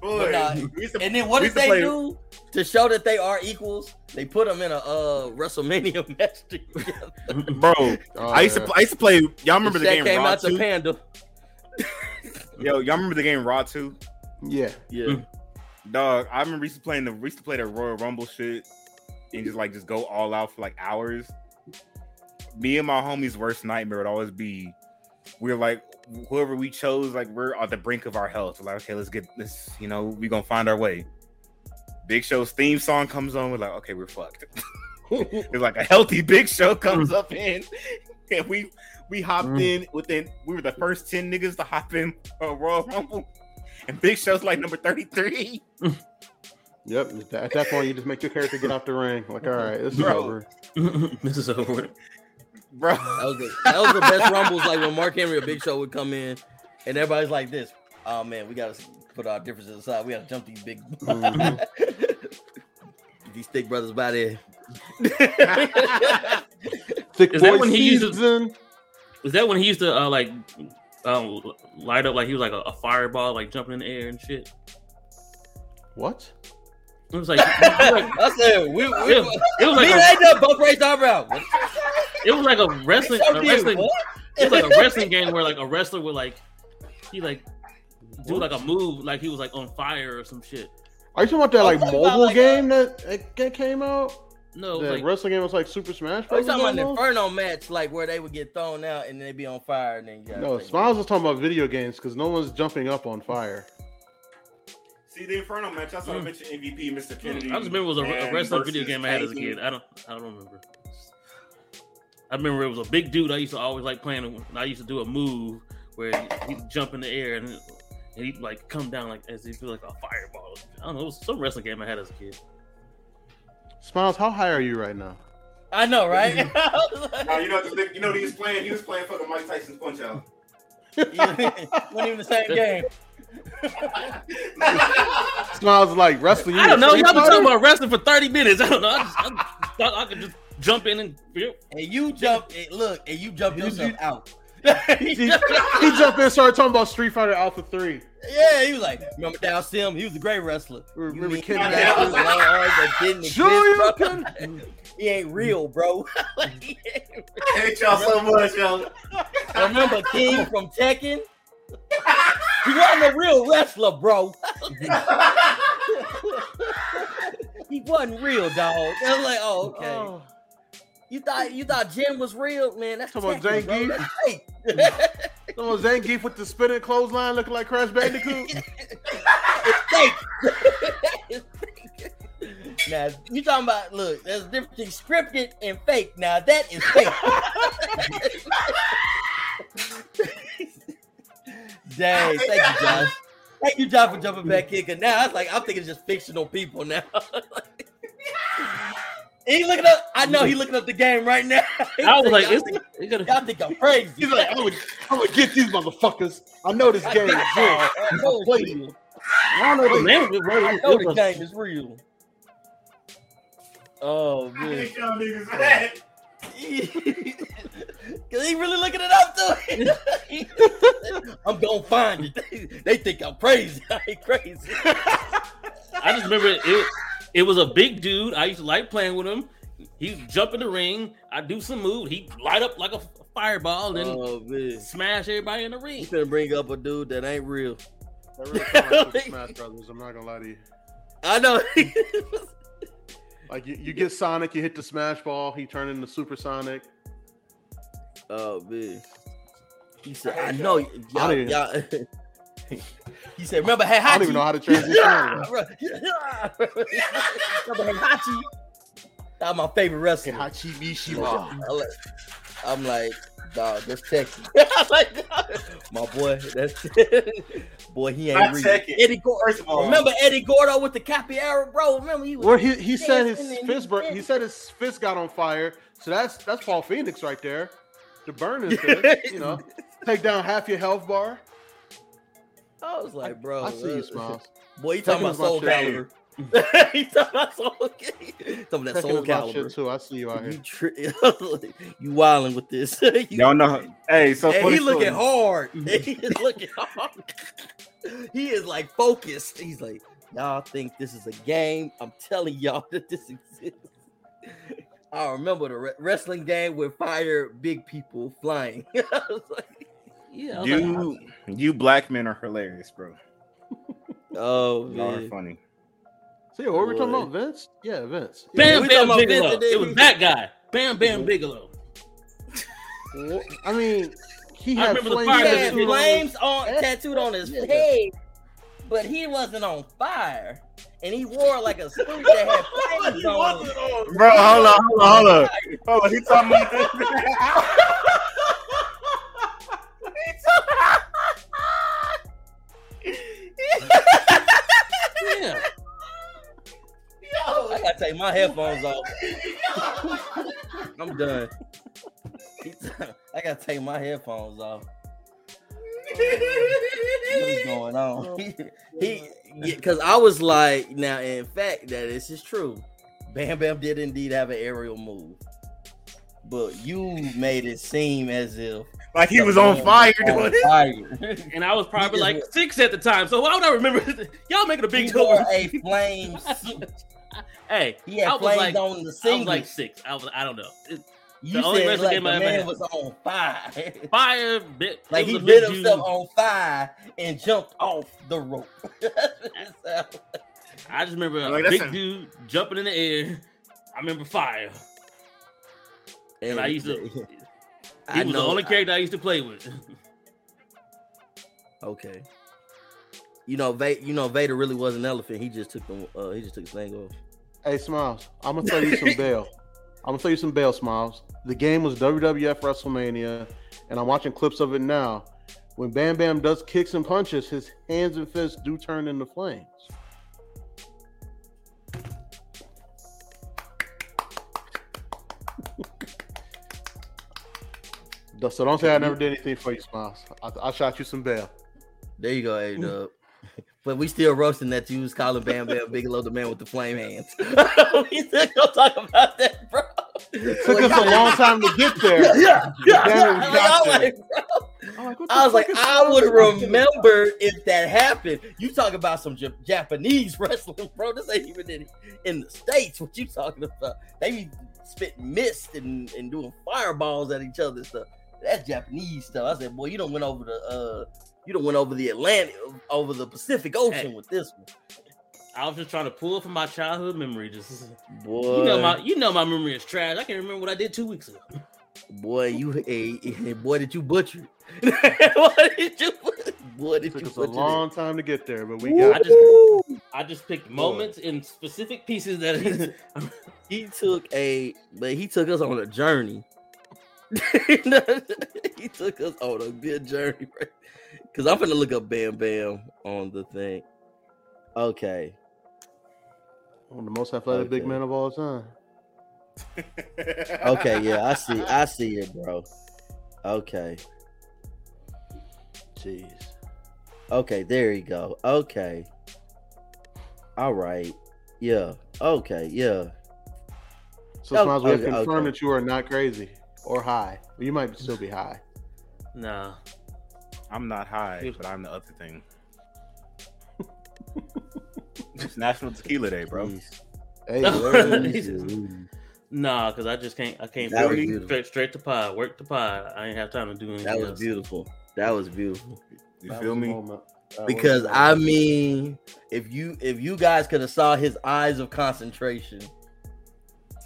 Boy, But nah, to- and then what did they play- do to show that they are equals? They put them in a uh, WrestleMania match together. bro? Oh, I used to, yeah. pl- I used to play. Y'all remember the Shaq game came Raw out to 2? Panda. Yo, y'all remember the game Raw 2? Yeah. Yeah. Dog, I remember we used to playing the we used to play the Royal Rumble shit and just like just go all out for like hours. Me and my homies' worst nightmare would always be we're like whoever we chose, like we're on the brink of our health. We're like, okay, let's get this, you know, we gonna find our way. Big Show's theme song comes on, we're like, okay, we're fucked. it's like a healthy Big Show comes up in, and we we hopped Mm. in within. We were the first ten niggas to hop in uh, Royal Rumble, and Big Show's like number thirty three. Yep. At that point, you just make your character get off the ring. Like, all right, this is Bro. over. this is over. Bro, That was the, that was the best rumbles. Like when Mark Henry or Big Show would come in, and everybody's like this. Oh man, we gotta put our differences aside. We gotta jump these big. Mhm. These thick brothers by there. Thick Is that boy when he used to- season. Was that when he used to uh, like um, light up like he was like a, a fireball, like jumping in the air and shit? What? It was like, it was like I said, we, we, it, was- it was like me a, and A-Dub both raised our eyebrow. It was like a wrestling, a wrestling what? it was like a wrestling game where like a wrestler would like he like do like a move like he was like on fire or some shit. Are you talking about that like I'm about, mobile like, game that, that that came out? No, the like wrestling game was like Super Smash Are you Bros. talking about an? Inferno match, like where they would get thrown out and then they be on fire and then you No, Smiles was talking about video games because no one's jumping up on fire. See the Inferno match. I saw I Mm. mentioned. MVP, Mr. Kennedy. I just remember it was a, a wrestling video game I had as a kid. I don't I don't remember. I remember it was a big dude I used to always like playing. and I used to do a move where he- he'd jump in the air and, and he'd like come down like as if he was like a fireball. I don't know. It was some wrestling game I had as a kid. Smiles, how high are you right now? I know, right? No, you know, the, you know, he was playing. He was playing for the Mike Tyson's Punch Out. Wasn't even the same game. Smiles like wrestling. I don't know. Y'all been talking about wrestling for thirty minutes. I don't know. I just I thought I could just jump in and And you jump, and look, and you jump yourself out. he, he jumped in and started talking about Street Fighter Alpha 3. Yeah, he was like, remember Dhalsim? He was a great wrestler. Remember You Ken mean long arms oh, that didn't exist, Sure you bro? He ain't real, bro. I hate y'all so much, yo. Remember King from Tekken? He wasn't a real wrestler, bro. he wasn't real, dog. I was like, oh, okay. Oh. You thought you thought Jin was real, man? That's Talking about Tekken, bro. Zangief? That's fake. No, Zangief with the spinning clothesline looking like Crash Bandicoot. fake. now you talking about look, there's a difference between scripted and fake. Now that is fake. Dang, thank you, Josh. Thank you, Josh, for jumping back in. Cause now it's like I'm thinking just fictional people now. He looking up. I know he looking up the game right now. I was like, y'all, it's, think, it gotta, y'all think I'm crazy. He's like, I'm gonna, I'm gonna get these motherfuckers. I know this I game is real. so. I know it's real. I don't know the name of bro. I know the game is real. Oh man. hate y'all niggas, man. Cause he really looking it up too. I'm gonna find it. They, they think I'm crazy. I ain't crazy. I just remember it, it. It was a big dude. I used to like playing with him. He jump in the ring. I do some move. He light up like a fireball and Oh smash everybody in the ring. You gonna bring up a dude that ain't real. That really sounds like Smash Brothers. I'm not gonna lie to you. I know. Like you, you get Sonic, you hit the Smash Ball, he turned into Super Sonic. oh man. He said, I know y'all. I don't y'all he said, remember Hachi? I don't even know how to transition out of remember Hachi? That was my favorite wrestler. Hachi Mishima. I'm like, I'm dog, that's Texas. I'm like, my boy, that's boy, he ain't Not real. Eddie Gordo. First of all, Remember Eddie Gordo with the Capoeira, bro? Remember he was Well, he, he said his fist bur- he said his fist got on fire. So that's that's Paul Phoenix right there. The burn is fist, you know. Take down half your health bar. I was like, bro, I see you, Smiles. Boy, he talking Tekken's about Soul my shit. Calibur. he talking about Soul Talking about that Soul is Calibur. too. I see you out here. You, here. tri- you wilding with this. You- Y'all know. Hey, so and funny he looking story. hard. he is looking hard. he is like focused. He's like, y'all think this is a game? I'm telling y'all that this exists. I remember the re- wrestling game with fire big people flying. I was like, Yeah, I like, You, you black men are hilarious, bro. oh Y'all are funny. So yeah, what were we talking about? Vince? Yeah, Vince. Bam we Bam Bigelow. Vince It was that guy. Bam Bam mm-hmm. Bigelow. I mean, he I had remember the flames fire He had was- flames on tattooed on his Yeah. head, but he wasn't on fire. And he wore like a suit that had flames on. it. Bro, hold on, hold on, hold on. Hold on, he talking about this. Gotta take my headphones off. I'm done. I gotta take my headphones off. What is going on? Oh, he, because I was like, now in fact, that this is true. Bam Bam did indeed have an aerial move, but you made it seem as if Like he was on fire was doing on it. fire. And I was probably like six at the time. So why would I remember? Y'all making a big deal. wore a flame suit. Hey, He had I was flames like, on the I was like six. I was. I don't know. It- you the only said wrestling like game the I ever man had. was on fire. Fire, bit. like he lit himself dude. on fire and jumped off the rope. I just remember a Like, big that's a- dude jumping in the air. I remember fire. And I used to. He I was the only character I used to play with. Okay. You know, Va- you know, Vader really was an elephant. He just took the uh, he just took his thing off. Hey, Smiles, I'm gonna tell you some bail. I'm gonna tell you some bail, Smiles. The game was WWF WrestleMania, and I'm watching clips of it now. When Bam Bam does kicks and punches, his hands and fists do turn into flames. So don't say I never did anything for you, Smiles. I, I shot you some bail. There you go, A Dub. But we still roasting that you was calling Bam Bam Bigelow the man with the flame hands. we still gonna talk about that, bro. Took us a long time to get there. Yeah, yeah, Damn it, yeah. we got I'm like, bro, I was like, I would remember if that happened. You talk about some Jap- Japanese wrestling, bro? This ain't even in, in the states. What you talking about? They be spitting mist and, and doing fireballs at each other and stuff. That's Japanese stuff. I said, boy, you don't went over the uh, you don't went over the Atlantic, over the Pacific Ocean Hey. with this one, I was just trying to pull from my childhood memory. Just boy. you know my you know my memory is trash. I can't remember what I did two weeks ago. boy, you, hey, hey, boy, did you butcher it? boy, did you, boy, did Took you us a butcher it? long time to get there, but we I got it. just I just picked moments in specific pieces that he took a but he took us on a journey. he took us on a good journey, Because I'm gonna look up Bam Bam on the thing. Okay. One of the most athletic big man of all time. Okay, yeah, I see. I see it, bro. Okay. Jeez. Okay, there you go. Okay. All right. Yeah. Okay. Yeah. So Oh, Smiles, we have okay, confirmed okay. that you are not crazy or high. Well, you might still be high. nah. I'm not high, but I'm the other thing. it's National Tequila Day, bro. Jeez. Hey, Jeez. Nah, because I just can't. I can't. That was beautiful. straight straight to pod. Work to pod. I ain't have time to do anything. That was else. beautiful. That was beautiful. You That feel me? moment. That was a Because. I mean, if you if you guys could have saw his eyes of concentration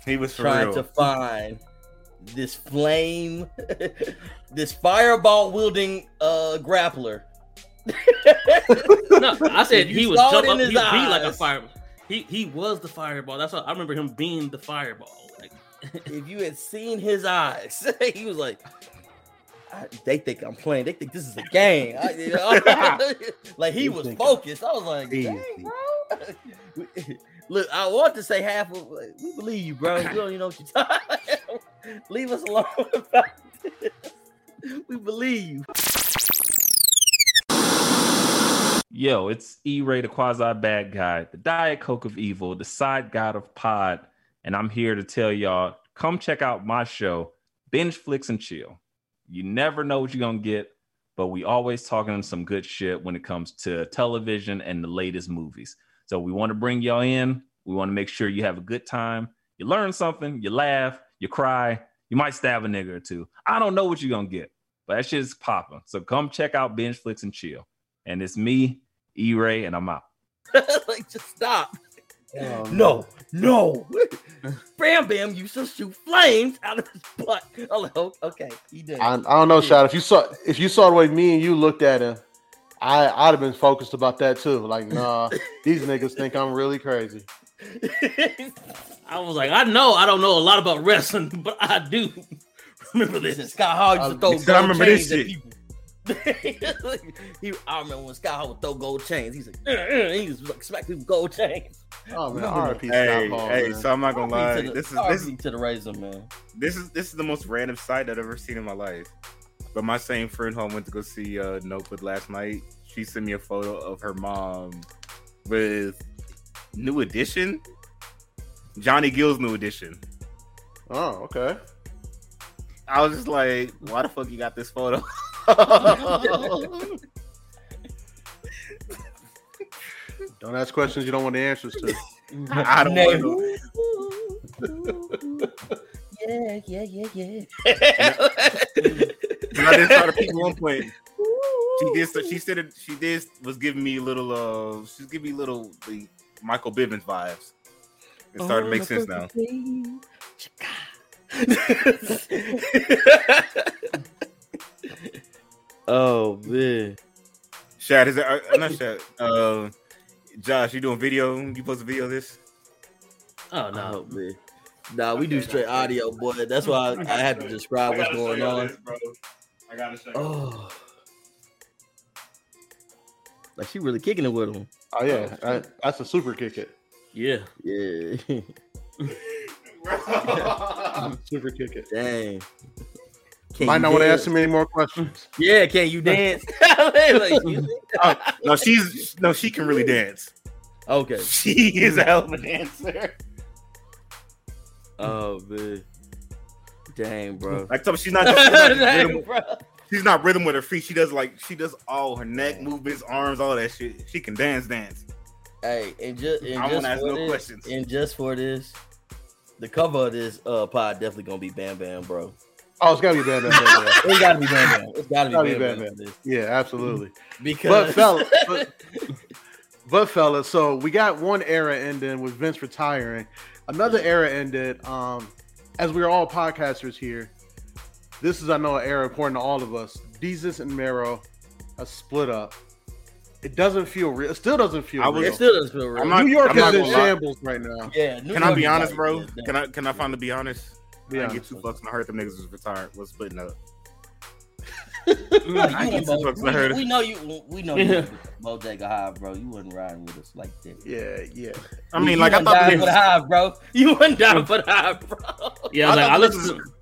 He was trying real. to find this flame, this fireball wielding uh grappler. No, I said he was jump up. his He would be like a eyes. fire. He he was the fireball. That's what I remember him being the fireball. Like if you had seen his eyes, he was like, I- "They think I'm playing. They think this is a game." I- you know? like he He was focused. I was like, "Dang, bro." Look, I want to say half of like, we believe you, bro. You don't even know what you're talking. Leave us alone about this. We believe you. Yo, it's E-Ray, the quasi bad guy, the Diet Coke of evil, the side god of pod, and I'm here to tell y'all, come check out my show, Binge Flicks and Chill. You never know what you're gonna get, but we always talking some good shit when it comes to television and the latest movies. So we want to bring y'all in. We want to make sure you have a good time. You learn something, you laugh, you cry, you might stab a nigga or two. I don't know what you're gonna get, but that shit is popping. So come check out Binge Flicks and Chill. And it's me, E Ray, and I'm out. like, just stop. Um, No, no. Bam Bam used to shoot flames out of his butt. I'm like, "Oh, okay, he did. I, I don't know, Shad. If you saw if you saw the way me and you looked at him, I I'd have been focused about that too. Like, nah, these niggas think I'm really crazy. I was like, I know I don't know a lot about wrestling, but I do remember Listen, this. Scott Hall used to throw He said, I gold remember this chains at shit. people. he, I remember when Scott Hall would throw gold chains. He's like, "Uh, uh," he was like smack people with gold chains. Oh man, Remember R.I.P. Hey, Scott Hall, hey, man. so I'm not gonna lie. RIP to the- This is this is to the razor, man. this is this is the most random sight I've ever seen in my life. But my same friend home went to go see uh Notebook last night. She sent me a photo of her mom with New Edition. Johnny Gill's new edition. Oh, okay. I was just like, why the fuck you got this photo? Don't ask questions you don't want the answers to. I don't Name- know. Yeah, yeah, yeah, yeah. When I did start to peek one point, she did. So she said it, she did was giving me a little. uh She's giving me little the Michael Bivins vibes. It started to make sense now. oh man. Shad is that? Uh, not Shad. Uh, Josh, you doing video? You post a video of this? Oh no. Oh, man. Nah, we do straight audio, boy. That's why I, I had to describe what's going on. I gotta show Oh. Like she really kicking it with him. Oh yeah, I, that's a super kick it. Yeah. Yeah. super kick it. Dang. Can Might you not want to ask him any more questions. Yeah, can you dance? Like, you- Oh, no, she's no, she can really dance. okay. She is a hell of a dancer. Oh man. Dang, bro. Like, so she's not. Just, she's, not Dang, rhythm, bro. she's not rhythm with her feet. She does like she does all her neck movements, arms, all that shit. She can dance, dance. Hey, and just and I just wanna ask for no this, questions. and just for this, the cover of this uh pod definitely gonna be Bam Bam, bro. Oh, it's gotta be Bam Bam. Bam, Bam. It gotta be Bam Bam. It's gotta be Gotta Bam, be Bam. Bam for this. Yeah, absolutely. Because But fella, but, but fella, so we got one era ending with Vince retiring. Another era ended. Um, as we're all podcasters here, this is I know an era important to all of us. Desus and Mero are split up. It doesn't feel real. It still doesn't feel I was- real. it still doesn't feel real. Not- New York I'm is in gonna lie. shambles right now. yeah, New Can I be honest, bro? Can I can I finally be honest? Be I honest. get two fucks and I heard them niggas was retired, was splitting up. Heard. we, we know you. We know you. Bodega Hive, bro. You wasn't riding with us like that. Yeah, yeah. I mean, You like I thought dying the for the niggas, hive, bro. You wasn't down for the hive, bro. Yeah, I, was I like, I thought listened. this To,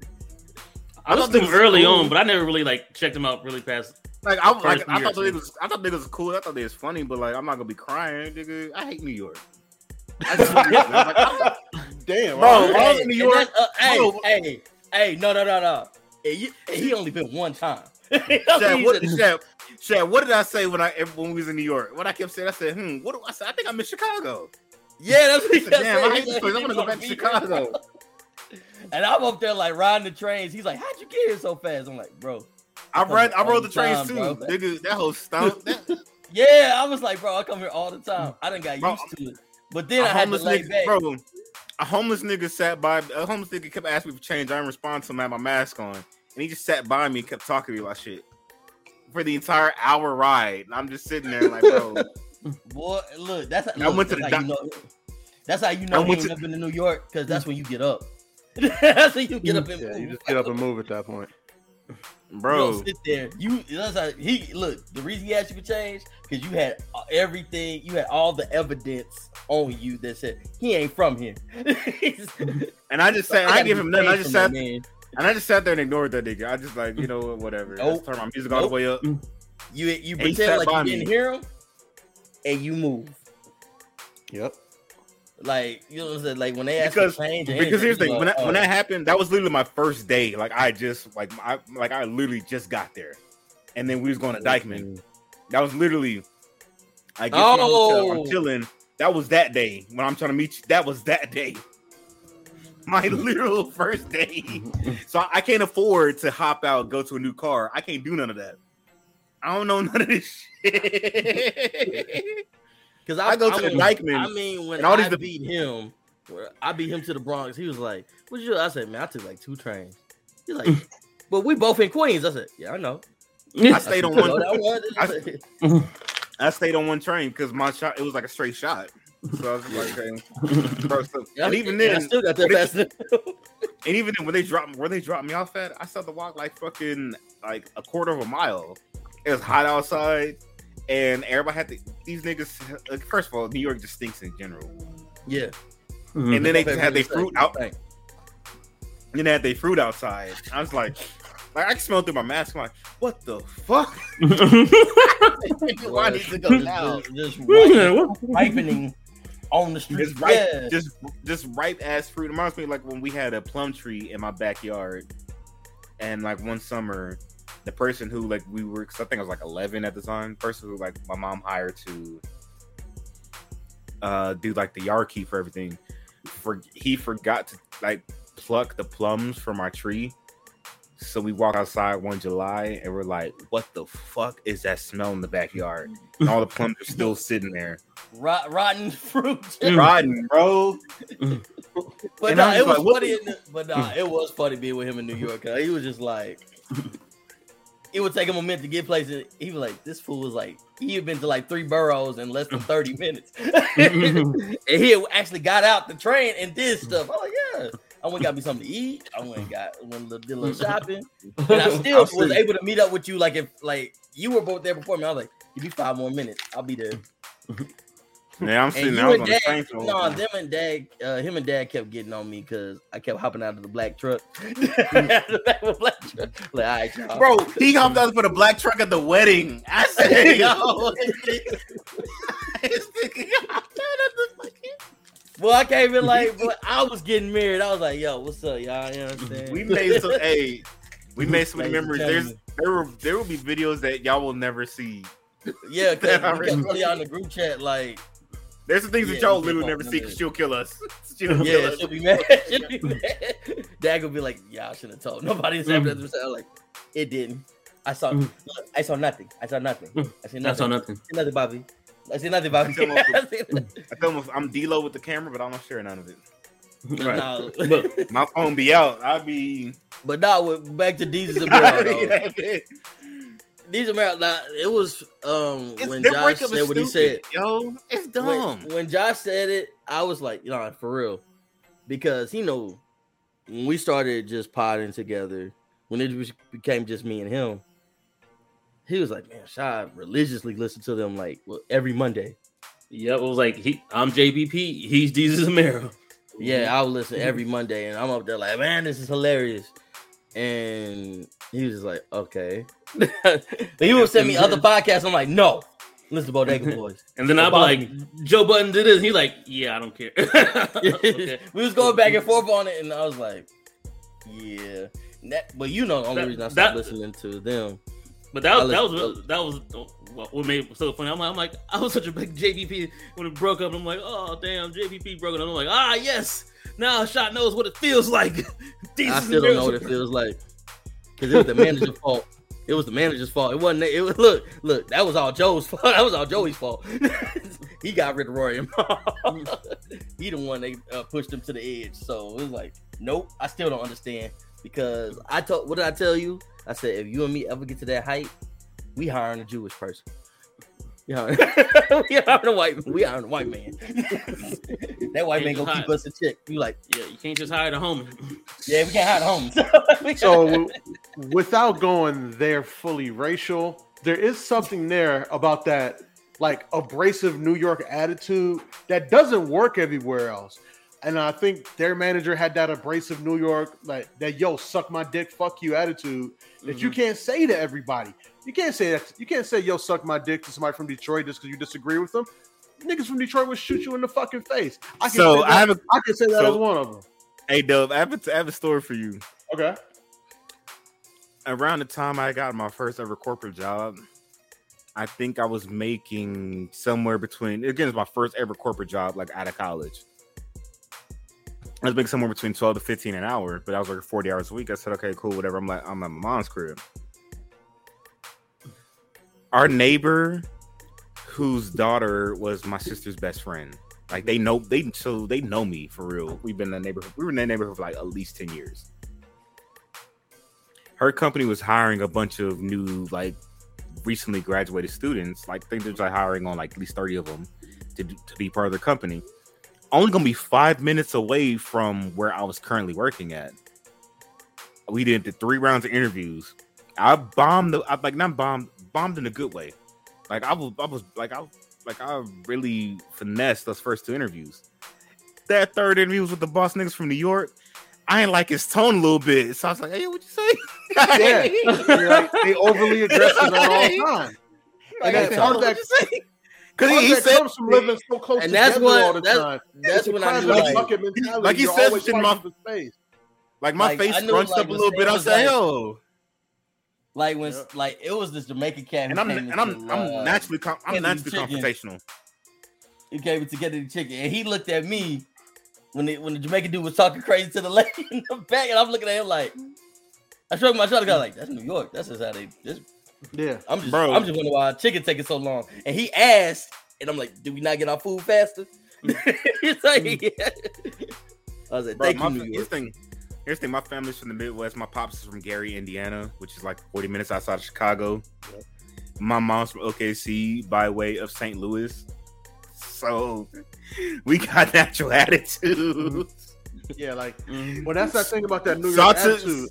I I thought listened to this him was early cool. on, but I never really like checked him out really past. like I like I thought they year, niggas, I thought niggas was cool. I thought they was funny, but like I'm not gonna be crying, nigga. I hate New York. I just, I was like, Damn, Bro, all right. I was in New York. uh, hey, Bro. hey, hey, no, no, no, no. Hey, he only been one time. Shad, what, Shad, Shad, what did I say when I when we was in New York? What I kept saying, I said, "Hmm, what do I say? I think I'm in Chicago." yeah, that's what he kept Damn, I hate this place. I'm gonna go back to Chicago. And I'm up there like riding the trains. He's like, "How'd you get here so fast?" I'm like, "Bro, I rode, I rode the the trains too, bro. nigga. That whole. That, yeah." I was like, "Bro, I come here all the time. I done got Bro, used to it." But then I had to homeless lay nigga, back. bro. A homeless nigga sat by. A homeless nigga kept asking me for change. I didn't respond to him. I had my mask on, and he just sat by me and kept talking to me about shit for the entire hour ride. And I'm just sitting there like, bro. Boy, look, that's how, I look, went to that's the how you know. That's how you know I he went to- never been to New York because that's when you get up. that's when you get up and Yeah, you move. just get up and move at that point. You Bro, don't sit there. You that's how he look. The reason he asked you for change because you had everything. You had all the evidence on you that said he ain't from here. and I just sat. I gotta didn't give him nothing. I just from that sat man. And I just sat there and ignored that nigga. I just like, you know whatever. Nope. Turn my music all the way up. You you And he pretend like by you didn't hear him, and you move. Yep. Like you know what I'm saying. Like when they ask Because for change, or because here's the anything, thing. When you that, like, when oh. that happened, that was literally my first day. Like I just like I like I literally just got there, and then we was going to Dyckman. That was literally. I get to my hotel, Oh. I'm chilling. That was that day when I'm trying to meet you. That was that day. My literal first day. so I can't afford to hop out, go to a new car. I can't do none of that. I don't know none of this shit. Because I go to the mean, Dyckman, I mean, when and all I these- beat him, where I beat him to the Bronx. He was like, "What you?" do?" I said, "Man, I took like two trains." He's like, "But we both in Queens." I said, "Yeah, I know." I stayed on one. know that one?" I stayed on one train because my shot it was like a straight shot. So I was like, okay. Bro, so- and even and then, I still got that when they- fast. and even then, when they dropped where they dropped me off at, I still had to walk like fucking like a quarter of a mile. It was hot outside, and everybody had to. These niggas. Like, first of all, New York just stinks in general. yeah, mm-hmm. And then they just had their fruit out. stank. Then they had their fruit outside. I was like, like I can smell through my mask. I'm like, what the fuck? Why need to go Just- now? Just, just ripe- ripening. On the street. Just ripe, Yeah. just just ripe ass fruit. It reminds me like when we had a plum tree in my backyard, and like one summer, the person who like we were, cause I think I was like eleven at the time. Person who like my mom hired to uh do like the yard key for everything. For he forgot to like pluck the plums from our tree. So we walk outside one July and we're like, "What the fuck is that smell in the backyard?" And all the plums are still sitting there, Rot, rotten fruit. Mm. rotten, bro. Mm. But nah, it was was like, funny. the- In the, but nah, mm. it was funny being with him in New York. He was just like, it would take him a minute to get places. He was like, this fool was like, he had been to like three boroughs in less than thirty minutes, mm-hmm. and he actually got out the train and did stuff. I was like, yeah. I went and got me something to eat. I went and got went and did a little shopping, and I still I'll was see. able to meet up with you. Like if like you were both there before me, I was like, give me five more minutes, I'll be there. Yeah, I'm sitting you there. I was on the dad, train for the no, time. them and dad, uh, him and dad kept getting on me because I kept hopping out of the black truck. the back of the black truck. Like, all right, y'all. Bro, he hopped out for the black truck at the wedding. I said, yo. Well, I came in like, but I was getting married. I was like, yo, what's up, y'all? You know what I'm saying? we made some hey, we made some memories. There's there were there will be videos that y'all will never see. yeah, because I we kept really- y'all in the group chat, like, There's some things that y'all literally never see because she'll kill us. She'll kill yeah, us. she'll be mad. She'll be mad. Dad would be like, yeah, I should have told nobody. Mm. Like, it didn't. I saw, look, I saw nothing. I saw nothing. I see nothing. I saw nothing. I see nothing, Bobby. I see nothing. I tell I. I tell them I'm D-Lo with the camera, but I don't share none of it. No. But My phone be out. I'll be. But now with back to Desus and though. These and it was um It's- when Josh said what he said. Yo, it's dumb. When, when Josh said it, I was like, you know, for real, because he know when we started just potting together, when it became just me and him, he was like, man, Shy religiously listened to them like well, every Monday. yeah, it was like he, I'm JBP, he's Desus Amaro. Yeah, mm-hmm. I would listen every Monday, and I'm up there like, man, this is hilarious. And he was just like, okay. but he would send me other podcasts. I'm like, no, listen to Bodega Boys. And then I'd be like, Joe Budden did this. And he like, yeah, I don't care. Okay. we was going back and forth on it, and I was like, yeah. That, but you know, the only That- reason I that- stopped listening to them. But that was that was that was what made it so funny. I'm like, I'm like, I was such a big JBP when it broke up. I'm like, oh damn, JBP broke it up. I'm like, ah yes, now Shad knows what it feels like. I still don't know what it feels like because it was the manager's fault. It was the manager's fault. It wasn't. It was look, look. That was all Joe's fault. That was all Joey's fault. he got rid of and Mal. he the one they uh, pushed him to the edge. So it was like, nope. I still don't understand because I told. What did I tell you? I said if you and me ever get to that height, we hiring a Jewish person. We hiring, we hiring a white. We hiring a white man. that white man gonna keep us a chick. You like? Yeah, you can't just hire a homie. Yeah, we can't hire a home. So, w- without going there fully racial, there is something there about that like abrasive New York attitude that doesn't work everywhere else. And I think their manager had that abrasive New York, like that yo, suck my dick, fuck you attitude that you mm-hmm. can't say to everybody. You can't say that. You can't say yo, suck my dick to somebody from Detroit just because you disagree with them. Niggas from Detroit would shoot you in the fucking face. I can So say that, I have a- I can say that so- as one of them. Hey, Dub, I have, a, I have a story for you. Okay. Around the time I got my first ever corporate job, I think I was making somewhere between again, it's my first ever corporate job, like out of college. I was making somewhere between 12 to 15 an hour, but I was working 40 hours a week. I said, okay, cool, whatever. I'm like, I'm at my mom's crib. Our neighbor, whose daughter was my sister's best friend, like they know they so they know me for real. We've been in the neighborhood. We were in that neighborhood for like at least 10 years. Her company was hiring a bunch of new, like recently graduated students. Like I think they're like hiring on like at least 30 of them to, to be part of their company. Only gonna be five minutes away from where I was currently working at. We did the three rounds of interviews. I bombed the I like not bombed bombed in a good way. Like I was I was like I like I really finessed those first two interviews. That third interview was with the boss niggas from New York. I ain't like his tone a little bit. So I was like, hey, what you say? Yeah, You're like, they overly aggressive at all the time. Like, And that's I said, part of "What that. You say?" Because he, he that said comes from living so close And that's together what- all the that's- time. that's It's a when I crab knew, like- bucket mentality. like he You're said shit in my- face. like my Like, face I knew, scrunched like, up a when little bit. I was said, like- "Yo," Like when like it was this Jamaican cat. and I'm and I'm into, I'm uh, naturally com- I'm naturally confrontational. He came to get the chicken, and he looked at me when the, when the Jamaican dude was talking crazy to the lady in the back, and I'm looking at him like, I shrugged my shoulder, got like, "That's New York. That's just how they." This, Yeah. I'm just, Bro. I'm just wondering why chicken taking so long. And he asked, and I'm like, "Do we not get our food faster?" Mm. He's like, mm. yeah. I was like, Bro, "Thank my, you, New York." the thing. Here's the thing. My family's from the Midwest. My pops is from Gary, Indiana, which is like 40 minutes outside of Chicago. My mom's from OKC by way of St. Louis. So we got natural attitude. Mm-hmm. Yeah, like Mhm. well, that's that thing about that New York Salsa- attitude.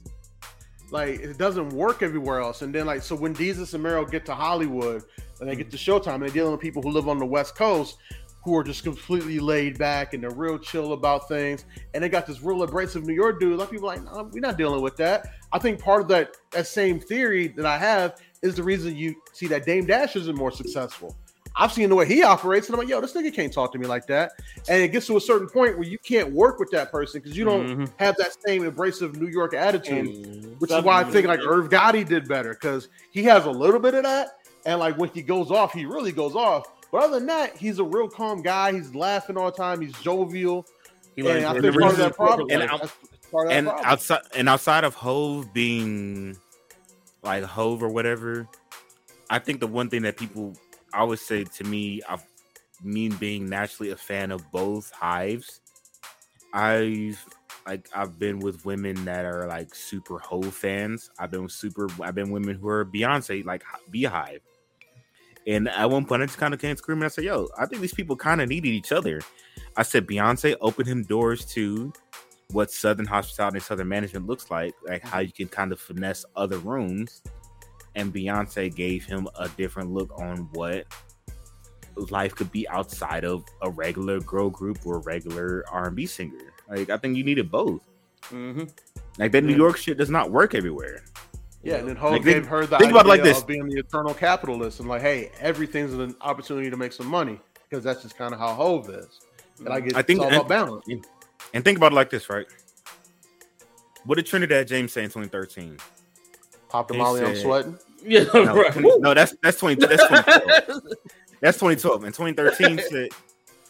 Like it doesn't work everywhere else, and then like so when Desus and Mero get to Hollywood and they get to Showtime, and they're dealing with people who live on the West Coast who are just completely laid back and they're real chill about things, and they got this real abrasive New York dude. A lot of people like, no, we're not dealing with that. I think part of that that same theory that I have is the reason you see that Dame Dash isn't more successful. I've seen the way he operates, and I'm like, yo, this nigga can't talk to me like that. And it gets to a certain point where you can't work with that person because you don't Mhm. have that same abrasive New York attitude. Mhm. Which is why I think like Irv Gotti did better because he has a little bit of that, and like when he goes off, he really goes off. But other than that, he's a real calm guy. He's laughing all the time. He's jovial. He and I think part of that problem. And that's out- part of that and problem. outside and outside of Hove being like Hove or whatever, I think the one thing that people I would say to me, I mean being naturally a fan of both hives. I've like I've been with women that are like super Hove fans. I've been with super I've been women who are Beyonce like Beehive. And at one point, I just kind of came screaming. I said, "Yo, I think these people kind of needed each other." I said, "Beyonce opened him doors to what Southern hospitality and Southern management looks like, like how you can kind of finesse other rooms." And Beyonce gave him a different look on what life could be outside of a regular girl group or a regular R and B singer. Like I think you needed both. Mhm. Like that New York shit does not work everywhere. yeah, and then Hove Like, gave her the think about like idea this. of being the eternal capitalist and like, hey, everything's an opportunity to make some money because that's just kind of how Hove is. And I get I think- it's all and- about balance. And think about it like this, right? What did Trinidad James say in 2013? Pop the He Molly, I'm sweating. Yeah, No, right. 20 no, that's that's 20 that's 2012. That's 2012. In 2013, said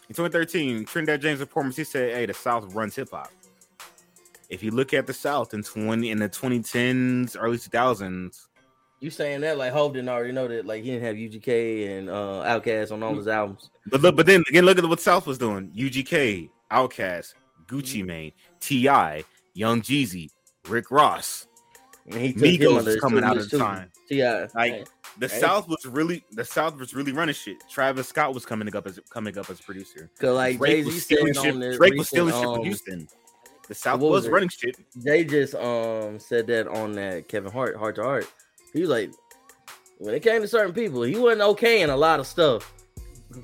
in 2013, Trinidad James performance, he said, "Hey, the South runs hip hop." If you look at the South in 20 in the 2010s, early 2000s, You saying that like Hove didn't already know that like he didn't have UGK and uh Outkast on all his albums. but look, but then again, look at what South was doing: UGK, Outkast, Gucci Mane, Ti, Young Jeezy, Rick Ross. And he took Migos him was under his coming out tutelage, at the too. time. T.I. Like the Hey. South was really the South was really running shit. Travis Scott was coming up as coming up as producer. Cause like Drake Jay was stealing shit. on the Drake was stealing shit um, from Houston. The South was, was running shit. Jay just um said that on that Kevin Hart Heart to Heart. He was like, when it came to certain people, he wasn't okay in a lot of stuff.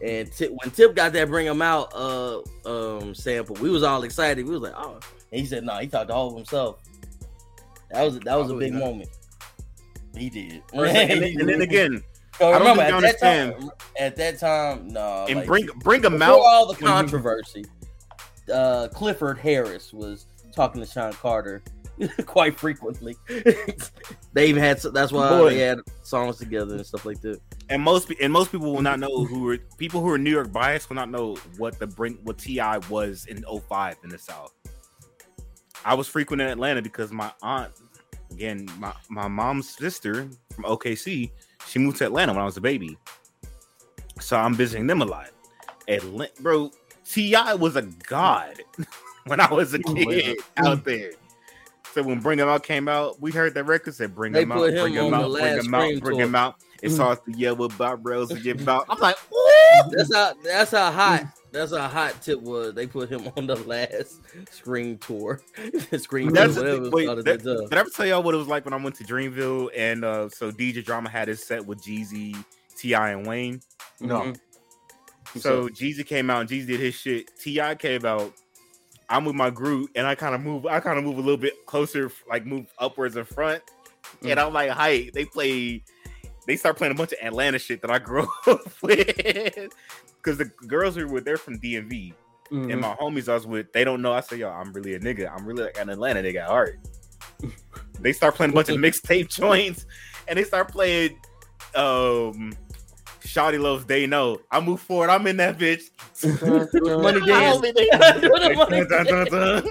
And Tip, when Tip got that bring him out uh um sample, we was all excited. We was like, oh, and he said, no, he talked to all of himself. That was that was a big moment. He did. and, then, and then again, So I don't remember, think you at that time, understand. at that time, no, And like, bring bring them before out all the when you- controversy. Uh, Clifford Harris was talking to Sean Carter quite frequently. they even had that's why Boy. they had songs together and stuff like that. and most and most people will not know who are people who are New York biased will not know what the bring what Ti was in 05 in the South. I was frequent in Atlanta because my aunt, again, my, my mom's sister from OKC, she moved to Atlanta when I was a baby. So I'm visiting them a lot. Atlanta, bro, Ti was a god when I was a oh, kid out there. So when Bring 'Em Out came out, we heard that record said Bring They 'Em Out, Bring 'Em on the Out, Bring last 'Em Out, Bring tour. 'Em Out. It's hard to yell with about rails and get about. I'm like, That's how that's how hot that's how hot Tip was. They put him on the last Scream tour, Scream tour, whatever wait, called that- that did I ever tell y'all what it was like when I went to Dreamville and uh so DJ Drama had his set with Jeezy, Ti, and Wayne? No. Mhm. So Jeezy came out and Jeezy did his shit. Ti came out. I'm with my group and I kind of move. I kind of move a little bit closer, like move upwards in front. Mm. And I'm like, height. They play they start playing a bunch of Atlanta shit that I grew up with. Because the girls who were there from DMV Mhm. and my homies I was with, they don't know. I say, yo, I'm really a nigga. I'm really like an Atlanta nigga at heart. they start playing a bunch of mixtape joints and they start playing um Shawty Lo's They Know. I move forward, I'm in that bitch. money dance.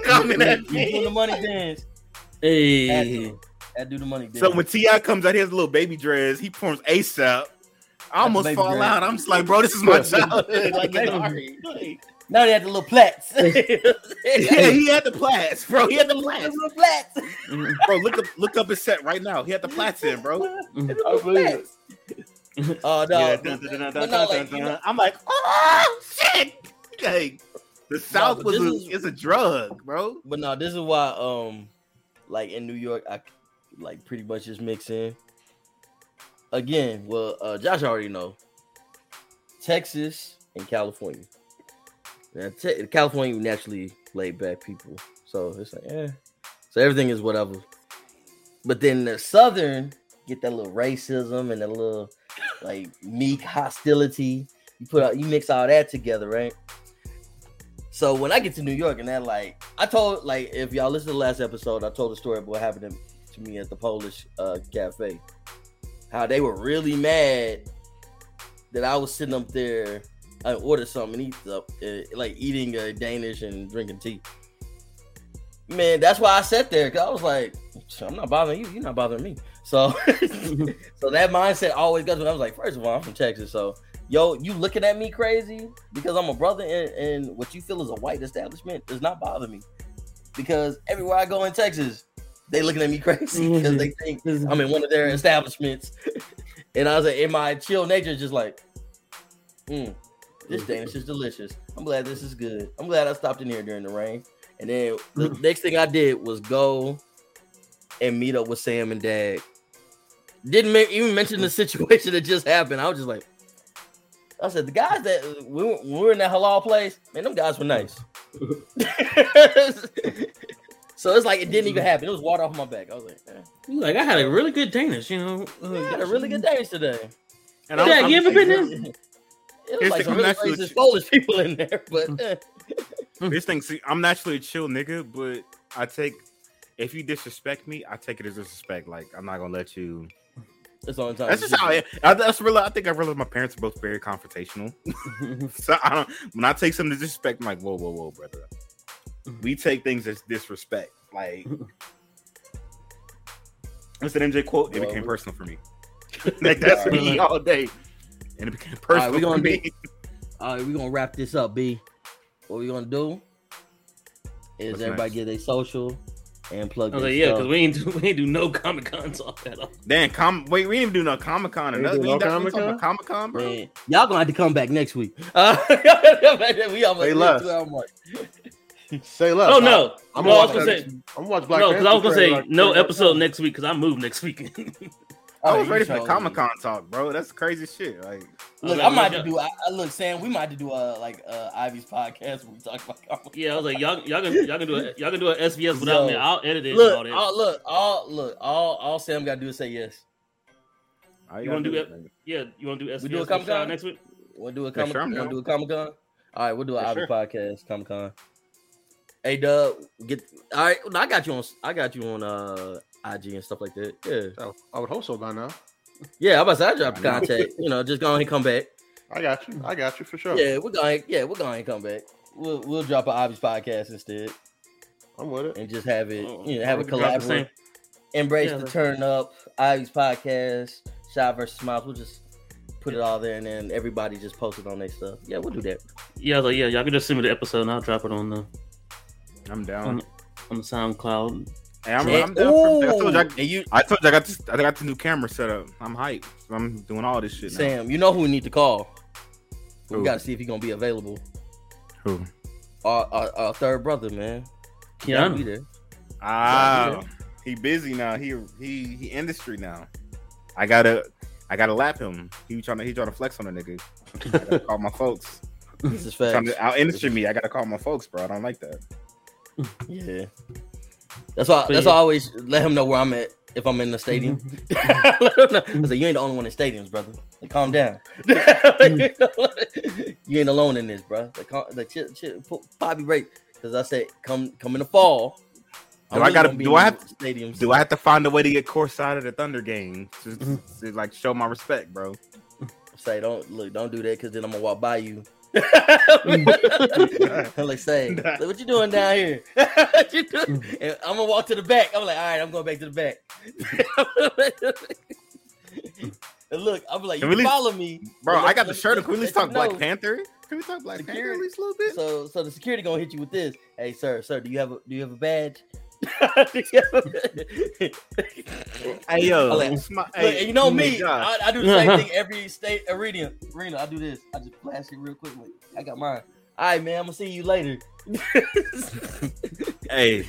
I'm in that- doing the money dance. Hey, I do the money dance. So when T.I. comes out, he has a little baby dress, he performs ASAP. I almost fall dress. out. I'm just like, bro, this is my childhood. Like, in the heart. Like, now they had the little plats. yeah, he had the plats, bro. He had the plats. little plats. bro, look up look up his set right now. He had the plats in, bro. I believe it. Oh no, no, I'm like, oh shit! Like, the South but was this a, is- is a drug, bro. But no, this is why um like in New York I like pretty much just mix in. Again, well uh Josh already know. Texas and California. Now, te- California naturally laid back people. So it's like, eh. So everything is whatever. But then the southern get that little racism and that little like meek hostility. You put out you mix all that together, right? So when I get to New York and that like I told like if y'all listen to the last episode, I told the story about what happened to, me at the Polish uh, cafe. How they were really mad that I was sitting up there, I ordered something and eat up, uh, like eating uh, Danish and drinking tea. Man, that's why I sat there because I was like, I'm not bothering you, you're not bothering me. So, so that mindset always goes. When I was like, first of all, I'm from Texas, so yo, you looking at me crazy because I'm a brother and, and what you feel is a white establishment does not bother me. Because everywhere I go in Texas, they looking at me crazy mm-hmm. because they think mm-hmm. I'm in one of their establishments. and I was like, in my chill nature, just like, mm, this mm-hmm. Danish is delicious. I'm glad this is good. I'm glad I stopped in here during the rain. And then the next thing I did was go and meet up with Sam and Dad. Didn't ma- even mention the situation that just happened. I was just like, I said, the guys that we were, we were in that halal place, man, them guys were nice. so it's like it didn't even happen. It was water off my back. I was like, eh. like I had a really good Danish, you know. Uh, I had a really good Danish today. And Yeah, I'm- you I'm- ever been there? It was like some really racist. Polish people in there, but eh. This thing, see, I'm naturally a chill nigga, but I take if you disrespect me, I take it as disrespect. Like I'm not gonna let you. That's all time. That's just how I. I that's really. I think I realized my parents are both very confrontational. so I don't. When I take some disrespect, I'm like, whoa, whoa, whoa, brother. We take things as disrespect. Like it's an MJ quote. It Well, became we- personal for me. like that's me all day, and it became personal we for gonna me. do- All right, we're gonna wrap this up, B. What we gonna do is What's everybody next? get a social and plug. I was like, yeah, because we ain't do, we ain't do no Comic Con talk at all. Damn, com- wait, we didn't even do no Comic Con or We nothing. ain't no got- we talking Comic-Con? Comic Con, bro. Man, y'all gonna have to come back next week. Uh, we almost Say hit less. two hour mark. Say less. Oh no, I'm no, I was gonna gonna watch say I'm gonna watch Black no, because I was gonna say like no episode times. next week because I move next weekend. I Oh, was ready for the Comic Con talk, bro. That's crazy shit. Like, Look, I might have to do. I, I look, Sam. We might have to do a like uh Ivy's podcast when we talk about comic. yeah, I was like, y'all, y'all can, y'all can do a, y'all can do an SVS without me. I'll edit it. and Look, all that. all, look, all look, all all Sam got to do is say yes. all You gotta wanna do is- it? yeah, you want to do SVS We do a Comic Con next week? Want to do a Yeah, comic? sure, I'm want to down. do a Comic Con? All right, we'll do an Ivy sure. podcast, Comic Con. Hey, Dub, get all right. I got you on. I got you on uh IG and stuff like that. Yeah, Oh, I would hope so by now. yeah. I'm about to say I dropped the contact. you know, just go ahead and come back. I got you. I got you for sure. Yeah, we're going. Yeah, we're going to come back. We'll we'll drop an Ivy's podcast instead I'm with it. and just have it. Oh, You know, have we a can collaborate. Embrace Yeah, the let's- turn up. Ivy's podcast. Shad versus Smiles. We'll just put it all there, and then everybody just post it on their stuff. Yeah, we'll do that. Yeah, I was like, yeah, y'all can just send me the episode and I'll drop it on the I'm down. on, on SoundCloud. Hey, I'm, Yeah. I'm down. For, I told you, I, Ooh, and you, I told you I got this. I got the new camera set up. I'm hyped. I'm doing all this shit now. Sam, you know who we need to call. We got to see if he's gonna be available. Who? Our, our, our third brother, man. Keanu Keanu. be there. Ah, he busy now. He he he industry now. I gotta I gotta lap him. He trying to he trying to flex on a nigga. I gotta call my folks. This is Trying facts. to out industry me. I gotta call my folks, bro. I don't like that. Yeah. That's why. But That's yeah. why I always let him know where I'm at. if I'm in the stadium. I said, you ain't the only one in stadiums, brother. Like, calm down. you ain't alone in this, bro. Like, calm, like chill, chill, put Bobby right. Because I said, come, come in the fall. Do I gotta? Do I have? stadiums? Do I have to find a way to get courtside at the Thunder game to, mm-hmm. to like show my respect, bro? Say, don't look, don't do that, because then I'm gonna walk by you. Mm. I'm like, say, like, what you doing down here? what you doing? Mm. And I'm gonna walk to the back. I'm like, all right, I'm going back to the back. and look, I'm like, Can you we at least- follow me, Bro, but I let- got the shirt. Can we at least talk Black know. Panther? Can we talk Black Panther at least a little bit? So, so the security gonna hit you with this. Hey, sir, sir, do you have a do you have a badge? Do you have a- Hey yo, I'm like, smi- hey, you know me, I, I do the same thing every state arena. Arena, I do this. I just flash it real quickly. I got mine. All right, man. I'm gonna see you later. Hey,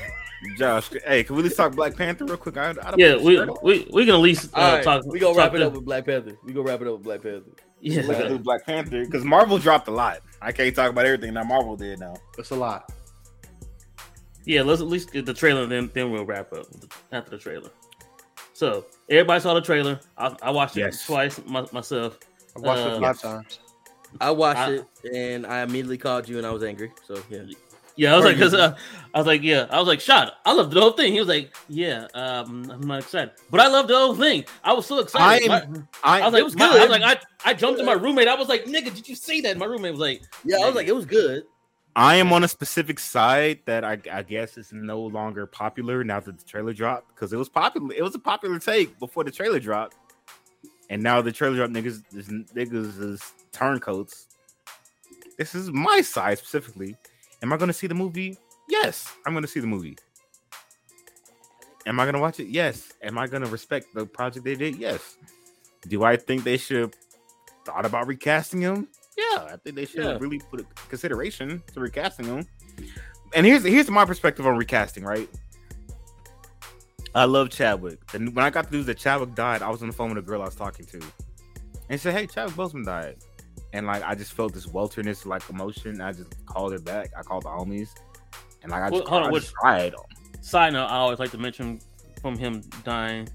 Josh. Hey, can we at least talk Black Panther real quick? I, I don't Yeah, put we we we can at least uh, All right, talk. we gonna wrap talk it to- up with Black Panther. We gonna wrap it up with Black Panther. Yeah, We gotta do Black Panther because Marvel dropped a lot. I can't talk about everything that Marvel did now. It's a lot. Yeah. Let's at least get the trailer, then then we'll wrap up after the trailer. So everybody saw the trailer. I, I watched it Yes. twice my, myself. I've watched Uh, it five times. I watched I- it and I immediately called you and I was angry. So yeah. Yeah, I was Or like, because uh, I was like, yeah, I was like, shot. I loved the whole thing. He was like, yeah, um, I'm not excited, but I loved the whole thing. I was so excited. I am- My- I, I was like, it was my- I good. was like, I, I jumped to my roommate. I was like, nigga, did you see that? My roommate was like, Yeah, I was like, it was good. I am on a specific side that I, I guess is no longer popular now that the trailer dropped because it was popular. It was a popular take before the trailer dropped, and now the trailer dropped. Niggas, is, niggas is turncoats. This is my side specifically. Am I going to see the movie? Yes, I'm going to see the movie. Am I going to watch it? Yes. Am I going to respect the project they did? Yes. Do I think they should have thought about recasting him? Yeah, I think they should Yeah. really put a consideration to recasting him. And here's here's my perspective on recasting. Right, I love Chadwick. And when I got the news that Chadwick died, I was on the phone with a girl I was talking to, and she said, "Hey, Chadwick Boseman died," and like I just felt this welterness like emotion. I just called it back. I called the homies, and like I Well, just, hold on, I which- just cried. Side note, I always like to mention from him dying.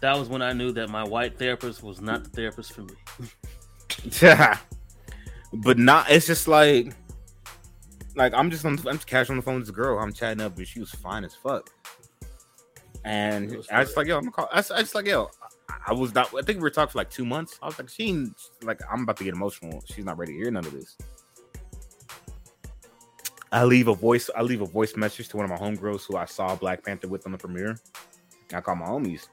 That was when I knew that my white therapist was not the therapist for me. But not. It's just like, like I'm just on, I'm just casual on the phone with this girl. I'm chatting up, and she was fine as fuck. And I was like, yo, I'm gonna call. I, I just like, yo, I, I was not. I think we were talking for like two months. I was like, she, like, I'm about to get emotional. She's not ready to hear none of this. I leave a voice. I leave a voice message to one of my homegirls who I saw Black Panther with on the premiere. I call my homies,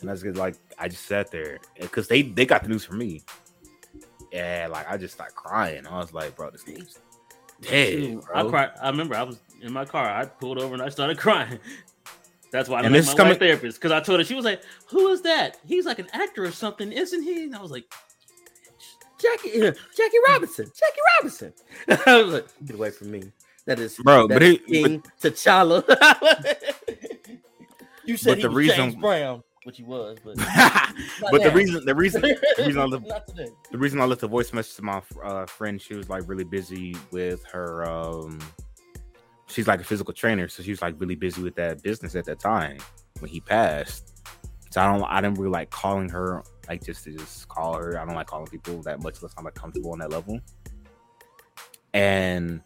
and that's good. like, I just sat there because they they got the news from me. Yeah, like I just started crying. I was like, bro, this nigga's dead. Shoot, I cried. I remember I was in my car. I pulled over and I started crying. That's why I this my coming- therapist because I told her she was like, "Who is that? He's like an actor or something, isn't he?" And I was like, Jackie, uh, Jackie Robinson, Jackie Robinson. I was like, get away from me. That is, Bro, that but is it- King T'Challa. you said But he the was reason- James Brown, which he was, but but the reason, the reason, the reason I left, the reason I left a voice message to my uh, friend, she was like really busy with her. um She's like a physical trainer, so she was like really busy with that business at that time when he passed. So I don't, I didn't really like calling her, like just to just call her. I don't like calling people that much unless I'm like comfortable on that level. And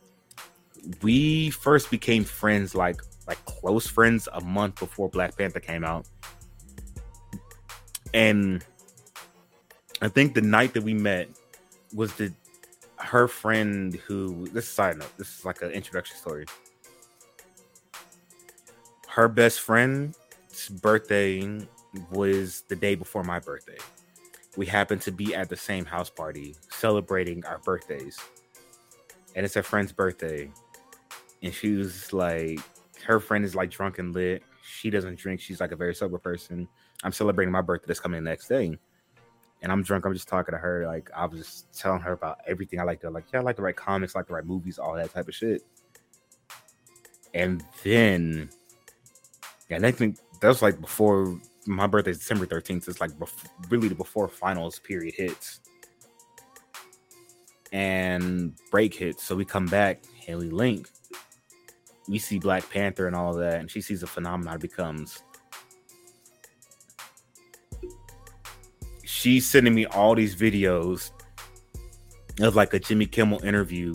we first became friends, like like close friends, a month before Black Panther came out. And I think the night that we met was the her friend who this is side note. This is like an introduction story. Her best friend's birthday was the day before my birthday. We happened to be at the same house party celebrating our birthdays. And it's her friend's birthday. And she was like, her friend is like drunk and lit. She doesn't drink. She's like a very sober person. I'm celebrating my birthday that's coming the next day. And I'm drunk. I'm just talking to her. Like, I was just telling her about everything I like to like, yeah, I like to write comics, I like to write movies, all that type of shit. And then, yeah, I think that was like before my birthday is December 13th. It's like bef- really the before finals period hits. And break hits. So we come back Haley link. We see Black Panther and all that. And she sees the phenomenon becomes. She's sending me all these videos of like a Jimmy Kimmel interview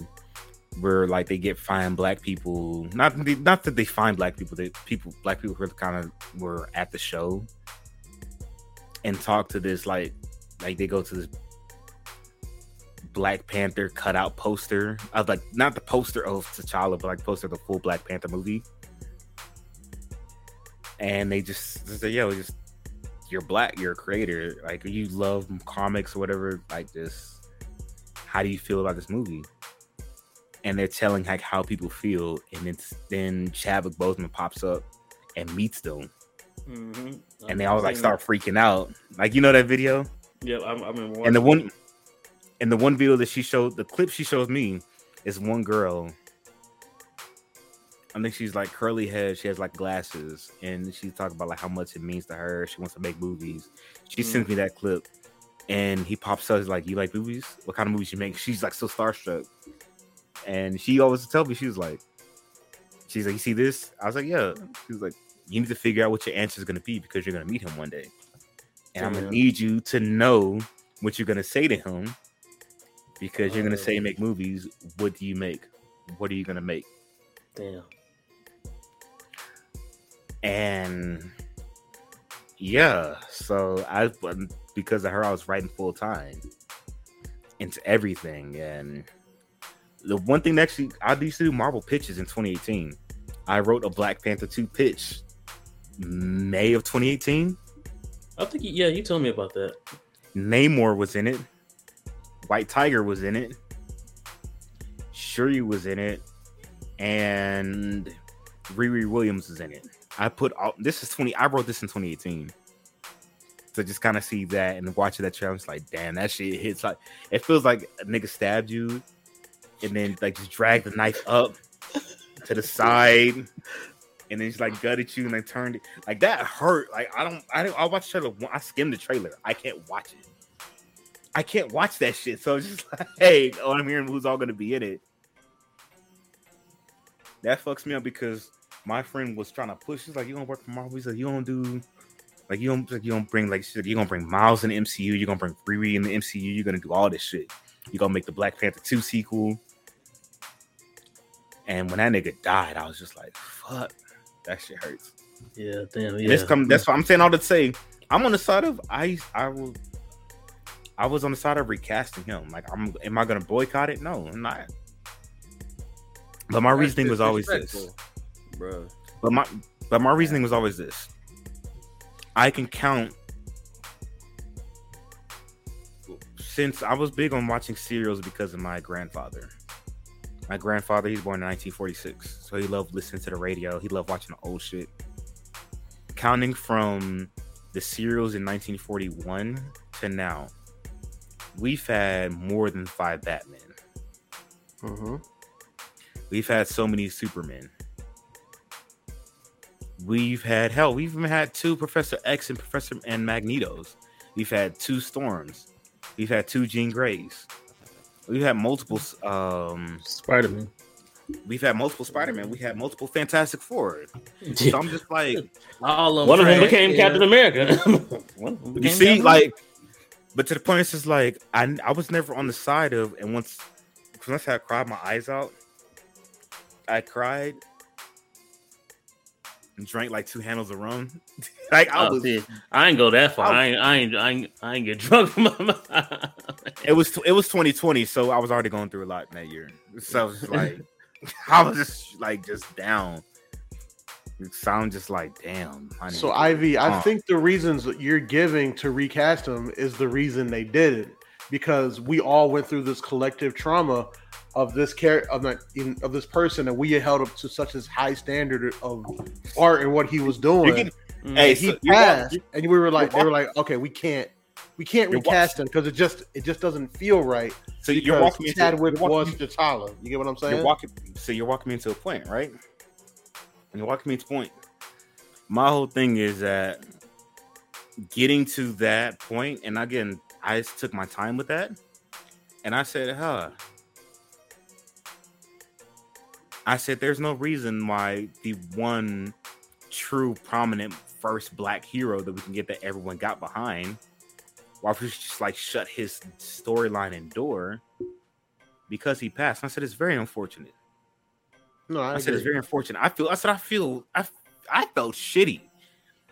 where like they get fine black people. Not not that they find black people they people black people who kind of were at the show and talk to this like like they go to this Black Panther cutout poster of like not the poster of T'Challa but like poster of the full Black Panther movie. And they just they say yo just you're black you're a creator like you love comics or whatever like this how do you feel about this movie and they're telling like how people feel, and then then Chadwick Boseman pops up and meets them, Mm-hmm. and they all like start freaking out. Like you know that video, Yeah, I'm, I'm in and the one, and the one video that she showed, the clip she shows me is one girl. I think she's like curly hair. She has like glasses, and she's talking about like how much it means to her. She wants to make movies. She Mm. sends me that clip, and he pops up. He's like, "You like movies? What kind of movies you make?" She's like so starstruck, and she always tell me she was like, "She's like, you see this?" I was like, "Yeah." She was like, "You need to figure out what your answer is going to be because you're going to meet him one day, and I'm gonna need you to know what you're going to say to him because you're going to say make movies. What do you make? What are you going to make?" Damn. And yeah so i um, because of her i was writing full time into everything. And the one thing that actually i used to do marvel pitches in 2018 i wrote a black panther 2 pitch may of 2018 I think yeah, you told me about that. namor was in it. White tiger was in it. Shuri was in it. And Riri Williams was in it. I put all this is 20. I wrote this in 2018. So just kind of see that and watching that it's like, damn, that shit hits like it feels like a nigga stabbed you and then like just dragged the knife up to the side and then just like gutted you and then turned it like that hurt. Like I don't I don't I watch the trailer. I skimmed the trailer. I can't watch it. I can't watch that shit. So it's just like, hey, oh, I'm hearing who's all gonna be in it. That fucks me up because my friend was trying to push. He's like, "You gonna work for Marvel?" He's like, "You gonna do like you don't like you don't bring like shit. You gonna bring Miles in the MCU. You're gonna bring Riri in the MCU. You're gonna do all this shit. You gonna make the Black Panther two sequel." And when that nigga died, I was just like, "Fuck, that shit hurts." Yeah, damn. Yeah. This come. That's what I'm saying. All to say, I'm on the side of I. I will. I was on the side of recasting him. Like, I'm. Am I gonna boycott it? No, I'm not. But my That's reasoning was always this. Disrespectful, bro. But my but my reasoning was always this. I can count since I was big on watching serials because of my grandfather. My grandfather, he's born in 1946, so he loved listening to the radio. He loved watching the old shit. Counting from the serials in 1941 to now, we've had more than five Batmen. Mm-hmm. We've had so many Supermen. We've had hell. We've even had two Professor X and Professor and Magnetos. We've had two Storms. We've had two Jean Greys. We've had multiple um Spider Man. We've had multiple Spider Man. We had multiple Fantastic Four. So I'm just like, All of One of them trash. became Captain America. One you see, Captain like, but to the point, it's just like I I was never on the side of, and once once I cried my eyes out, I cried and drank like two handles of rum. like I Oh, was, see, I ain't go that far. I- I ain't, I ain't, I ain't, I ain't get drunk. it was it was 2020, so I was already going through a lot in that year. So it's like I was just like just down. It sound just like damn. I So need- Ivy, I think the reasons that you're giving to recast him is the reason they did it because we all went through this collective trauma of this character of, that- in- of this person and we held up to such a high standard of art and what he was doing. can- And Hey, he so passed, you- and we were like, they were like, okay, we can't, we can't recast him because it just, it just doesn't feel right. So you're walking me into- Chadwick you're walking- was T'Challa. You get what I'm saying? You're walking, so you're walking me into a point, right? And you're walking me to a point. My whole thing is that getting to that point, and again, I just took my time with that, and I said, "Huh." I said, "There's no reason why the one true prominent first black hero that we can get that everyone got behind why you just like shut his storyline and door because he passed? And I said it's very unfortunate. No, I, I, said it's very unfortunate. I feel. I said I feel. I I felt shitty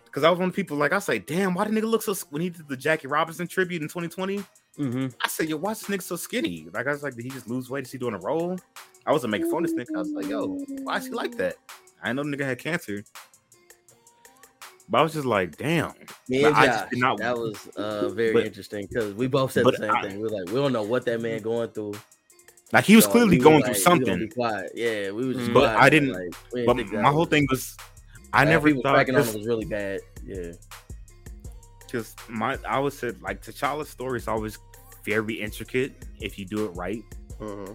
because I was one of the people like I say, damn, why the nigga look so when he did the Jackie Robinson tribute in 2020? Mm-hmm. I said, yo, why is this nigga so skinny? Like I was like, did he just lose weight? Is he doing a role? I wasn't making fun of this nigga. I was like, yo, why is he like that? I didn't know the nigga had cancer. But I was just like, damn. Me and I Josh, not- that was uh, very But- interesting because we both said the same I- thing. We are like, we don't know what that man going through. Like he was So clearly we going were through like, something. Yeah, we was just But I didn't- Like, didn't But my whole was- thing was, I never thought this- it was really bad. Yeah, because my I would say like T'Challa's story is always very intricate if you do it right. Uh-huh.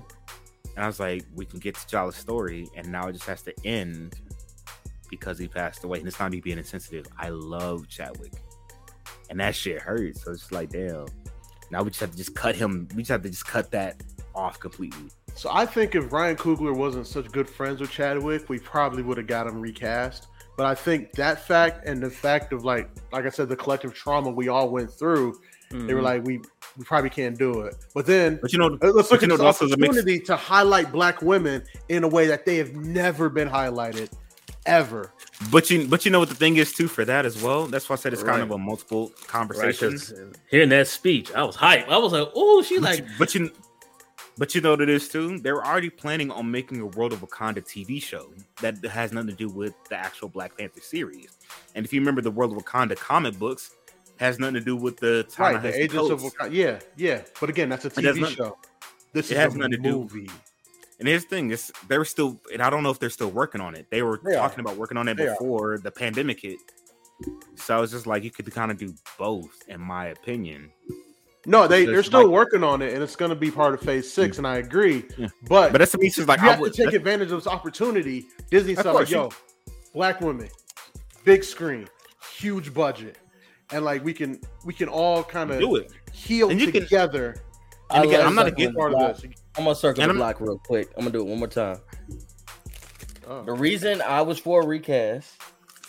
And I was like, we can get T'Challa's story, and now it just has to end because he passed away. And it's not me being insensitive. I love Chadwick, and that shit hurts. So it's just like, damn. Now we just have to just cut him. We just have to just cut that off completely. So I think if Ryan Coogler wasn't such good friends with Chadwick, we probably would have got him recast. But I think that fact and the fact of like, like I said, the collective trauma we all went through, they were Mhm. like, we we probably can't do it. But then But you know, uh, let's look you at know, this also the mix- opportunity to highlight black women in a way that they have never been highlighted ever. But you, but you know what the thing is too for that as well. That's why I said it's kind of a multiple Right, hearing that speech, I was hyped. I was like, "Oh, she But like." you, but you, but you know what it is too. They're already planning on making a World of Wakanda TV show that has nothing to do with the actual Black Panther series. And if you remember the World of Wakanda comic books, has nothing to do with the Right, the Agents of Wakanda. Yeah, yeah. But again, that's a TV nothing- show. This it is has a nothing to do- And here's the thing: is they were still, and I don't know if they're still working on it. They were They are. talking about working on it They are. before the pandemic hit. So it's just like you could kind of do both, in my opinion. No, they they're still like- working on it, and it's going to be part of Phase Six. And I agree, Yeah. but But that's the is like you I have would to take advantage of this opportunity. Disney said, like, course, you- "Yo, black women, big screen, huge budget, and like we can we can all kind of do it. heal And you can- together." And again, I'm not circling against the part of this. I'm gonna circle And the block real quick. I'm gonna do it one more time. Oh. The reason I was for a recast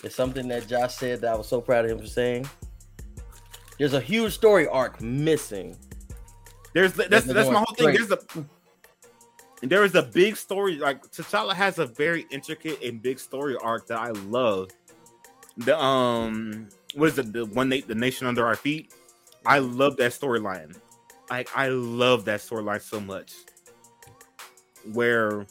is something that Josh said that I was so proud of him for saying. There's a huge story arc missing. There's the, that's They're that's my going whole thing. straight. There's a there is a big story. Like T'Challa has a very intricate and big story arc that I love. The um, what is it? The one na- the nation under our feet. I love that storyline. Like I love that storyline so much. Where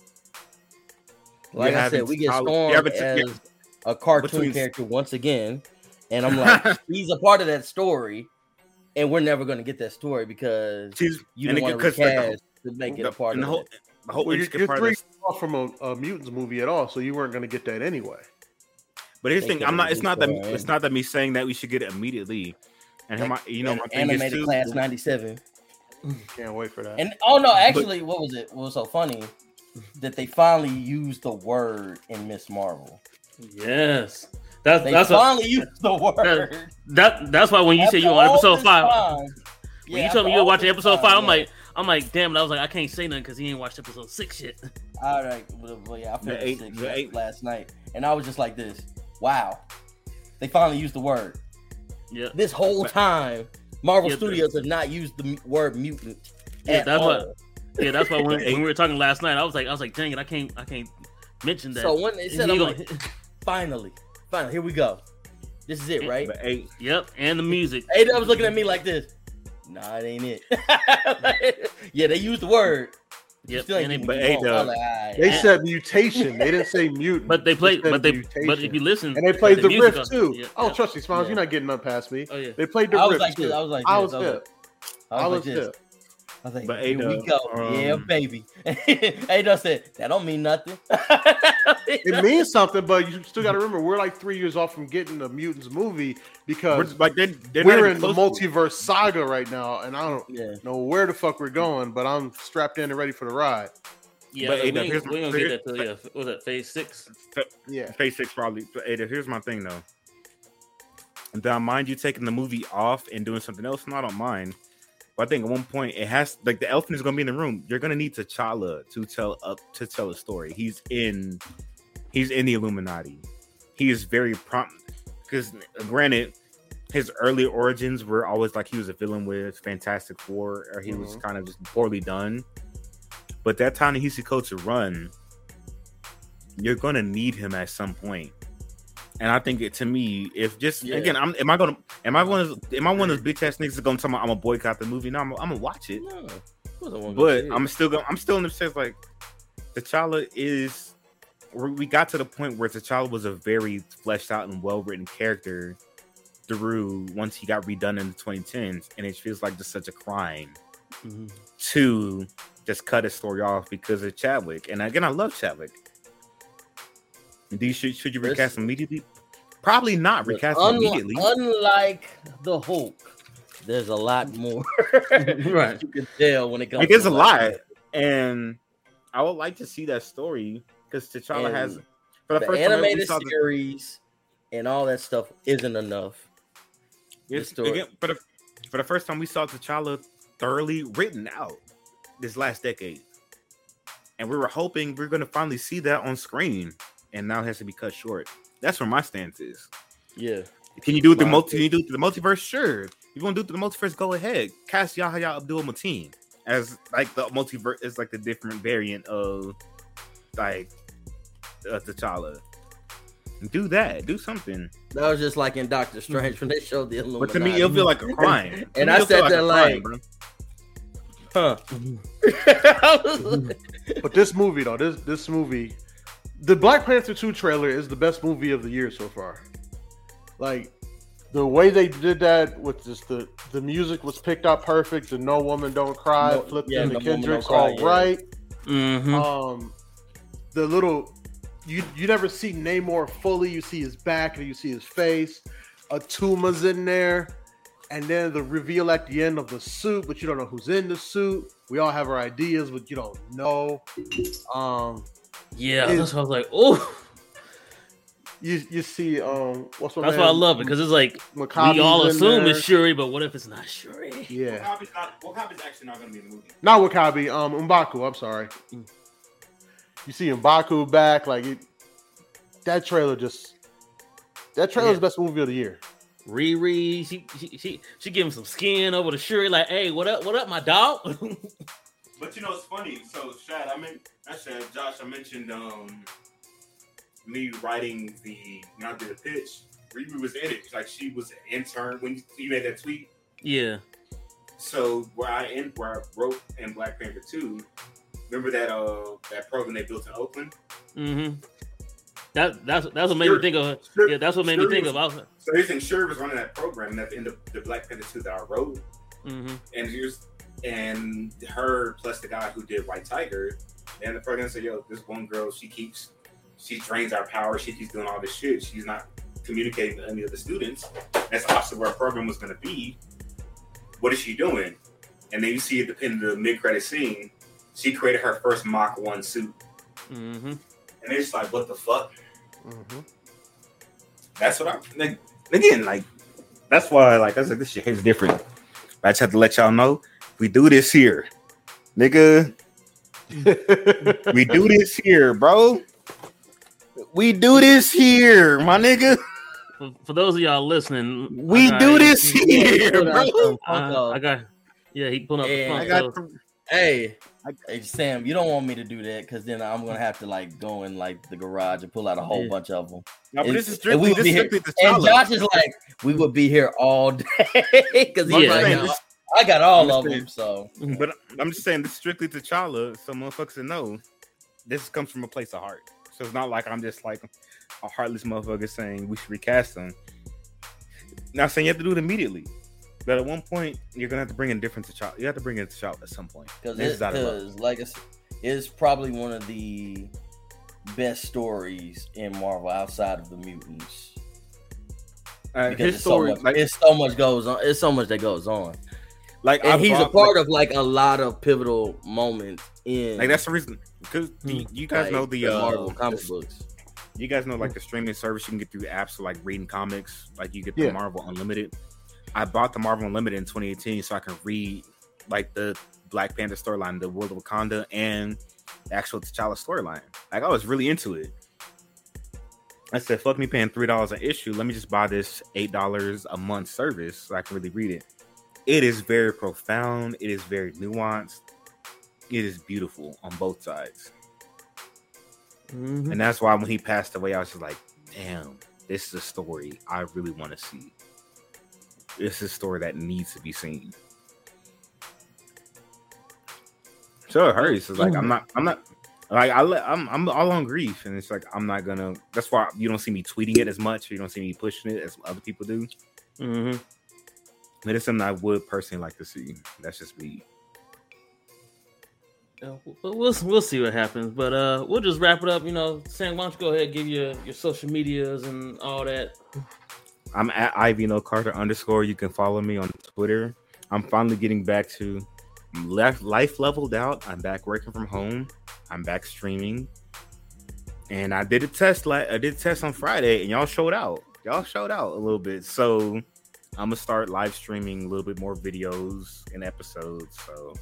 Like I said, we get T'Challa- Storm you're as T'Challa- a cartoon between- character once again, and I'm like, he's a part of that story, and we're never gonna get that story because she's you and don't it- want to 'cause, like, the- to make it a part and of the whole, it. the whole Well, you're, intricate you're three this- off from a, a mutants movie at all, so you weren't going to get that anyway. But here's the thing: I'm not. It's not that. released it It's not that me saying that we should get it immediately. And my, you know, my thing is animated too, class '97. Can't wait for that. And oh no, actually, what was it? What was so funny that they finally used the word in Ms. Marvel. Yes, that's They that's what, finally used the word. that that's why when you said you After on episode five, time- when Yeah, you told me you were watching episode time, five, I'm yeah. like, I'm like, damn. And I was like, I can't say nothing because he ain't watched episode six yet. All right, well, well, yeah, I The finished eight- six the eight- last night, and I was just like this. Wow, they finally used the word. Yeah, This whole time, Marvel Yeah, the- Studios have not used the word mutant. yeah, at that's all. what. Yeah, that's why when, when we were talking last night, I was like, I was like, dang it, I can't, I can't mention that. So when they said, He I'm gonna- like, finally, finally, here we go. This is it, right? But hey, yep, and the music. A-Dub was looking at me like this. Nah, it ain't it. yeah, they used the word. Yep, Still ain't and they- getting but what A want. I Dub- was like, alright. They And- said mutation. They didn't say mutant. but they played, said but they, but if you listen, and they played the, music riff on- too. yeah, oh, yeah. trust me, Smiles, Yeah. you're not getting up past me. Oh yeah, They played the riff. I was like too. this. I was like I this. was I was. I I was was like this. hip. I was like, But here we A-Dub, go. yeah, um, baby. A-Dub said, that don't mean nothing. It means something, but you still got to remember we're like three years off from getting the mutants movie we're, because like they're, they're we're in the close to multiverse saga right now, and I don't yeah. know where the fuck we're going, but I'm strapped in and ready for the ride. yeah. But, but we, now, ain't, here's we my- ain't gonna get that till yeah. Was that phase six? Yeah, Phase six probably. But A-Dub, here's my thing though. Do I mind you taking the movie off and doing something else? No, I don't mind. But I think at one point it has like the elephant is gonna be in the room. You're gonna need T'Challa to tell up to tell a story. He's in he's in the Illuminati. He is very prompt because granted, his early origins were always like he was a villain with Fantastic Four, or he was Mhm. kind of just poorly done. But that time that He's coach to run, you're gonna need him at some point. And I think it to me, if just Yeah. again, I'm am I gonna am I one of am I one of those bitch ass niggas that's gonna tell me I'm gonna boycott the movie? No, I'm, I'm gonna watch it. No, of course I wanna go But. I'm still gonna I'm still in the sense like T'Challa is. we- got to the point where T'Challa was a very fleshed out and well written character through once he got redone in the 2010s, and it feels like just such a crime Mhm. to just cut his story off because of Chadwick. And again, I love Chadwick. You should should you recast immediately? Probably not recast him unli- immediately. Unlike the Hulk, there's a lot more. Right. You can tell when it comes. Like there's a lot, and I would like to see that story because T'Challa And has for the, The, first time ever, we saw the- and all that stuff isn't enough. It's, story. again, for the for the first time we saw T'Challa thoroughly written out this last decade, and we were hoping we are going to finally see that on screen, and now it has to be cut short. That's where my stance is. Yeah. Can you do it the Mine multi? Can you do it through the multiverse? Sure. If you want to do it through the multiverse, go ahead. Cast Yahya Abdul Mateen as like the multiverse is like the different variant of like uh, T'Challa. Do that. Do something. That was just like in Doctor Strange when they showed the Illuminati. But to me, it'll feel like a crime. And me, I it'll said that like, crime, huh? But this movie though, this this movie, the Black Panther 2 trailer is the best movie of the year so far. Like the way they did that with just the the music was picked up perfect. The No Woman Don't Cry No- flipped yeah, into No Kendrick's Don't Cry, all yeah. right. Mhm. Um, the little you you never see Namor fully. You see his back and you see his face. Atuma's in there, and then the reveal at the end of the suit, but you don't know who's in the suit. We all have our ideas, but you don't know. Um, Yeah, It- that's why I was like, oh, you you see um what's my that's man? why I love it because it's like W'Kabi's we all assume there. it's Shuri, but what if it's not Shuri? Yeah, W'Kabi's not. W'Kabi's actually not going to be in the movie. not Wakabi. Um, Mbaku. I'm sorry. You see Mbaku back, like it, that trailer just that trailer's Yeah. the best movie of the year. Riri, she she she, she giving some skin over to Shuri, like, hey, what up, what up, my dog? But you know, it's funny. So, Shad, I mean, I said, Josh, I mentioned um me writing the when I did the pitch. Riri was in it. Like she was an intern when you, made that tweet. yeah, So where I in where I wrote in Black Panther two. Remember that uh that program they built in Oakland? mm-hmm. That that's that's what made me think of. Shuri- Yeah, that's what made me think was- of. Was, So here's thing, Shuri was running that program, and at the end of the Black Panther two that I wrote, mm-hmm. and here's and her plus the guy who did White Tiger, and the program said, "Yo, this one girl, she keeps, she drains our power. She keeps doing all this shit. She's not communicating to any of the students. That's the opposite where our program was going to be. What is she doing?" And then you see at the end of the mid credit scene, she created her first Mach one suit, Mm-hmm. and it's like, what the fuck? Mm-hmm. That's what I'm like, again like. That's why, like, I was like, this shit is different. I just have to let y'all know we do this here, nigga. we do this here, bro. We do this here, my nigga. For, for those of y'all listening, We got- do this Yeah, here, Put bro. some Funko. I, I got. Yeah, he put up the And. I got so- Hey, hey, Sam, you don't want me to do that because then I'm gonna have to like go in like the garage and pull out a whole Yeah. bunch of them. No, but this is and strictly, we would this be here- strictly the And T'Challa. Josh is like, we would be here all day because he's Yeah. like, this- I got all of them. So But I'm just saying, this is strictly T'Challa, so motherfuckers to know this comes from a place of heart. So it's not like I'm just like a heartless motherfucker saying we should recast them. Not saying you have to do it immediately, but at one point you're gonna have to bring in different T'Challa. You have to bring in T'Challa at some point. because This is out of love. because like I said, it's probably one of the best stories in Marvel outside of the mutants Uh, because his story, so much, like, it's so much goes on. It's so much that goes on, like and I he's a brought- part of like a lot of pivotal moments in Like that's the reason, because you, you guys like, know the, the uh, Marvel comic the- books. You guys know like the streaming service you can get through apps for like reading comics. Like you get the Yeah. Marvel Unlimited. I bought the Marvel Unlimited in 2018 so I can read like the Black Panther storyline, the World of Wakanda, and the actual T'Challa storyline. Like I was really into it. I said, fuck me paying three dollars an issue. Let me just buy this eight dollars a month service so I can really read it. It is very profound. It is very nuanced. It is beautiful on both sides. Mhm. And that's why when he passed away, I was just like, damn, this is a story I really want to see. This is a story that needs to be seen. So it hurts. It's like I'm not, I'm not, like I I'm, I'm all on grief, and it's like I'm not gonna. That's why you don't see me tweeting it as much. You don't see me pushing it as other people do. Mhm. But it's something I would personally like to see. That's just me. Yeah, But we'll we'll see what happens. But uh, we'll just wrap it up. You know, Sam, why don't you go ahead and give your your social medias and all that. I'm at Ivy No Carter underscore. You can follow me on Twitter. I'm finally getting back to left life leveled out. I'm back working from home. I'm back streaming. And I did a test like I did a test on Friday and y'all showed out. Y'all showed out a little bit. So I'm gonna start live streaming a little bit more videos and episodes. So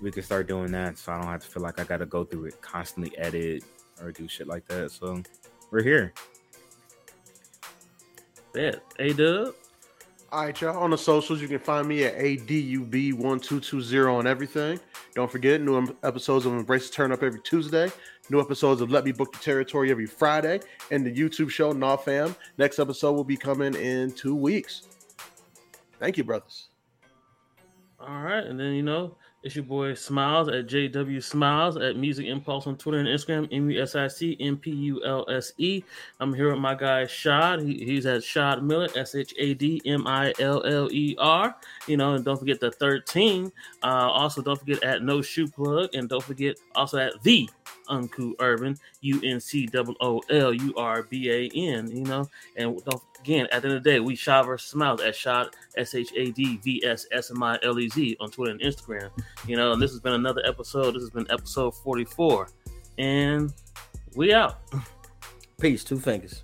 we can start doing that so I don't have to feel like I gotta go through it, constantly edit or do shit like that. So we're here. Bet. A Dub. All right, y'all. On the socials, you can find me at ADUB1220 on everything. Don't forget, new episodes of Embrace the Turn Up every Tuesday. New episodes of Let Me Book the Territory every Friday. And the YouTube show, Nah Fam. Next episode will be coming in two weeks. Thank you, brothers. All right, and then you know it's your boy Smiles at JW Smiles at Music Impulse on Twitter and Instagram. M U S I C M P U L S E. I'm here with my guy Shad. He, he's at Shad Miller S H A D M I L L E R. You know, and don't forget the 13. Uh, also, don't forget at No Shoe Plug, and don't forget also at the Uncool Urban U N C O O L U R B A N. You know, and again at the end of the day, we Shad versus Smiles at Shad S H A D V S S M I L E Z on Twitter and Instagram. You know, and this has been another episode. This has been episode 44. And we out. Peace, two fingers.